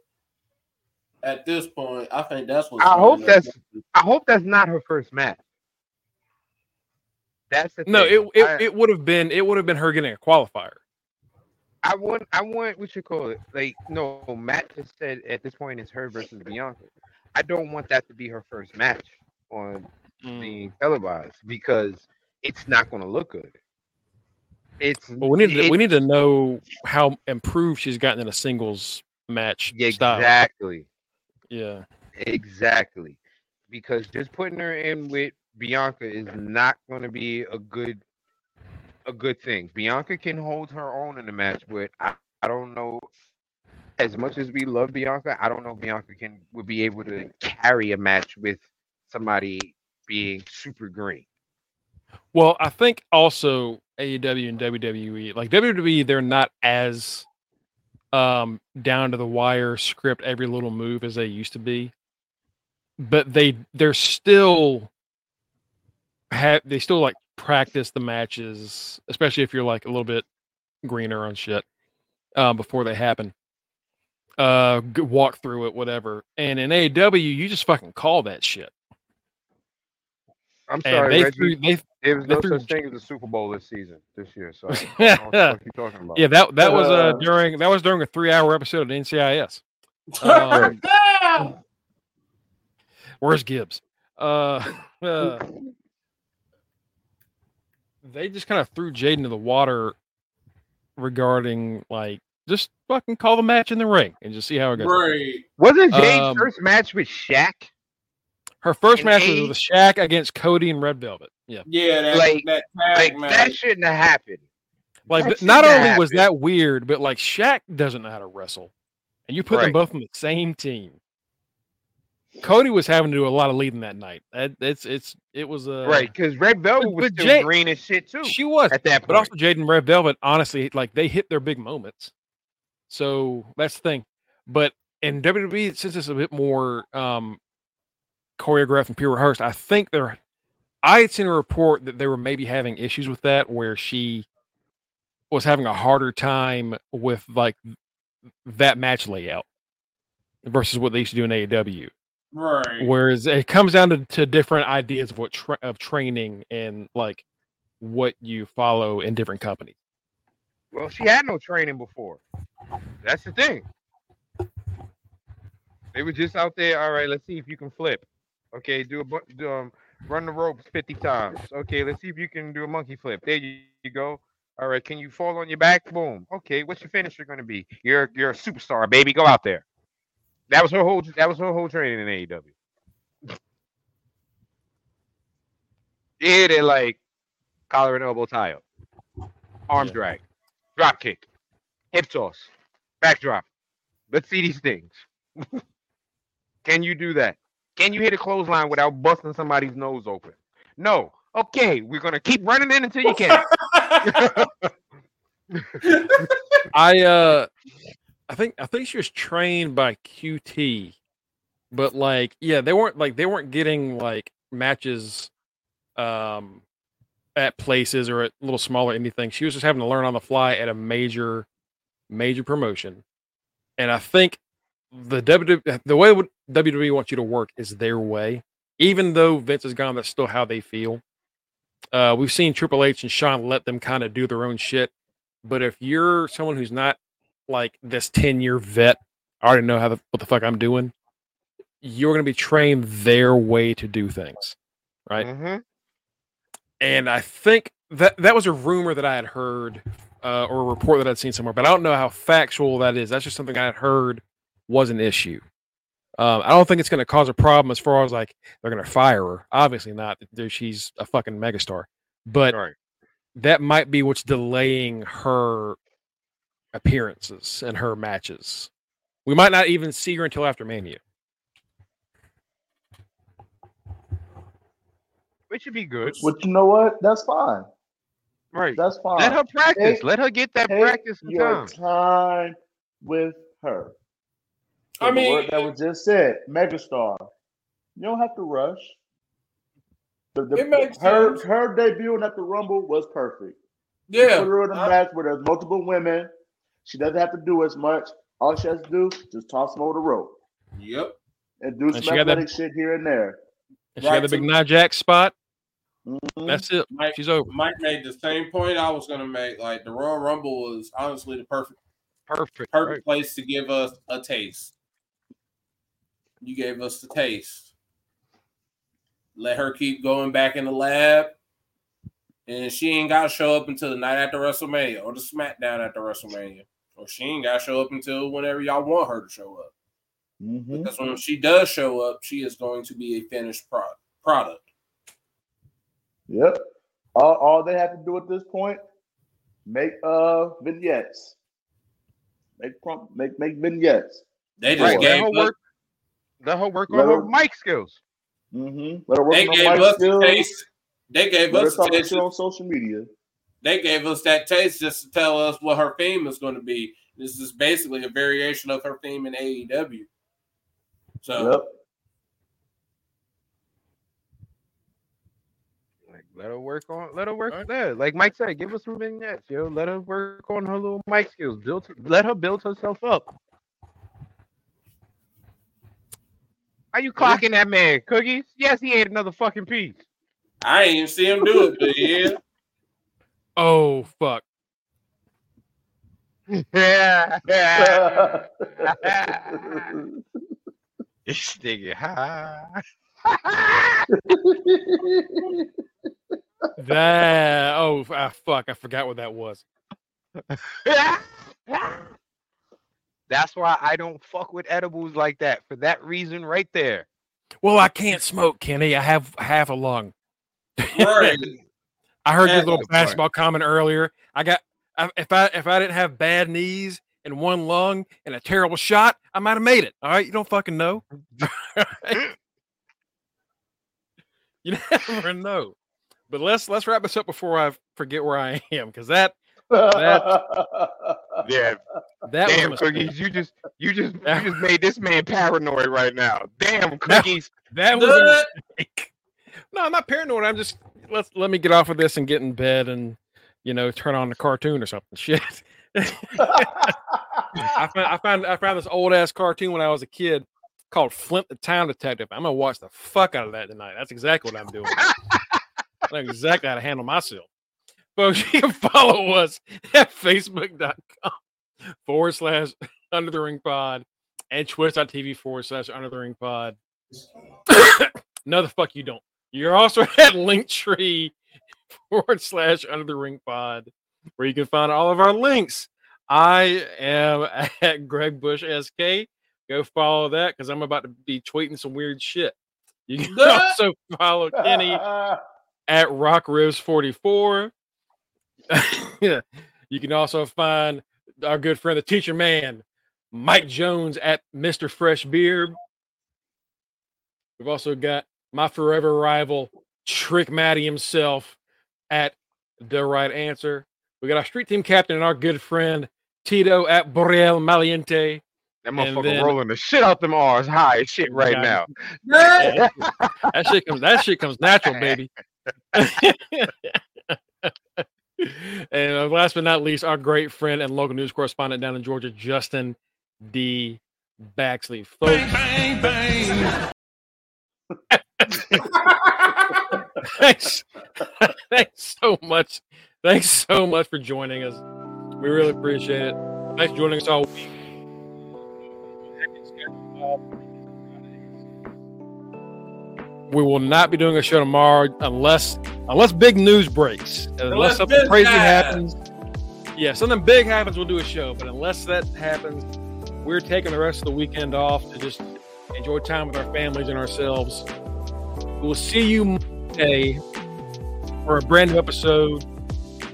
At this point, I think that's what. I hope that's I hope that's not her first match. That's the no, thing. it it, I, it would have been it would have been her getting a qualifier. I want I want what you call it. Like no, Matt just said at this point it's her versus Bianca. I don't want that to be her first match on Mm. being televised because it's not going to look good. It's Well, we need to, we need to know how improved she's gotten in a singles match yeah, style. Yeah. Exactly. Because just putting her in with Bianca is not going to be a good a good thing. Bianca can hold her own in the match, but I, I don't know as much as we love Bianca, I don't know if Bianca can would be able to carry a match with somebody being super green. Well, I think also AEW and WWE, like WWE, they're not as um down to the wire script every little move as they used to be. But they they're still have they still like practice the matches, especially if you're like a little bit greener on shit uh, before they happen. Uh, walk through it, whatever. And in AW, you just fucking call that shit. I'm And sorry, they Reggie. threw, they there was no threw- such thing as a Super Bowl this season, this year. So I what you talking about. Yeah, that that was uh, Uh, during that was during a three hour episode of NCIS. Um, Where's Gibbs? Uh, uh, they just kind of threw Jade into the water regarding like just fucking call the match in the ring and just see how it goes. right. Wasn't Jade's Um, first match with Shaq? Her first In match A- was with Shaq against Cody and Red Velvet. Yeah, Yeah, that, Like- that tag Like that shouldn't have happened. like That not shouldn't only was that weird, but like Shaq doesn't know how to wrestle, and you put them both on the same team. Cody was having to do a lot of leading that night. That, it's it's it was uh, right, because Red Velvet was but still Jade- green as shit too She was, at that point. but also Jaden Red Velvet. Honestly, like they hit their big moments, so that's the thing. But in WWE, since it's a bit more um choreographed and pure rehearsed, I think they're. I had seen a report that they were maybe having issues with that, where she was having a harder time with like that match layout versus what they used to do in AEW. right. Whereas it comes down to, to different ideas of what tra- of training and like what you follow in different companies. well, she had no training before. That's the thing. They were just out there. All right, let's see if you can flip. Okay, do a bu- do, um, run the ropes fifty times. Okay, let's see if you can do a monkey flip. There you, you go. All right, can you fall on your back? Boom. Okay, what's your finisher going to be? You're you're a superstar, baby. Go out there. That was her whole. That was her whole training in AEW. Yeah, they like collar and elbow tie up, arm Yeah. drag, drop kick, hip toss, backdrop. Let's see these things. Can you do that? Can you hit a clothesline without busting somebody's nose open? No. Okay, we're gonna keep running in until you can. I uh I think I think she was trained by QT, but like yeah, they weren't like they weren't getting like matches um at places or at little smaller indie things. She was just having to learn on the fly at a major, major promotion. And I think the WWE, the way WWE wants you to work is their way. Even though Vince is gone, that's still how they feel. Uh, we've seen Triple H and Shawn let them kind of do their own shit. But if you're someone who's not like this 10 year vet, I already know how the, what the fuck I'm doing, you're going to be trained their way to do things. Right. hmm And I think that that was a rumor that I had heard uh, or a report that I'd seen somewhere, but I don't know how factual that is. That's just something I had heard was an issue. Um, I don't think it's going to cause a problem as far as like they're going to fire her. Obviously not. She's a fucking megastar, but Right. that might be what's delaying her appearances and her matches. We might not even see her until after Mania. Which should be good. But you know what? That's fine. Right. That's fine. Let her practice. Take- Let her get that Take practice your time. time with her. I The mean- word that was just said, megastar. You don't have to rush. The, the, It makes her sense. her debuting at the Rumble was perfect. You Yeah. Put her in a I- match where there's multiple women. She doesn't have to do as much. All she has to do just toss them over the rope Yep. and do And some she got that- shit here and there. And she got the big Nia Jax spot. Mhm. That's it. Mike, She's over. Mike made the same point I was gonna make. Like the Royal Rumble was honestly the perfect Perfect. perfect Right. place to give us a taste. You gave us the taste. Let her keep going back in the lab. And she ain't got to show up until the night after WrestleMania or the SmackDown after WrestleMania. Or she ain't got to show up until whenever y'all want her to show up. Mhm. Because when she does show up, she is going to be a finished pro- product. Yep. All, all they have to do at this point, make uh vignettes. Make prom- make make vignettes. They just Right. Gave her us, work. Let her work Let on her her- mic skills. Mm-hmm. Let her work they on gave her mic us skills. taste. They gave Let us the talk that taste. on social media. they gave us that taste just to tell us what her theme is going to be. This is basically a variation of her theme in AEW. So Yep. Like, let her work on. Let her work Alright. on that. Like Mike said, give us some vignettes, yo. Let her work on her little mic skills. Build. Let her build herself up. Are you clocking that man, Cookies? Yes, he ate another fucking piece. I ain't even see him do it, but yeah, Oh fuck. yeah. yeah. This nigga high. That oh ah, fuck! I forgot what that was. That's why I don't fuck with edibles like that. For that reason, right there. Well, I can't smoke, Kenny. I have half a lung. right. I heard your little the point. basketball comment earlier. I got I, if I if I didn't have bad knees and one lung and a terrible shot, I might have made it. All right, you don't fucking know. you never know. But let's let's wrap this up before I forget where I am because that Yeah, that damn was cookies. You just you just you just made this man paranoid right now. Damn cookies. That was a mistake. No, I'm not paranoid. I'm just let's let me get off of this and get in bed and you know turn on the cartoon or something. Shit. I found I found I found this old ass cartoon when I was a kid called Flint the Time Detective. I'm gonna watch the fuck out of that tonight. That's exactly what I'm doing. I know exactly how to handle myself. Folks, you can follow us at facebook.com forward slash under the ring pod and twitch.tv forward slash under the ring pod. no, the fuck you don't. You're also at Linktree forward slash under the ring pod, where you can find all of our links. I am at Greg Bush SK. Go follow that because I'm about to be tweeting some weird shit. You can also follow Kenny at Rock Ribs 44. yeah. You can also find our good friend, the teacher man, Mike Jones at Mr. Fresh Beard. We've also got my forever rival, Trick Matty himself at The Right Answer. We got our street team captain and our good friend, Tito at Borrell Maliente. That motherfucker then- rolling the shit out them R's high as shit right Got now. That shit comes that shit comes natural, baby. and uh, last but not least, our great friend and local news correspondent down in Georgia, Justin D. Baxley. Folks, thanks, thanks so much. Thanks so much for joining us. We really appreciate it. Thanks for joining us all week. We will not be doing a show tomorrow unless unless big news breaks. Unless, Unless something crazy happens. Yeah, something big happens, we'll do a show. But unless that happens, we're taking the rest of the weekend off to just enjoy time with our families and ourselves. We'll see you Monday for a brand new episode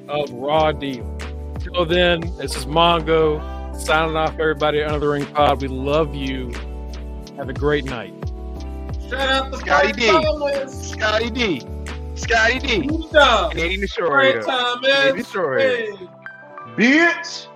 of Raw Deal. Till then, this is Mongo signing off everybody under the ring pod. We love you. Have a great night. Shout out to Scotty Frank D. Thomas. Scotty D. Scotty D. Good job. Canadian Great Destroyer. time, Canadian man. Destroyer. Hey. Bitch.